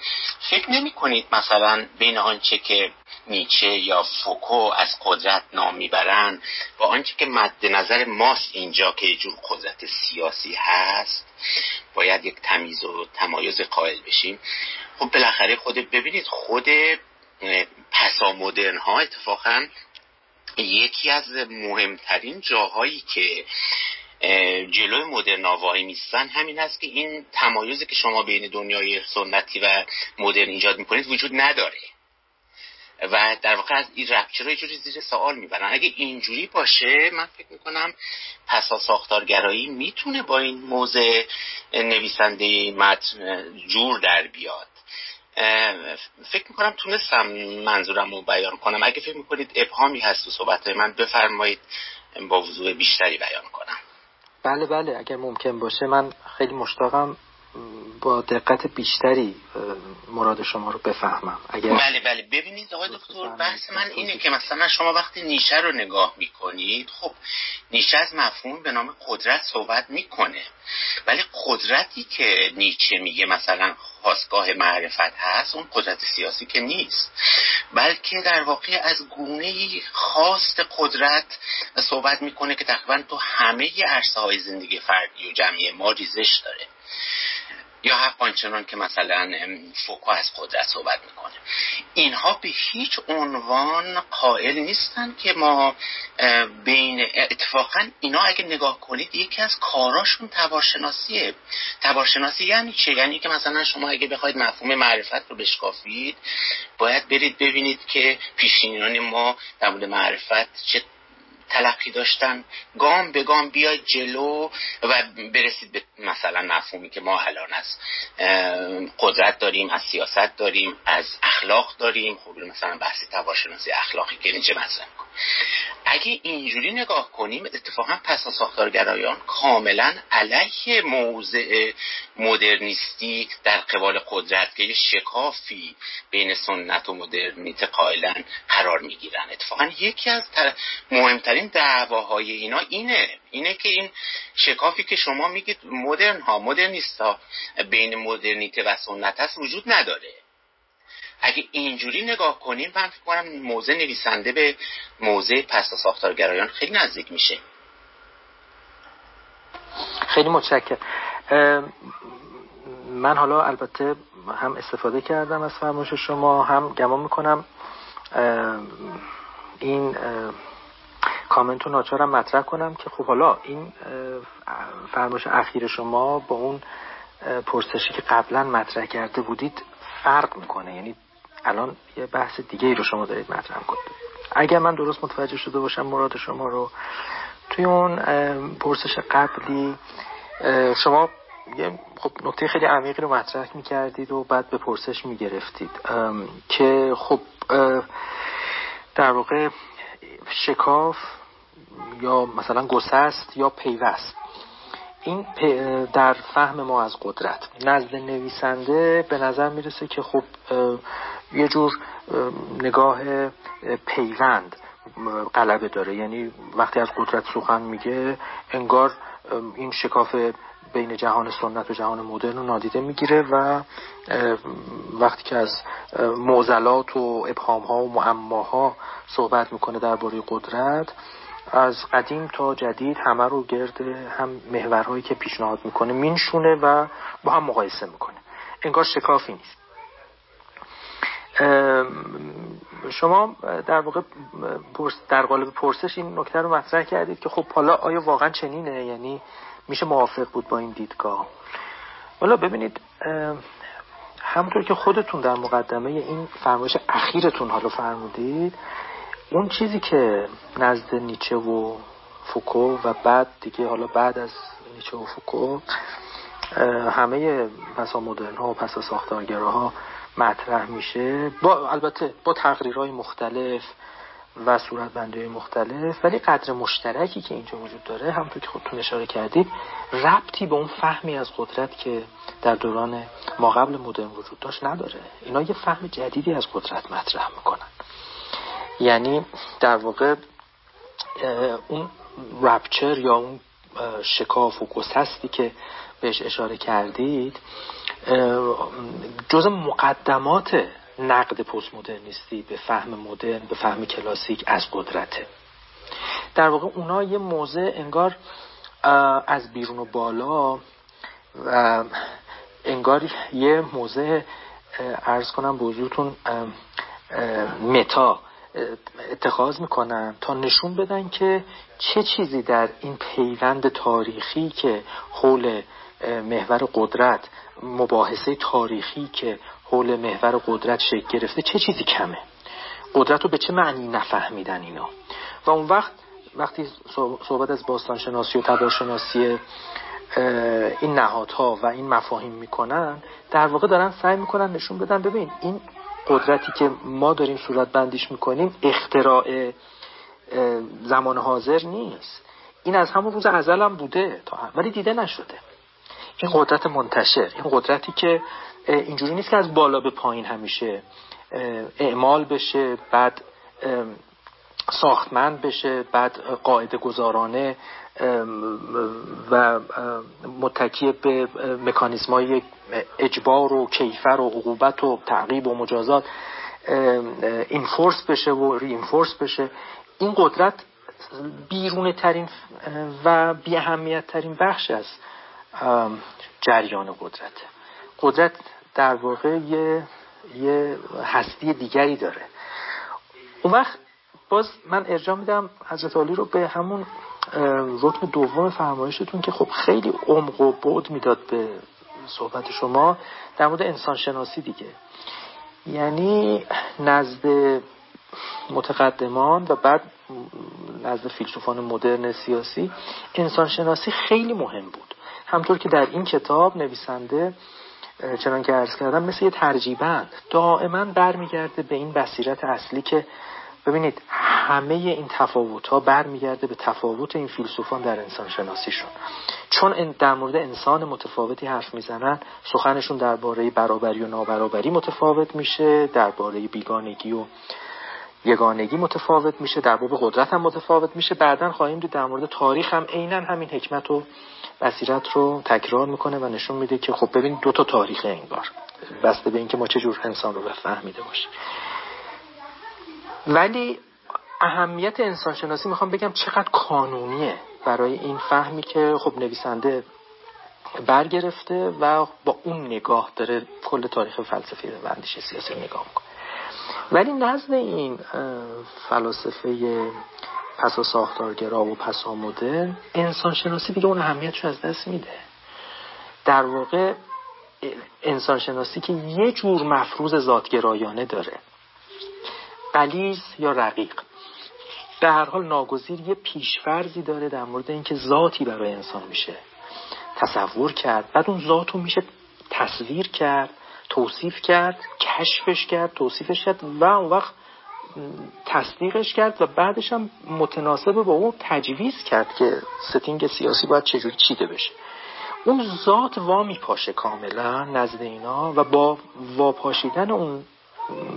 Speaker 1: فکر نمی کنید مثلا بین آنچه که نیچه یا فوکو از قدرت نام می‌برن با آنچه که مد نظر ماست اینجا که یه جور قدرت سیاسی هست باید یک تمیز و تمایز قائل بشیم. خب بالاخره خود ببینید خود پسا مدرن ها اتفاقا یکی از مهمترین جاهایی که جلوی مدرن وای میستن همین است که این تمایزی که شما بین دنیای سنتی و مدرن ایجاد می‌کنید وجود نداره. و در واقع از این رپچه رو جوری زیر سوال می‌برن. اگه اینجوری باشه من فکر می‌کنم پسا ساختارگرایی می‌تونه با این موضع نویسنده متن جور در بیاد. فکر می‌کنم تونستم منظورم رو بیان کنم. اگه فکر می‌کنید ابهامی هست تو صحبت من بفرمایید با وضوع بیشتری بیان کنم.
Speaker 2: بله بله اگر ممکن باشه. من خیلی مشتاقم با دقت بیشتری مراد شما رو بفهمم.
Speaker 1: اگر بله بله. ببینید آقای دکتر بحث من اینه که مثلا شما وقتی نیشه رو نگاه می‌کنید خب نیشه از مفهوم به نام قدرت صحبت می‌کنه. ولی قدرتی که نیچه میگه مثلا خواستگاه معرفت هست اون قدرت سیاسی که نیست. بلکه در واقع از گونه خواست قدرت صحبت می‌کنه که تقریبا تو همه عرصه های زندگی فردی و جمعی ما ریزش داره. یا آنچنان که مثلا فوکو از قدرت صحبت می‌کنه. اینها به هیچ عنوان قائل نیستن که ما بین اتفاقا اینا اگه نگاه کنید یکی از کاراشون تبارشناسیه تبارشناسی یعنی چه؟ یعنی که مثلا شما اگه بخواید مفهوم معرفت رو بشکافید باید برید ببینید که پیشینیان ما در مورد معرفت چه تلقی داشتن گام به گام بیاید جلو و برسید به مثلا مفهومی که ما الان از قدرت داریم از سیاست داریم از اخلاق داریم. خب مثلا بحث تواشناسی اخلاقی که اینجا مطرح اگه اینجوری نگاه کنیم اتفاقا پسا ساختارگرایان کاملا علیه موضع مدرنیستی در قبال قدرت که شکافی بین سنت و مدرنیته قائلا قرار می‌گیرن. اتفاقا یکی از مهمترین دعواهای اینا اینه. اینه که این شکافی که شما میگید مدرن ها مدرنیست ها. بین مدرنیته و سنت هست وجود نداره. اگه اینجوری نگاه کنیم من فکر کنم موضع نویسنده به موضع پستا ساختارگرایان خیلی نزدیک میشه.
Speaker 2: خیلی متشکرم. من حالا البته هم استفاده کردم از فرمایش شما هم گمان می‌کنم. این کامنت رو ناچارم مطرح کنم که خب حالا این فرمایش اخیر شما با اون پرسشی که قبلا مطرح کرده بودید فرق می‌کنه. یعنی الان یه بحث دیگه ای رو شما دارید مطرح کنید اگر من درست متوجه شده باشم مراد شما رو توی اون پرسش قبلی شما یه خب نکته خیلی عمیقی رو مطرح می‌کردید و بعد به پرسش می‌گرفتید که خب در واقع شکاف یا مثلا گسست یا پیوست. این در فهم ما از قدرت. نزد نویسنده به نظر می‌رسه که خب یه جور نگاه پیوند غلبه داره. یعنی وقتی از قدرت سخن میگه انگار این شکاف بین جهان سنت و جهان مدرن رو نادیده می‌گیره و وقتی که از معضلات و ابهام ها و معماها صحبت می‌کنه درباره قدرت از قدیم تا جدید همه رو گرد هم محورهایی که پیشنهاد می‌کنه مینشونه و با هم مقایسه می‌کنه. انگار شکافی نیست. شما در واقع در قالب پرسش این نکته رو مطرح کردید که خب حالا آیا واقعا چنینه؟ یعنی میشه موافق بود با این دیدگاه؟ حالا ببینید همونطور که خودتون در مقدمه این فرمایش اخیرتون حالا فرمودید اون چیزی که نزد نیچه و فوکو و بعد دیگه حالا بعد از نیچه و فوکو همه پسا مدرن ها و پسا ساختارگراها مطرح میشه. با البته با تقریرهای مختلف و صورت مختلف ولی قدر مشترکی که اینجا وجود داره همونطور که خودتون اشاره کردید ربطی به اون فهمی از قدرت که در دوران ما قبل مدرن وجود داشت نداره. اینا یه فهم جدیدی از قدرت مطرح می‌کنن. یعنی در واقع اون رپچر یا اون شکاف و گسستی که بهش اشاره کردید جز مقدمات نقد پست مدرنیستی به فهم مدرن به فهم کلاسیک از قدرته. در واقع اونا یه موضع انگار از بیرون و بالا و انگار یه موضع ارز کنم به متا اتخاذ می‌کنن تا نشون بدن که چه چیزی در این پیوند تاریخی که حول محور قدرت مباحثه تاریخی که حول محور قدرت شکل گرفته چه چیزی کمه؟ قدرت رو به چه معنی نفهمیدن اینا؟ و اون وقت وقتی صحبت از باستانشناسی و تبارشناسی این نهادها و این مفاهیم می‌کنن در واقع دارن سعی می‌کنن نشون بدن ببین این قدرتی که ما داریم صورت بندیش می‌کنیم اختراع زمان حاضر نیست. این از همون روز ازل هم بوده تا ولی دیده نشده. این قدرت منتشر این قدرتی که اینجوری نیست که از بالا به پایین همیشه اعمال بشه بعد ساختمند بشه بعد قاعده گذارانه و متکی به مکانیزم های اجبار و کیفر و عقوبت و تعقیب و مجازات اینفورس بشه و رینفورس بشه. این قدرت بیرون ترین و بی اهمیت ترین بخش از جریان قدرت. قدرت در واقع یه, یه هستی دیگری داره. اون وقت باز من ارجاع میدم حضرت علی رو به همون رکن دوم فرمایشتون که خب خیلی عمق و بعد می‌داد به صحبت شما در مورد انسان شناسی دیگه. یعنی نزد متقدمان و بعد نزد فیلسوفان مدرن سیاسی انسان شناسی خیلی مهم بود. همطور که در این کتاب نویسنده چنان که عرض کردم مثل یه ترجیبند دائما برمیگرده به این بصیرت اصلی که ببینید همه این تفاوت ها برمیگرده به تفاوت این فیلسوفان در انسان شناسیشون چون در مورد انسان متفاوتی حرف می‌زنن سخنشون درباره برابری و نابرابری متفاوت میشه درباره بیگانگی و یگانگی متفاوت میشه در باب قدرت هم متفاوت میشه. بعدا خواهیم دید در مورد تاریخ هم عینا همین حکمت و بصیرت رو تکرار می‌کنه و نشون میده که خب ببین دو تا تاریخ انگار. بسته به اینکه ما چه جور انسان رو فهمیده باشیم. ولی اهمیت انسان شناسی می‌خوام بگم چقدر کانونیه برای این فهمی که خب نویسنده برگرفته و با اون نگاه داره کل تاریخ فلسفی و اندیشه سیاسی نگاه می‌کنه. ولی نزد این فلاسفه پسا ساختارگرا و پسا مدرن انسان شناسی دیگه اون اهمیتش از دست میده. در واقع انسان شناسی که یه جور مفروض ذاتگرایانه داره. قلیز یا رقیق. به هر حال ناگزیر یه پیشفرزی داره در مورد اینکه ذاتی برای انسان میشه تصور کرد بعد اون ذات رو میشه تصویر کرد توصیف کرد کشفش کرد توصیفش کرد و اون وقت تصدیقش کرد و بعدش هم متناسب با اون تجویز کرد که ستینگ سیاسی باید چجوری چیده بشه. اون ذات وا میپاشه کاملا نزد اینا و با واپاشیدن اون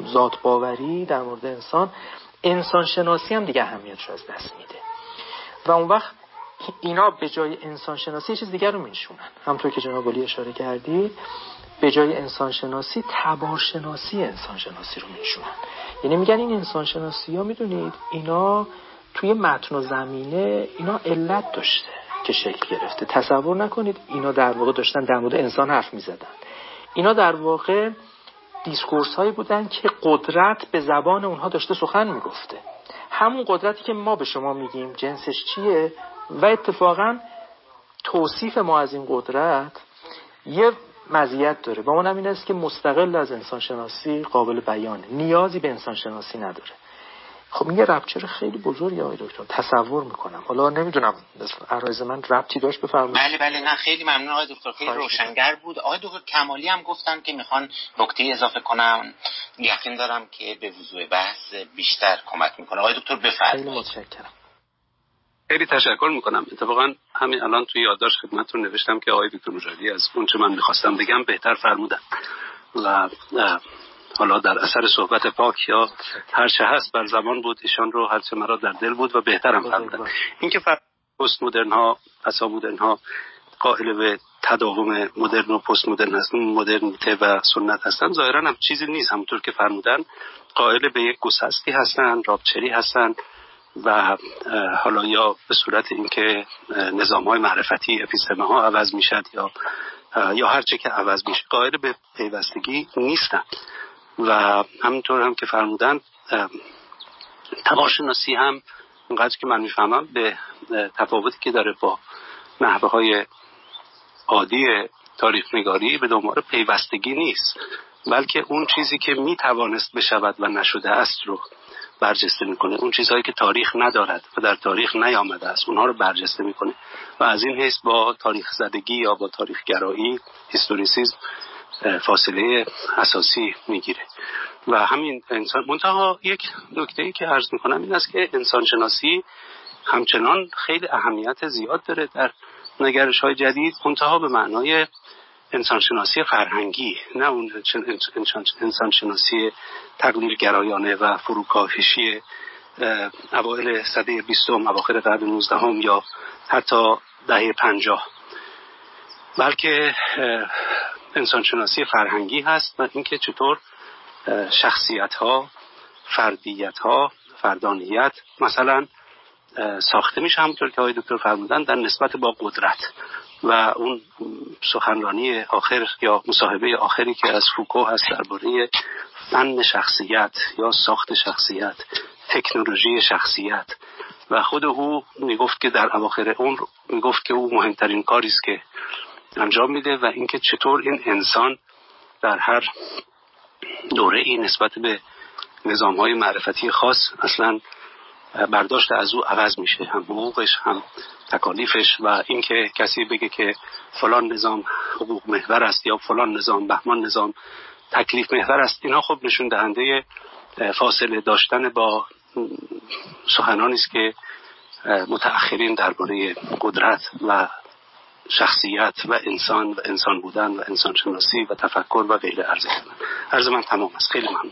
Speaker 2: ذات باوری در مورد انسان انسان شناسی هم دیگه اهمیتش از دست میده. و اون وقت اینا به جای انسان شناسی چیز دیگر رو میشونن همطور که جناب اشاره کردید به جای انسان شناسی تبار شناسی انسان شناسی رو میشونن یعنی میگن این انسان شناسی ها می‌دونید اینا توی متن و زمینه اینا علت داشته که شکل گرفته. تصور نکنید اینا در واقع داشتن در مورد انسان حرف می‌زدن. اینا در واقع دیسکورس هایی بودن که قدرت به زبان اونها داشته سخن می‌گفته. همون قدرتی که ما به شما میگیم جنسش چیه؟ و اتفاقا توصیف ما از این قدرت یه مزیت داره. و اونم این است که مستقل از انسانشناسی قابل بیانه. نیازی به انسانشناسی نداره. خب این یه رپچر خیلی بزرگی آقای دکتر. تصور می‌کنم. حالا نمی‌دونم عرایز من ربطی داشت بفرمایید.
Speaker 1: بله بله نه خیلی ممنون آقای دکتر. خیلی روشنگر بود. آقای دکتر کمالی هم گفتن که می‌خوان نکته اضافه کنم یقین دارم که به وضوع بحث بیشتر کمک می‌کنه. آقای دکتر بفرمایید.
Speaker 2: خیلی متشکرم.
Speaker 3: خیلی تشکر می‌کنم. اتفاقا همین الان توی یادداشت خدمتتون نوشتم که آقای دکتر مجادی از اون چه من می‌خواستم بگم بهتر فرمودن. و حالا در اثر صحبت پاک یا هر چه هست بر زمان بود ایشان رو هر چه مرا در دل بود و بهترم فرمودن اینکه پست مدرن ها پسا مدرن ها قائل به تداوم مدرن و پست مدرن هستن مدرنیته و سنت هستن ظاهرا هم چیزی نیست. همونطور که فرمودن قائل به یک گسستی هستن رابچری هستن و حالا یا به صورت اینکه نظام های معرفتی اپیستمه ها عوض می‌شد یا یا هر چه که عوض میشه قائل به پیوستگی نیستن. و همینطور هم که فرمودن تبارشناسی هم اونقدر که من می‌فهمم به تفاوتی که داره با نحوه های عادی تاریخ نگاری به دنبال پیوستگی نیست بلکه اون چیزی که می‌توانست بشود و نشده است رو برجسته می‌کنه. اون چیزهایی که تاریخ ندارد و در تاریخ نیامده است اونها رو برجسته می‌کنه. و از این حیث با تاریخ زدگی یا با تاریخ گرایی هیستوریسیزم فاصله اساسی می‌گیره. و همین انسان منتها یک نکته ای که عرض می‌کنم این است که انسان شناسی همچنان خیلی اهمیت زیاد داره در نگرش های جدید منتها به معنای انسانشناسی فرهنگی نه اون انسانشناسی تقلیل گرایانه و فروکاهشی اوایل سده بیستم اواخر قرن نوزدهم یا حتی دهه پنجاه. بلکه انسانشناسی فرهنگی هست و اینکه چطور شخصیت ها فردیت ها فردانیت مثلا ساخته میشه همونطور که آقای دکتر فرمودن در نسبت با قدرت. و اون سخنرانی آخر یا مصاحبه آخری که از فوکو هست درباره فن شخصیت یا ساخت شخصیت تکنولوژی شخصیت. و خود او می‌گفت که در اواخر اون می‌گفت که او مهمترین کاری است که انجام میده و اینکه چطور این انسان در هر دوره این نسبت به نظام های معرفتی خاص اصلا برداشت از او عوض میشه هم حقوقش هم تکالیفش و اینکه کسی بگه که فلان نظام حقوق محور است یا فلان نظام بهمان نظام تکلیف محور است اینا خب نشون دهنده فاصله داشتن با سخنانی است که متأخرین درباره قدرت و شخصیت و انسان و انسان بودن و انسان شناسی و تفکر و غیره عرض کردن عرض من تمام است. خیلی ممنون.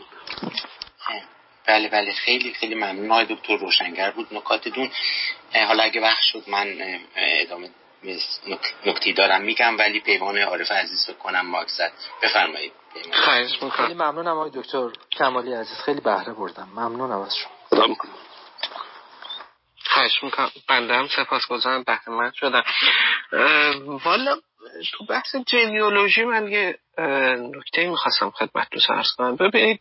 Speaker 1: بله بله. خیلی خیلی ممنون. آقای دکتر روشنگر بود. نکاتتون حالا اگه وقت شد من ادامه نکتی دارم. میگم ولی پیمان عارف عزیز رو کنم ماکزد بفرمایید.
Speaker 2: خیلی ممنونم آقای دکتر کمالی عزیز. خیلی بهره بردم. ممنونم از شما.
Speaker 3: خدا می‌کنم
Speaker 5: خواهش می‌کنم. بنده هم گذارم بهره شدم. والا تو بحث جنیولوژی من یه نکته می‌خواستم خدمت تو سرس کنم. ببینید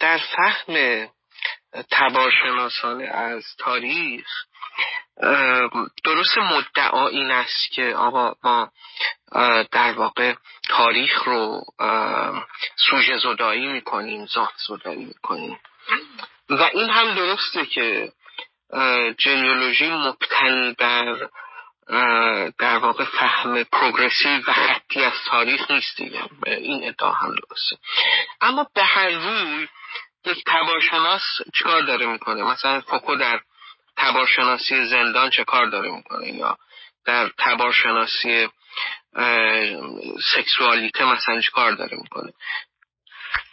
Speaker 5: در فهم تبارشناسانه از تاریخ درست مدعا این است که آقا ما در واقع تاریخ رو سوژه زدایی می‌کنیم ذات زدایی می‌کنیم. و این هم درسته که جنیولوژی مبتنی بر در واقع فهم پروگرسیو و خطی از تاریخ نیست دیگه. این ادعا هم درسته. اما به هر روی یک تبارشناس چیکار داره می‌کنه؟ مثلا فوکو در تبارشناسی زندان چه کار داره می‌کنه؟ یا در تبارشناسی سکسوالیته مثلا چه کار داره می‌کنه؟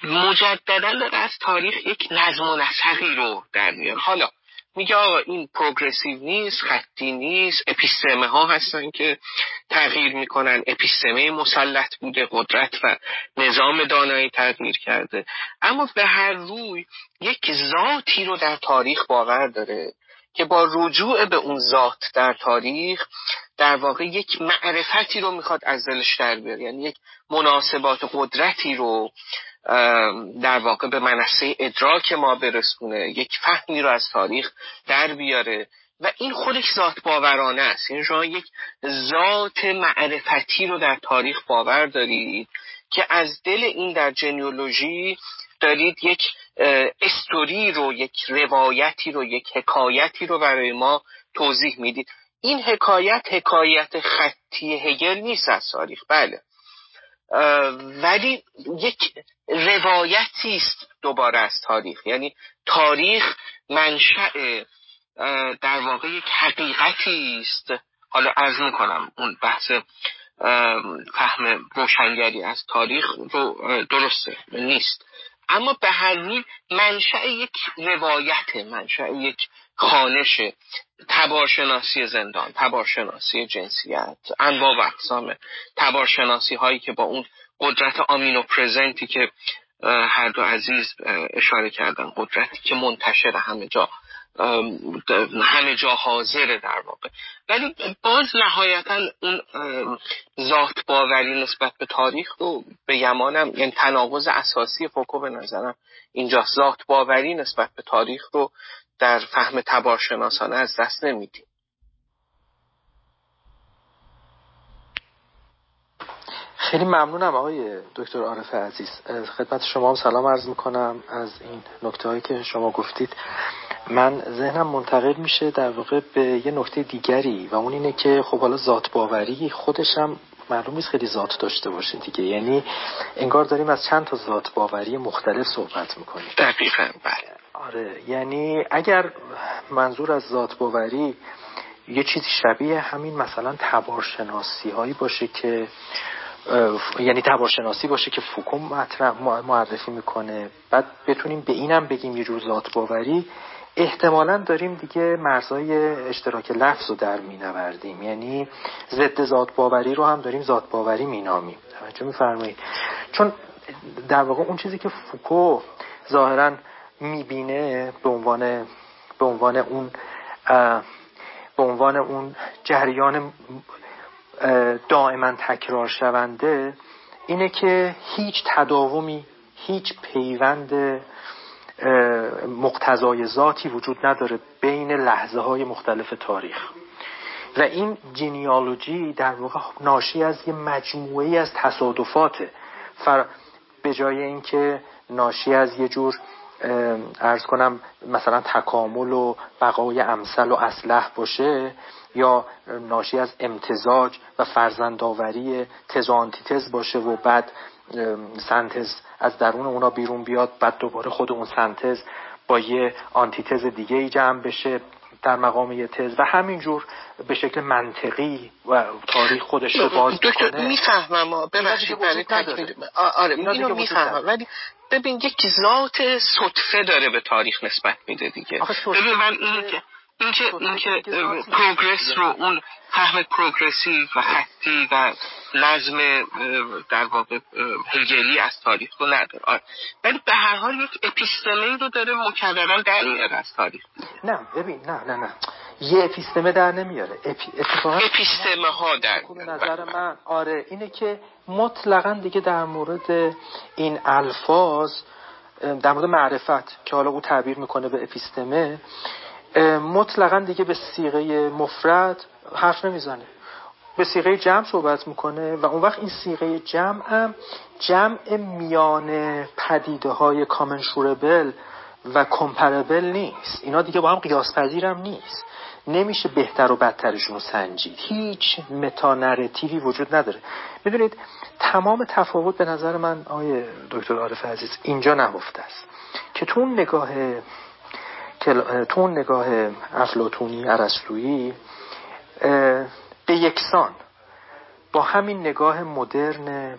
Speaker 5: مجددا داره از تاریخ یک نظم و نسقی رو در میاره. حالا میگه آقا این پروگرسیو نیست خطی نیست اپیستمه ها هستن که تغییر می‌کنن. اپیستمه مسلط بوده قدرت و نظام دانایی تغییر کرده. اما به هر روی یک ذاتی رو در تاریخ باور داره که با رجوع به اون ذات در تاریخ در واقع یک معرفتی رو می‌خواد از دلش در بیاره. یعنی یک مناسبات قدرتی رو در واقع به منصه ادراک ما برسونه یک فهمی رو از تاریخ در بیاره و این خودش ذات باورانه است. این یعنی شما یک ذات معرفتی رو در تاریخ باور دارید که از دل این در جنیولوژی دارید یک استوری رو یک روایتی رو یک حکایتی رو برای ما توضیح می‌دید. این حکایت حکایت خطی هگل نیست از تاریخ. بله. ولی یک روایتی است دوباره از تاریخ. یعنی تاریخ منشأ در واقع یک حقیقتی است. حالا عرض می‌کنم اون بحث فهم روشنگری از تاریخ رو درسته نیست. اما به هر حال منشأ یک روایت منشأ یک خانش تبارشناسی زندان تبارشناسی جنسیت. انواع و اقسام تبارشناسی هایی که با اون قدرت آمینو پرزنتی که هر دو عزیز اشاره کردن. قدرتی که منتشر همه جا همه جا حاضره در واقع. ولی باز نهایتا اون ذات باوری نسبت به تاریخ رو به یمانم یعنی تناقض اساسی فوکو به نظرم اینجا ذات باوری نسبت به تاریخ رو در فهم تبارشناسانه از دست نمیدیم.
Speaker 2: خیلی ممنونم آقای دکتر عارف عزیز. خدمت شما هم سلام عرض می‌کنم. از این نکته هایی که شما گفتید من ذهنم منتقل میشه در واقع به یه نکته دیگری و اون اینه که خب حالا ذات باوری خودش هم معلوم نیست خیلی ذات داشته باشه دیگه. یعنی انگار داریم از چند تا ذات باوری مختلف صحبت می‌کنیم.
Speaker 5: دقیقا بله.
Speaker 2: آره یعنی اگر منظور از ذات باوری یه چیزی شبیه همین مثلا تبارشناسی هایی باشه که یعنی تبارشناسی باشه که فوکو معرفی می‌کنه. بعد بتونیم به اینم بگیم یه جور ذات باوری احتمالا داریم دیگه مرزای اشتراک لفظ رو در مینوردیم. یعنی ضد ذات باوری رو هم داریم ذات باوری مینامیم. توجه میفرمایید. چون در واقع اون چیزی که فوکو ظاهرا می‌بینه به عنوان به عنوان اون به عنوان اون جریان دائما تکرار شونده اینه که هیچ تداومی هیچ پیوند مقتضای ذاتی وجود نداره بین لحظه های مختلف تاریخ. و این جینیالوجی در واقع ناشی از یه مجموعه از تصادفاته. فر... به جای اینکه ناشی از یه جور ارز کنم مثلا تکامل و بقای امثل و اسلح باشه یا ناشی از امتزاج و فرزندآوری تز و آنتیتز باشه و بعد سنتز از درون اونا بیرون بیاد بعد دوباره خود اون سنتز با یه آنتیتز دیگه ای جمع بشه. در مقام یه تز و همینجور به شکل منطقی و تاریخ خودش رو باز
Speaker 5: دکتر می‌فهمم. ببخشید برای تکمیل. آره اینو می‌فهمم. ولی ببین یک ذات صدفه داره به تاریخ نسبت میده دیگه. ببین من اینو که اینکه اینکه پروگرس رو اون فهم پروگرسی و خطی و نظم در واقع هگلی از تاریخ رو نداره. آره. ولی به هر حال یک اپیستمه رو داره مکررا در میاره از تاریخ.
Speaker 2: نه ببین نه نه نه. یه اپیستمه در نمیاره. اپی...
Speaker 5: اپیستمه ها در
Speaker 2: نظر من آره اینه که مطلقا دیگه در مورد این الفاظ در مورد معرفت که حالا او تعبیر می‌کنه به اپیستمه مطلقا دیگه به سیغه مفرد حرف نمی‌زنه. به سیغه جمع صحبت می‌کنه و اون وقت این سیغه جمع هم جمع میان پدیده های کامنشوربل و کمپربل نیست. اینا دیگه با هم قیاس پذیرم نیست. نمیشه بهتر و بدترشون رو سنجید. هیچ متا نراتیوی وجود نداره. می‌دونید تمام تفاوت به نظر من آیه دکتر عارف عزیز اینجا نهفته است که تو اون نگاه تو نگاه افلاتونی عرستویی به یکسان با همین نگاه مدرن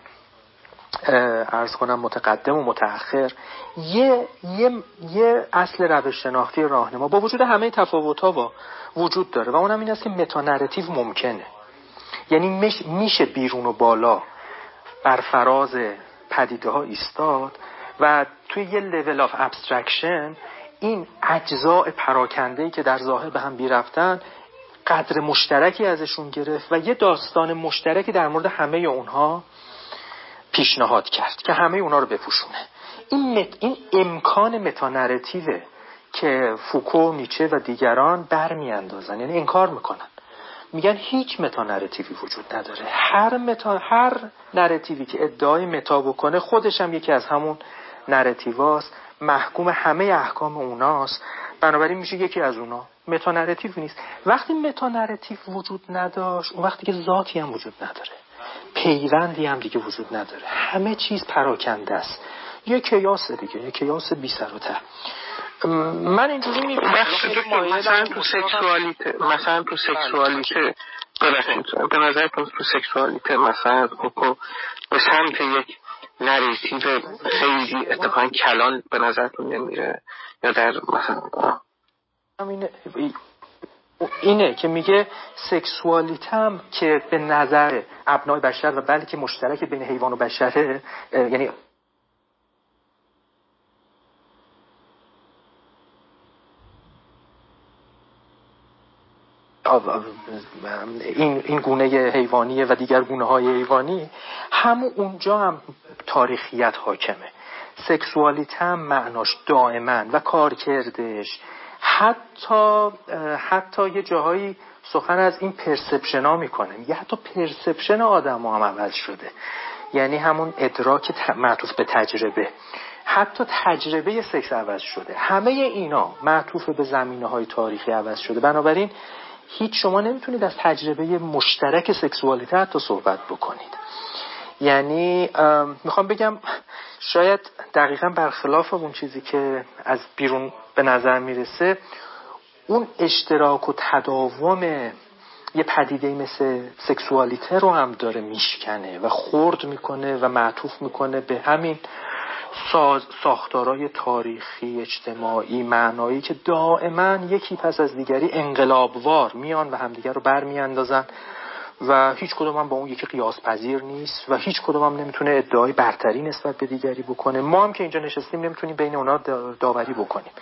Speaker 2: عرض کنم متقدم و متأخر یه, یه, یه اصل روش شناختی راهنما با وجود همه تفاوت ها وجود داره و اونم این است که metanarrative ممکنه. یعنی میشه بیرون و بالا بر فراز پدیده ها ایستاد و توی یه level of abstraction این اجزاء پراکنده که در ظاهر به هم بی‌ربطن قدر مشترکی ازشون گرفت و یه داستان مشترکی در مورد همه اونها پیشنهاد کرد که همه اونها رو بپوشونه. این, مت... این امکان metanarrative ه که فوکو نیچه و دیگران برمیاندازن یعنی انکار می‌کنن. میگن هیچ meta narrative ی وجود نداره. هر meta هر narrative ی که ادعای meta بکنه خودش هم یکی از همون narrative هاست. محکوم همه احکام اوناست. بنابراین میشه یکی از اونا. metanarrative نیست. وقتی metanarrative وجود نداشت اون وقتی که ذاتی هم وجود نداره. پیوندی هم دیگه وجود نداره. همه چیز پراکنده است. یه کیاس دیگه یه کیاس بی سر و ته من اینجوری می‌بینم
Speaker 6: مثلا تو سکسوالیته مثلا تو سکسوالیته به نظر تو سکسوالیته مثلا به سمت یک نریتیو خیلی اتفاقا کلان به نظرتون نمیره. یا در مثلا
Speaker 2: اینه که میگه سکسوالیته هم که به نظر ابنای بشر و بلکه مشترک بین حیوان و بشره یعنی این, این گونه حیوانیه و دیگر گونه های حیوانی همون اونجا هم تاریخیت حاکمه. سکسوالیته هم معناش دائما و کارکردش. حتی حتی یه جاهایی سخن از این پرسپشن ها می‌کنه. یه حتی پرسپشن آدم هم عوض شده. یعنی همون ادراک معطوف به تجربه. حتی تجربه سکس عوض شده. همه اینا معطوف به زمینه های تاریخی عوض شده. بنابراین هیچ شما نمی‌تونید از تجربه مشترک سکسوالیته حتی صحبت بکنید. یعنی می‌خوام بگم شاید دقیقا برخلاف اون چیزی که از بیرون به نظر می‌رسه اون اشتراک و تداوم یه پدیده مثل سکسوالیته رو هم داره میشکنه و خورد می‌کنه و معطوف می‌کنه به همین ساز ساختارای تاریخی اجتماعی معنایی که دائما یکی پس از دیگری انقلابوار میان و همدیگر رو برمیاندازن و هیچ کدوم هم با اون یکی قیاس پذیر نیست و هیچ کدوم هم نمی‌تونه ادعای برتری نسبت به دیگری بکنه. ما هم که اینجا نشستیم نمی‌تونیم بین اونا داوری بکنیم.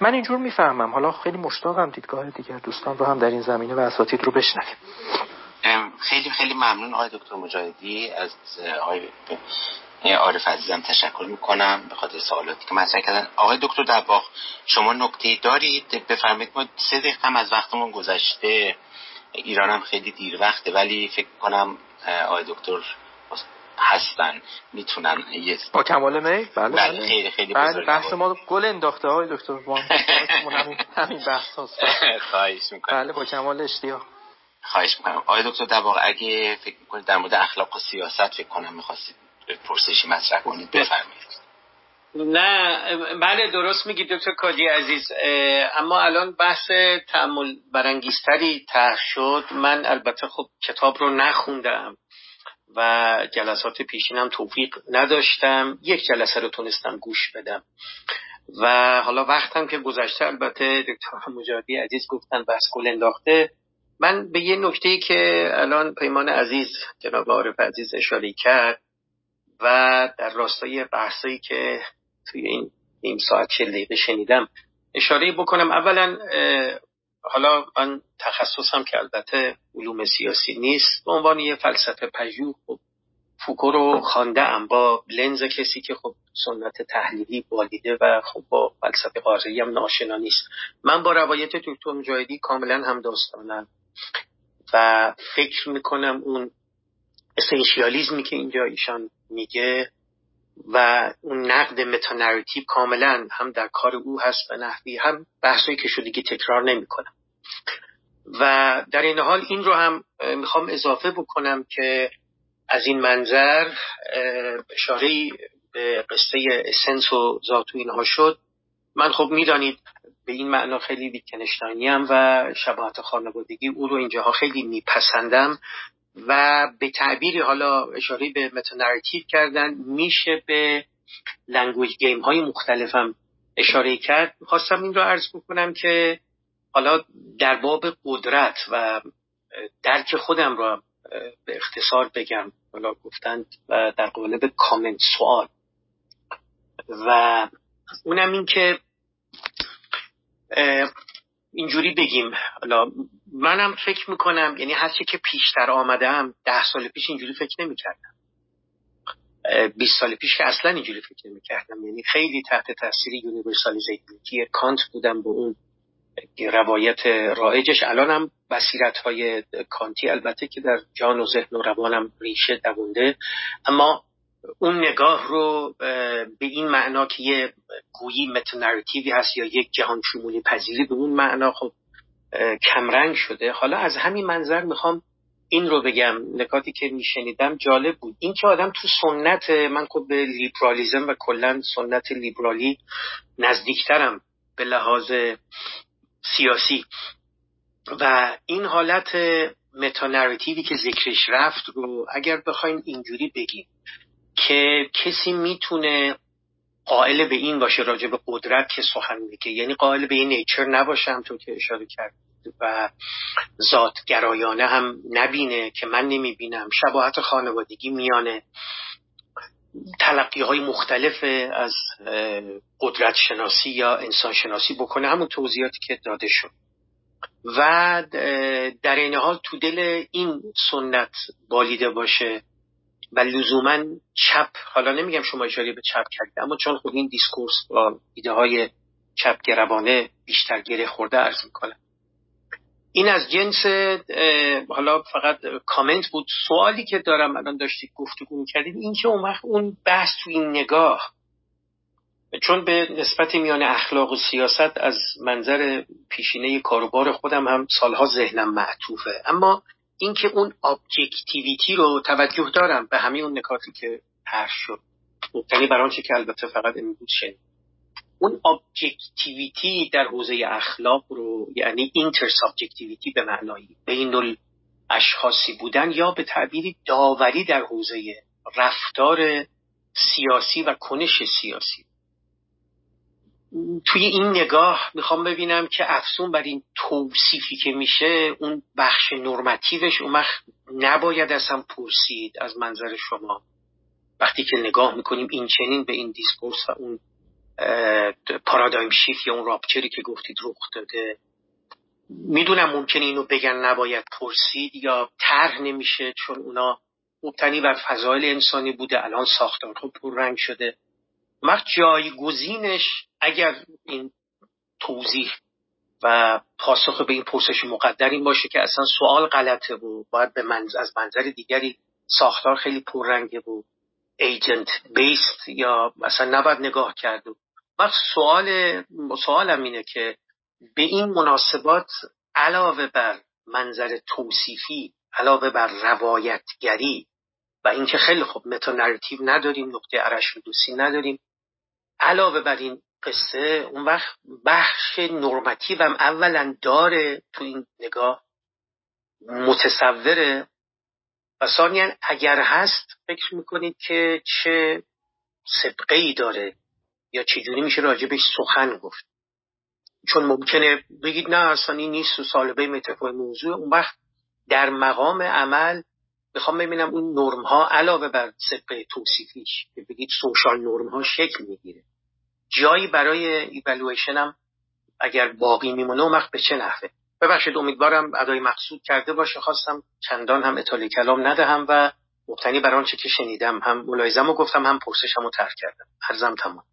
Speaker 2: من اینجور می‌فهمم. حالا خیلی مشتاقم دیدگاه دیگر دوستان رو هم در این زمینه و اساتید رو بشنویم.
Speaker 1: خیلی خیلی ممنون آقای دکتر مجاهدی از آقای عارف عزیزم تشکر می‌کنم به خاطر سوالاتی که مطرح کردن. آقای دکتر دباغ شما نکته دارید؟ بفرمایید ما سه دقیقه هم از وقتمون گذشته. ایران هم خیلی دیر وقته ولی فکر کنم آقای دکتر هستن. می‌تونن
Speaker 2: یه با کمال می
Speaker 1: بله, بله, بله. خیلی خیلی بله
Speaker 2: بحث ما گل انداخته های دکتر ما همین بحث هست
Speaker 1: خواهش می‌کنم.
Speaker 2: بله با کمال اشتیاق.
Speaker 1: خواهش می‌کنم. آقای دکتر دباغ اگه فکر می‌کنید در مورد اخلاق و سیاست فکر کنم می‌خواستید پرسشی مطرح کنید بفرمایید.
Speaker 6: نه بله درست میگی دکتر کادی عزیز. اما الان بحث تعمل برانگیزتری طرح شد. من البته خب کتاب رو نخوندم و جلسات پیشینم توفیق نداشتم. یک جلسه رو تونستم گوش بدم. و حالا وقتم که گذشته البته دکتر مجادی عزیز گفتن بحث گل انداخته. من به یه نکته که الان پیمان عزیز جناب عارف عزیز اشاره کرد و در راستای بحثایی که توی این نیم ساعت چه دقیقه شنیدم اشاره بکنم. اولا حالا من تخصصم که البته علوم سیاسی نیست به عنوان یه فلسفه پژوه خب فوکو رو خوانده ام با لنز کسی که خب سنت تحلیلی بالیده و خب با فلسفه قاره‌ای هم ناآشنا نیست. من با روایت دکتر مجاهدی کاملا هم داستانم و فکر می‌کنم اون essentialism ی که اینجا ایشان میگه و اون نقد metanarrative کاملا هم در کار او هست و نحوی هم بحثایی که دیگه تکرار نمی‌کنم. و در این حال این رو هم می‌خوام اضافه بکنم که از این منظر اشاره به قصه essence و ذات اینها شد. من خب می‌دانید به این معنا خیلی ویتکنشتاینی و شباهت خانوادگی او رو اینجاها خیلی میپسندم. و به تعبیری حالا اشاره به metanarrative کردن میشه به language game های مختلفم اشاره کرد. خواستم این رو عرض بکنم که حالا در باب قدرت و درک خودم رو به اختصار بگم. حالا گفتند و در قالب کامنت سوال. و اونم این که اینجوری بگیم. حالا منم فکر می‌کنم یعنی هرچی که پیشتر آمدم ده سال پیش اینجوری فکر نمی‌کردم. 20 سال پیش که اصلا اینجوری فکر نمی‌کردم. یعنی خیلی تحت تاثیر universality کانت بودم با اون روایت رایجش. الان هم بصیرت های کانتی البته که در جان و ذهن و روانم ریشه دوونده اما اون نگاه رو به این معنا که یه گویی متنراتیوی هست یا یک جهان شمولی پذیری به اون معنا خب کمرنگ شده. حالا از همین منظر می‌خوام این رو بگم. نکاتی که میشنیدم جالب بود. این که آدم تو سنت من خب به لیبرالیزم و کلا سنت لیبرالی نزدیکترم به لحاظ سیاسی. و این حالت متانراتیوی که ذکرش رفت رو اگر بخوایم اینجوری بگیم که کسی می‌تونه قائل به این باشه راجع به قدرت که سخن میگه. یعنی قائل به این نیچر نباشم تو که اشاره کرد. و ذاتگرایانه هم نبینه که من نمی‌بینم. شباهت خانوادگی میانه. تلقی های مختلف از قدرت شناسی یا انسان شناسی بکنه. همون توضیحاتی که داده شد. و در این حال تو دل این سنت بالیده باشه. و لزوما چپ حالا نمیگم شما اشاره به چپ کردید اما چون خود این discourse با ایده های چپگروانه بیشتر گره خورده عرض می‌کنم. این از جنس حالا فقط کامنت بود. سوالی که دارم الان داشتید گفتگو کردید این که اون وقت اون بحث تو این نگاه چون به نسبت میان اخلاق و سیاست از منظر پیشینه کاروبار خودم هم سالها ذهنم معطوفه. اما اینکه اون objectivity رو توجه دارم به همین اون نکاتی که طرح شد. مبتنی بر آنچه که البته فقط امروز شد اون objectivity در حوزه اخلاق رو یعنی intersubjectivity به معنایی بین اشخاصی بودن یا به تعبیری داوری در حوزه رفتار سیاسی و کنش سیاسی. توی این نگاه می‌خوام ببینم که افزون بر این توصیفی که میشه اون بخش normative ش اون نباید اصلا پرسید از منظر شما. وقتی که نگاه می‌کنیم این چنین به این discourse و اون paradigm shift یا اون rupture ی که گفتید رخ داده. می‌دونم ممکنه اینو بگن نباید پرسید یا طرح نمیشه چون اونا مبتنی بر فضایل انسانی بوده الان ساختارها رنگ شده. وقت جایگزینش اگر این توضیح و پاسخ به این پرسش مقدر این باشه که اصلا سوال غلطه و باید به منز... از منظر دیگری ساختار خیلی پررنگه و ایجنت بیست یا اصلا نباید نگاه کرد. وقت سوال سوالم اینه که به این مناسبات علاوه بر منظر توصیفی علاوه بر روایتگری و اینکه خیلی خوب متا نداریم نقطه عرش دوسی نداریم علاوه بر این قصه اون وقت بخش نرمتیو هم اولا داره تو این نگاه. متصوره. و ثانیا اگر هست فکر می‌کنید که چه صبغه ای داره یا چجوری میشه راجبش سخن گفت. چون ممکنه بگید نه اصلا این نیست و سالبه به انتفای موضوع. اون وقت در مقام عمل می‌خوام ببینم اون نرم ها علاوه بر صبغه توصیفیش که بگید social norm ها شکل می‌گیره. جایی برای ایوالویشن هم اگر باقی میمونه اون وقت به چه نحوه؟ ببخشید امیدوارم ادای مقصود کرده باشه. خواستم چندان هم اطاله کلام ندهم و مبتنی بر آنچه که شنیدم هم ملاحظم رو گفتم هم پرسشم رو ترک کردم. عرضم تمام.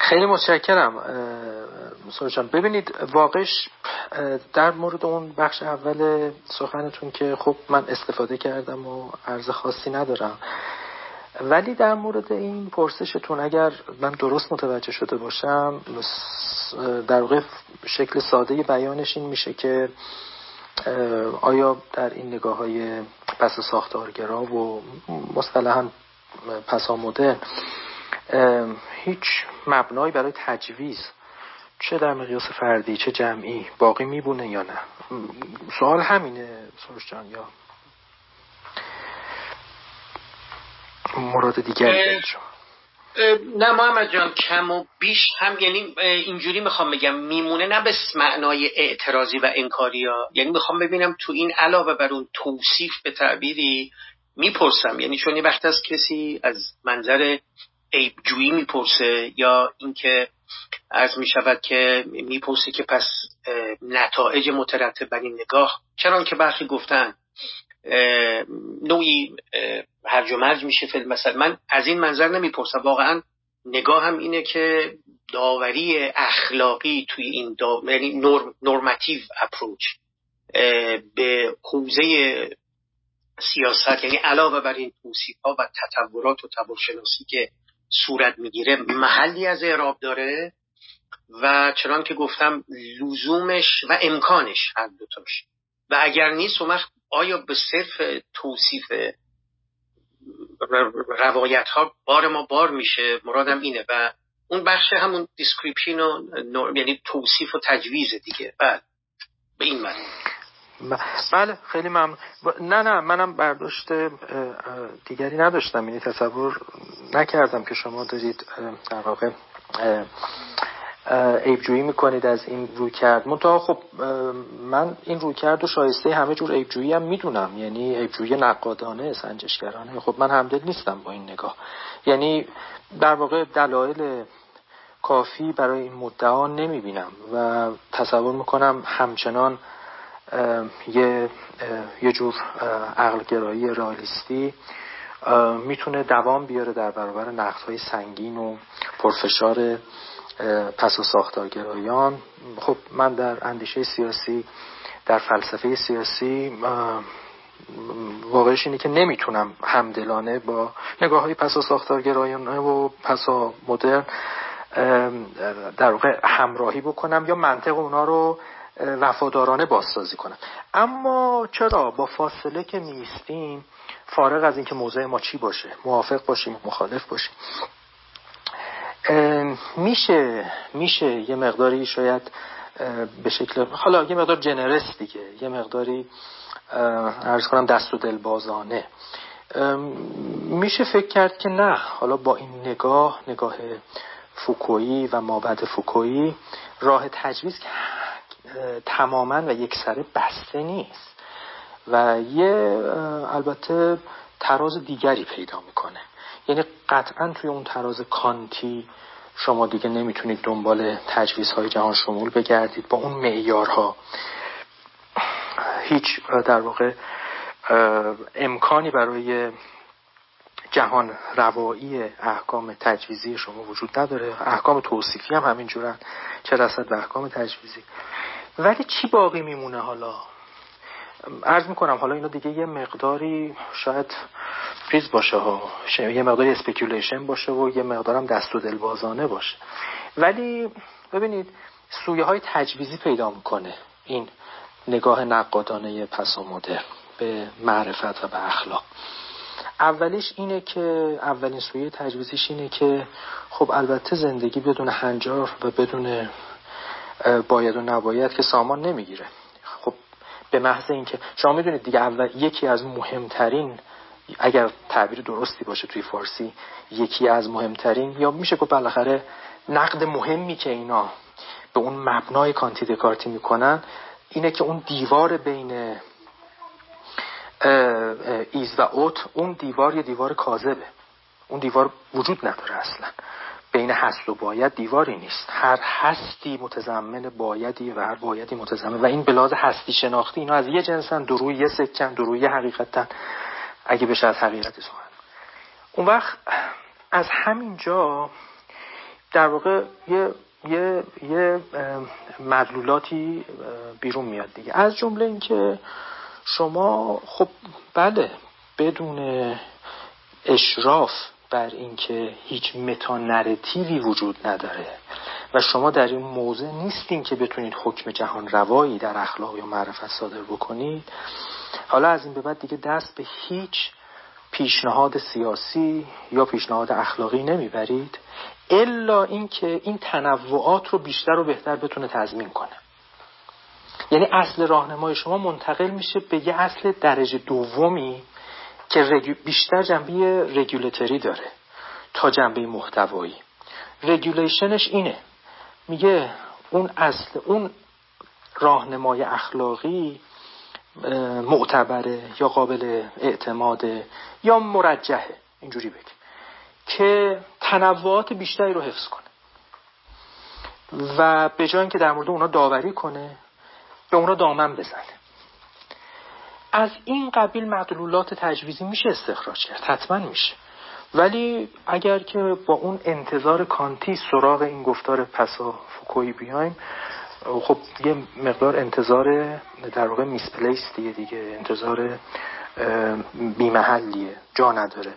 Speaker 2: خیلی متشکرم سرجان ببینید واقعش در مورد اون بخش اول سخنتون که خب من استفاده کردم و عرض خاصی ندارم. ولی در مورد این پرسشتون اگر من درست متوجه شده باشم در واقع شکل ساده بیانش این میشه که آیا در این نگاه های پس ساختارگرا و مصطلحا پسا مدرن هیچ مبنایی برای تجویز چه در مقیاس فردی چه جمعی باقی میبونه یا نه؟ سوال همینه سروش جان یا مراد دیگری
Speaker 6: نه محمد جان کم و بیش هم یعنی اینجوری می‌خوام بگم میمونه نه به معنای اعتراضی و انکاری ها. یعنی می‌خوام ببینم تو این علاوه بر اون توصیف به تعبیری می‌پرسم. یعنی چون یه وقت از کسی از منظر عیبجویی می‌پرسه یا اینکه از می‌شود که می‌پرسه که پس نتایج مترتب بر این نگاه. چرا که برخی گفتن نوعی هرج و مرج میشه فیلم. مثلا من از این منظر نمی‌پرسم. واقعا نگاه هم اینه که داوری اخلاقی توی این دا... یعنی نرم... نورماتیو اپروچ به حوزه سیاست یعنی علاوه بر این توصیف ها و تطورات و تبارشناسی که صورت می‌گیره محلی از اعراب داره و چنان که گفتم لزومش و امکانش هر دوتاش. و اگر نیست و آیا به صرف توصیف روایت ها بار ما بار میشه؟ مرادم اینه. و اون بخش همون description و یعنی توصیف و تجویز دیگه. بله. به این معنی.
Speaker 2: بله خیلی ممنون. نه نه منم برداشت دیگری نداشتم. یعنی تصور نکردم که شما دارید در واقع عیبجویی می‌کنید از این روی کرد منتها خب من این روی کرد و شایسته همه جور عیبجویی هم می‌دونم. یعنی عیبجویی نقادانه سنجشگرانه. خب من همدل نیستم با این نگاه. یعنی در واقع دلایل کافی برای این مدعا نمی‌بینم و تصور می‌کنم همچنان یه یه جور عقلگرایی رالیستی می‌تونه دوام بیاره در برابر نقدهای سنگین و پرفشار پس و ساختارگرایان. خب من در اندیشه سیاسی در فلسفه سیاسی واقعش اینه که نمی‌تونم همدلانه با نگاه های پس و ساختارگرایانه و پسا مدرن در واقع همراهی بکنم یا منطق اونا رو وفادارانه بازسازی کنم. اما چرا با فاصله که میستیم فارغ از اینکه موضع ما چی باشه موافق باشیم مخالف باشیم میشه میشه یه مقداری شاید به شکل حالا یه مقدار جنرس دیگه یه مقداری ارز کنم دست و دل بازانه. میشه فکر کرد که نه حالا با این نگاه نگاه فوکویی و مابد فوکویی راه تجویز تماما و یک سره بسته نیست و یه البته تراز دیگری پیدا می‌کنه. یعنی قطعا توی اون تراز کانتی شما دیگه نمی‌تونید دنبال تجویزهای جهان شمول بگردید با اون معیارها. هیچ در واقع امکانی برای جهان روایی احکام تجویزی شما وجود نداره. احکام توصیفی هم همینجورن چه رسد به احکام تجویزی. ولی چی باقی میمونه حالا؟ عرض می‌کنم حالا اینا دیگه یه مقداری شاید چیز باشه ها. یه مقداری speculation باشه و یه مقدارم دست و دلبازانه باشه. ولی ببینید سویه های تجویزی پیدا می‌کنه این نگاه نقادانه پسا مدر به معرفت و به اخلاق. اولیش اینه که اولین سویه تجویزیش اینه که خب البته زندگی بدون هنجار و بدون باید و نباید که سامان نمی‌گیره. به محض اینکه شما می‌دونید دیگه اول یکی از مهمترین اگر تعبیر درستی باشه توی فارسی یکی از مهمترین یا میشه که بالاخره نقد مهمی که اینا به اون مبنای کانتی دکارتی می‌کنن اینه که اون دیوار بین ایز و اوت اون دیوار یه دیوار کاذبه. اون دیوار وجود نداره اصلا. بین هست و باید دیواری نیست. هر هستی متضمن بایدی و هر بایدی متضمن. و این بلاز هستی شناختی اینا از یه جنسن دروی یه سکن دروی یه حقیقتن. اگه بشه از حقیقتی سخن اون وقت از همین جا در واقع یه یه یه مدلولاتی بیرون میاد دیگه. از جمله اینکه شما خب بله بدون اشراف بر اینکه هیچ متا نراتیوی وجود نداره. و شما در این موضع نیستین که بتونید حکم جهان روایی در اخلاق یا معرفت صادر بکنید. حالا از این به بعد دیگه دست به هیچ پیشنهاد سیاسی یا پیشنهاد اخلاقی نمی‌برید الا اینکه این تنوعات رو بیشتر و بهتر بتونه تضمین کنه. یعنی اصل راهنمای شما منتقل میشه به یه اصل درجه دومی که بیشتر جنبه رگولتری داره تا جنبه محتوایی. رگولیشنش اینه. میگه اون اصل اون راهنمای اخلاقی معتبره یا قابل اعتماده یا مرجحه اینجوری بگیم که تنوعات بیشتری رو حفظ کنه. و به جای اینکه در مورد اونا داوری کنه به اونا دامن بزنه. از این قبیل معدلولات تجویزی میشه استخراج کرد. حتما میشه. ولی اگر که با اون انتظار کانتی سراغ این گفتار پسا فوکوی بیایم خب یه مقدار انتظار در واقع میسپلیستیه دیگه انتظار بیمحلیه جا نداره.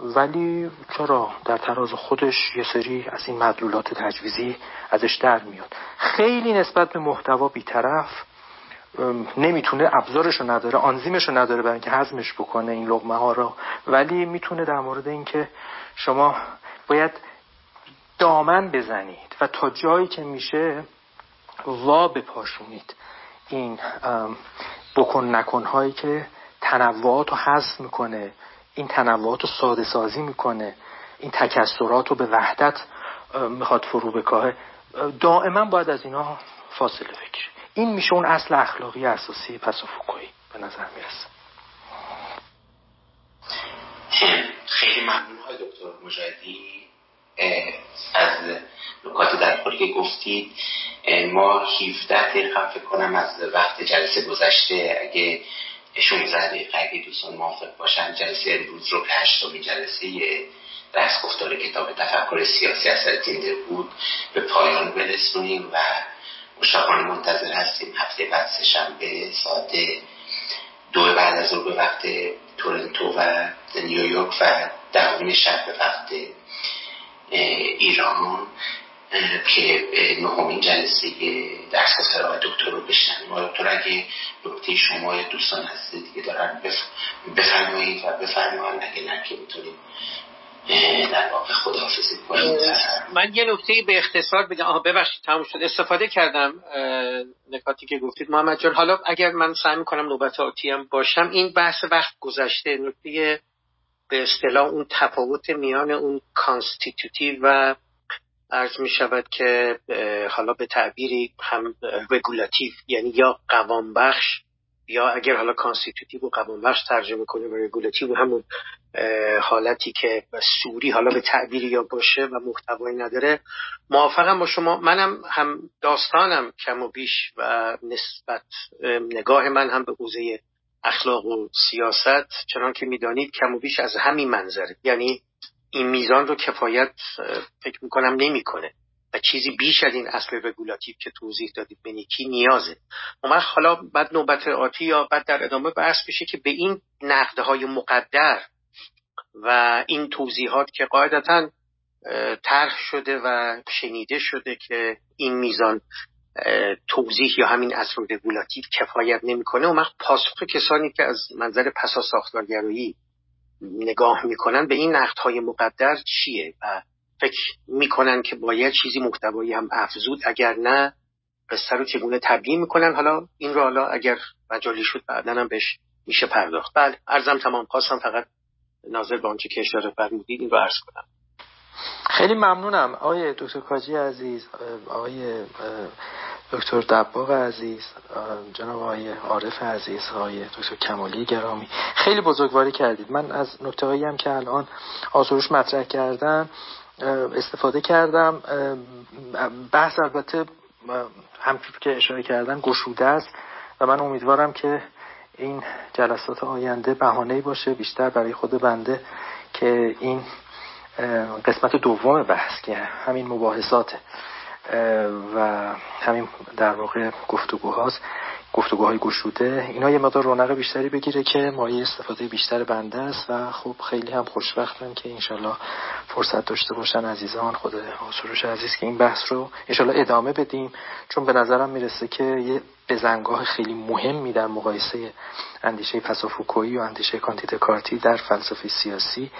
Speaker 2: ولی چرا در تراز خودش یه سری از این مدلولات تجویزی ازش در میاد؟ خیلی نسبت به محتوا بیطرف. نمی‌تونه ابزارش رو نداره آنزیمش رو نداره برای اینکه هضمش بکنه این لغمه ها رو ولی می‌تونه در مورد اینکه شما باید دامن بزنید و تا جایی که میشه وا بپاشونید. این بکن نکن هایی که تنوعات رو حذف می‌کنه این تنوعات رو ساده سازی می‌کنه این تکسرات رو به وحدت می‌خواد فرو بکاهه. دائما باید از اینا فاصله بگیره این میشه اون اصل اخلاقی اساسی پسافوکویی به نظر می‌رسه.
Speaker 1: خیلی ممنون های دکتر مجاهدی از نکات در که گفتید. ما 17 دقیقه فکر کنم از وقت جلسه گذشته. اگه 16 دقیقه اگه دوستان موافق باشن جلسه امروز رو که هشتمین جلسه درس گفتار کتاب تفکر سیاسی اثر تیندر بود به پایان برسونیم و مشتاقانه منتظر هستیم. هفته بعد شنبه ساعت دو بعد از به وقت تورنتو و نیویورک و دهمین شب به وقت ایران که نهمین جلسه درس و دکتر رو بشنویم. و دکتر اگه نکته شما دوستان هستید دیگه دارن بفرمایید و بفرمایید. اگه نه که می‌تونیم در واقع خداحافظی کنیم
Speaker 6: من یه نکته به اختصار بگم. آها ببخشید تموم شد. استفاده کردم نکاتی که گفتید. محمد جان حالا اگر من سعی می‌کنم نوبت آتی هم باشم این بحث وقت گذشته نکته به اصطلاح اون تفاوت میان اون constitutive و عرض می شود که حالا به تعبیری هم regulative یعنی یا قوام بخش یا اگر حالا constitutive و قوام بخش ترجمه کنیم و regulative همون حالتی که صوری حالا به تعبیری یا باشه و محتوایی نداره موافقم با شما. منم هم داستانم کم و بیش و نسبت نگاه من هم به حوزه اخلاق و سیاست. چنان که می‌دانید کم و بیش از همین منظره. یعنی این میزان رو کفایت فکر می‌کنم نمی‌کنه. و چیزی بیش از این اصل رگولاتیو که توضیح دادید به نیکی نیازه. من حالا بعد نوبت آتی یا بعد در ادامه بحث بشه که به این نقده های مقدر و این توضیحات که قاعدتا طرح شده و شنیده شده که این میزان توضیح یا همین اصل رگولاتیو کفایت نمی‌کنه. و من پاسخ کسانی که از منظر پسا ساختارگرایی نگاه می‌کنن به این های مقدر چیه و فکر می‌کنن که باید چیزی محتوایی هم افزود اگر نه قصه رو چگونه تبیین می‌کنن؟ حالا این رو حالا اگر مجالی شد بعدا هم بهش میشه پرداخت. بله ارزم تمام. خواستم فقط ناظر به آنچه که اشاره فرمودید این رو عرض کنم.
Speaker 2: خیلی ممنونم. آقای دکتر کاجی عزیز آقای دکتر دباغ عزیز جناب آقای عارف عزیز آقای دکتر کمالی گرامی. خیلی بزرگواری کردید. من از نکته هم که الان آسوروش مطرح کردن استفاده کردم. بحث البته همچون که اشاره کردن گشوده است و من امیدوارم که این جلسات آینده بهانه باشه بیشتر برای خود بنده که این قسمت دوم بحث که همین مباحثات و همین در واقع گفتگوهاست گفتگوهای گشوده اینا یه مقدار رونق بیشتری بگیره که مایه استفاده بیشتر بنده است و خب خیلی هم خوشبختم که انشالله فرصت داشته باشن عزیزان خود آسروش عزیز که این بحث رو انشالله ادامه بدیم. چون به نظرم می‌رسه که یه بزنگاه خیلی مهمی در مقایسه اندیشه پسافوکویی و اندیشه کانتیت کارتی در فلسفه سیاسی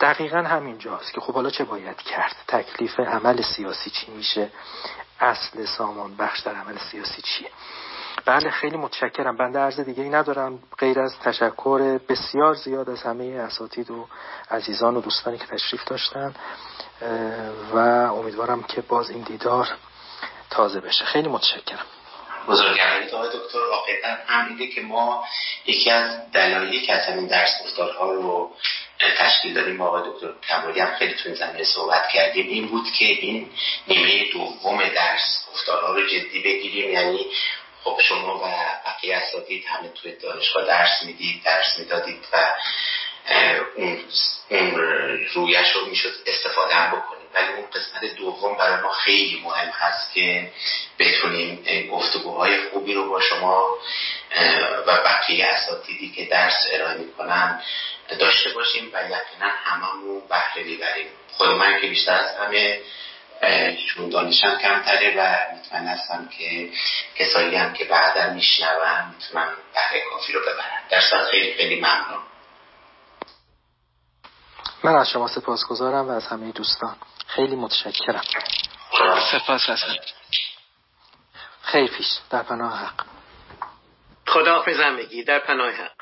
Speaker 2: دقیقا همینجاست که خب حالا چه باید کرد؟ تکلیف عمل سیاسی چی میشه؟ اصل سامان بخش در عمل سیاسی چیه؟ بله خیلی متشکرم. بنده عرض دیگه ای ندارم. غیر از تشکر بسیار زیاد از همه اساتید و عزیزان و دوستانی که تشریف داشتن و امیدوارم که باز این دیدار تازه بشه. خیلی متشکرم.
Speaker 1: بزرگواری آقای دکتر واقعا هم که ما یکی از دلایلی که از همین درس گفتارها رو تشکیل دادیم آقای دکتر کمالی هم خیلی تو این زمینه صحبت کردیم این بود که این نیمه دوم درس گفتارها رو جدی بگیریم. یعنی خب شما و بقیه اساتید همه توی دانشگاه درس می‌دید درس می‌دادید و اون, اون رویش رو می‌شد استفاده هم بکنیم ولی اون قسمت دوم برای ما خیلی مهم هست که بتونیم گفتگوهای خوبی رو با شما و بقیه اساتیدی که درس ارائه می‌کنن داشته باشیم و یقینا هممون بهره می‌بریم. خود من که بیشتر از همه چون دانشم کمتره و مطمئن هستم که کسایی هم که بعدا میشنون می‌تونن بهره کافی رو ببرن. در خیلی خیلی ممنون.
Speaker 2: من از شما سپاسگزارم و از همه دوستان. خیلی متشکرم.
Speaker 5: سپاس هستم
Speaker 2: خیلی پیش. در پناه حق.
Speaker 6: خدا حافظ در پناه حق.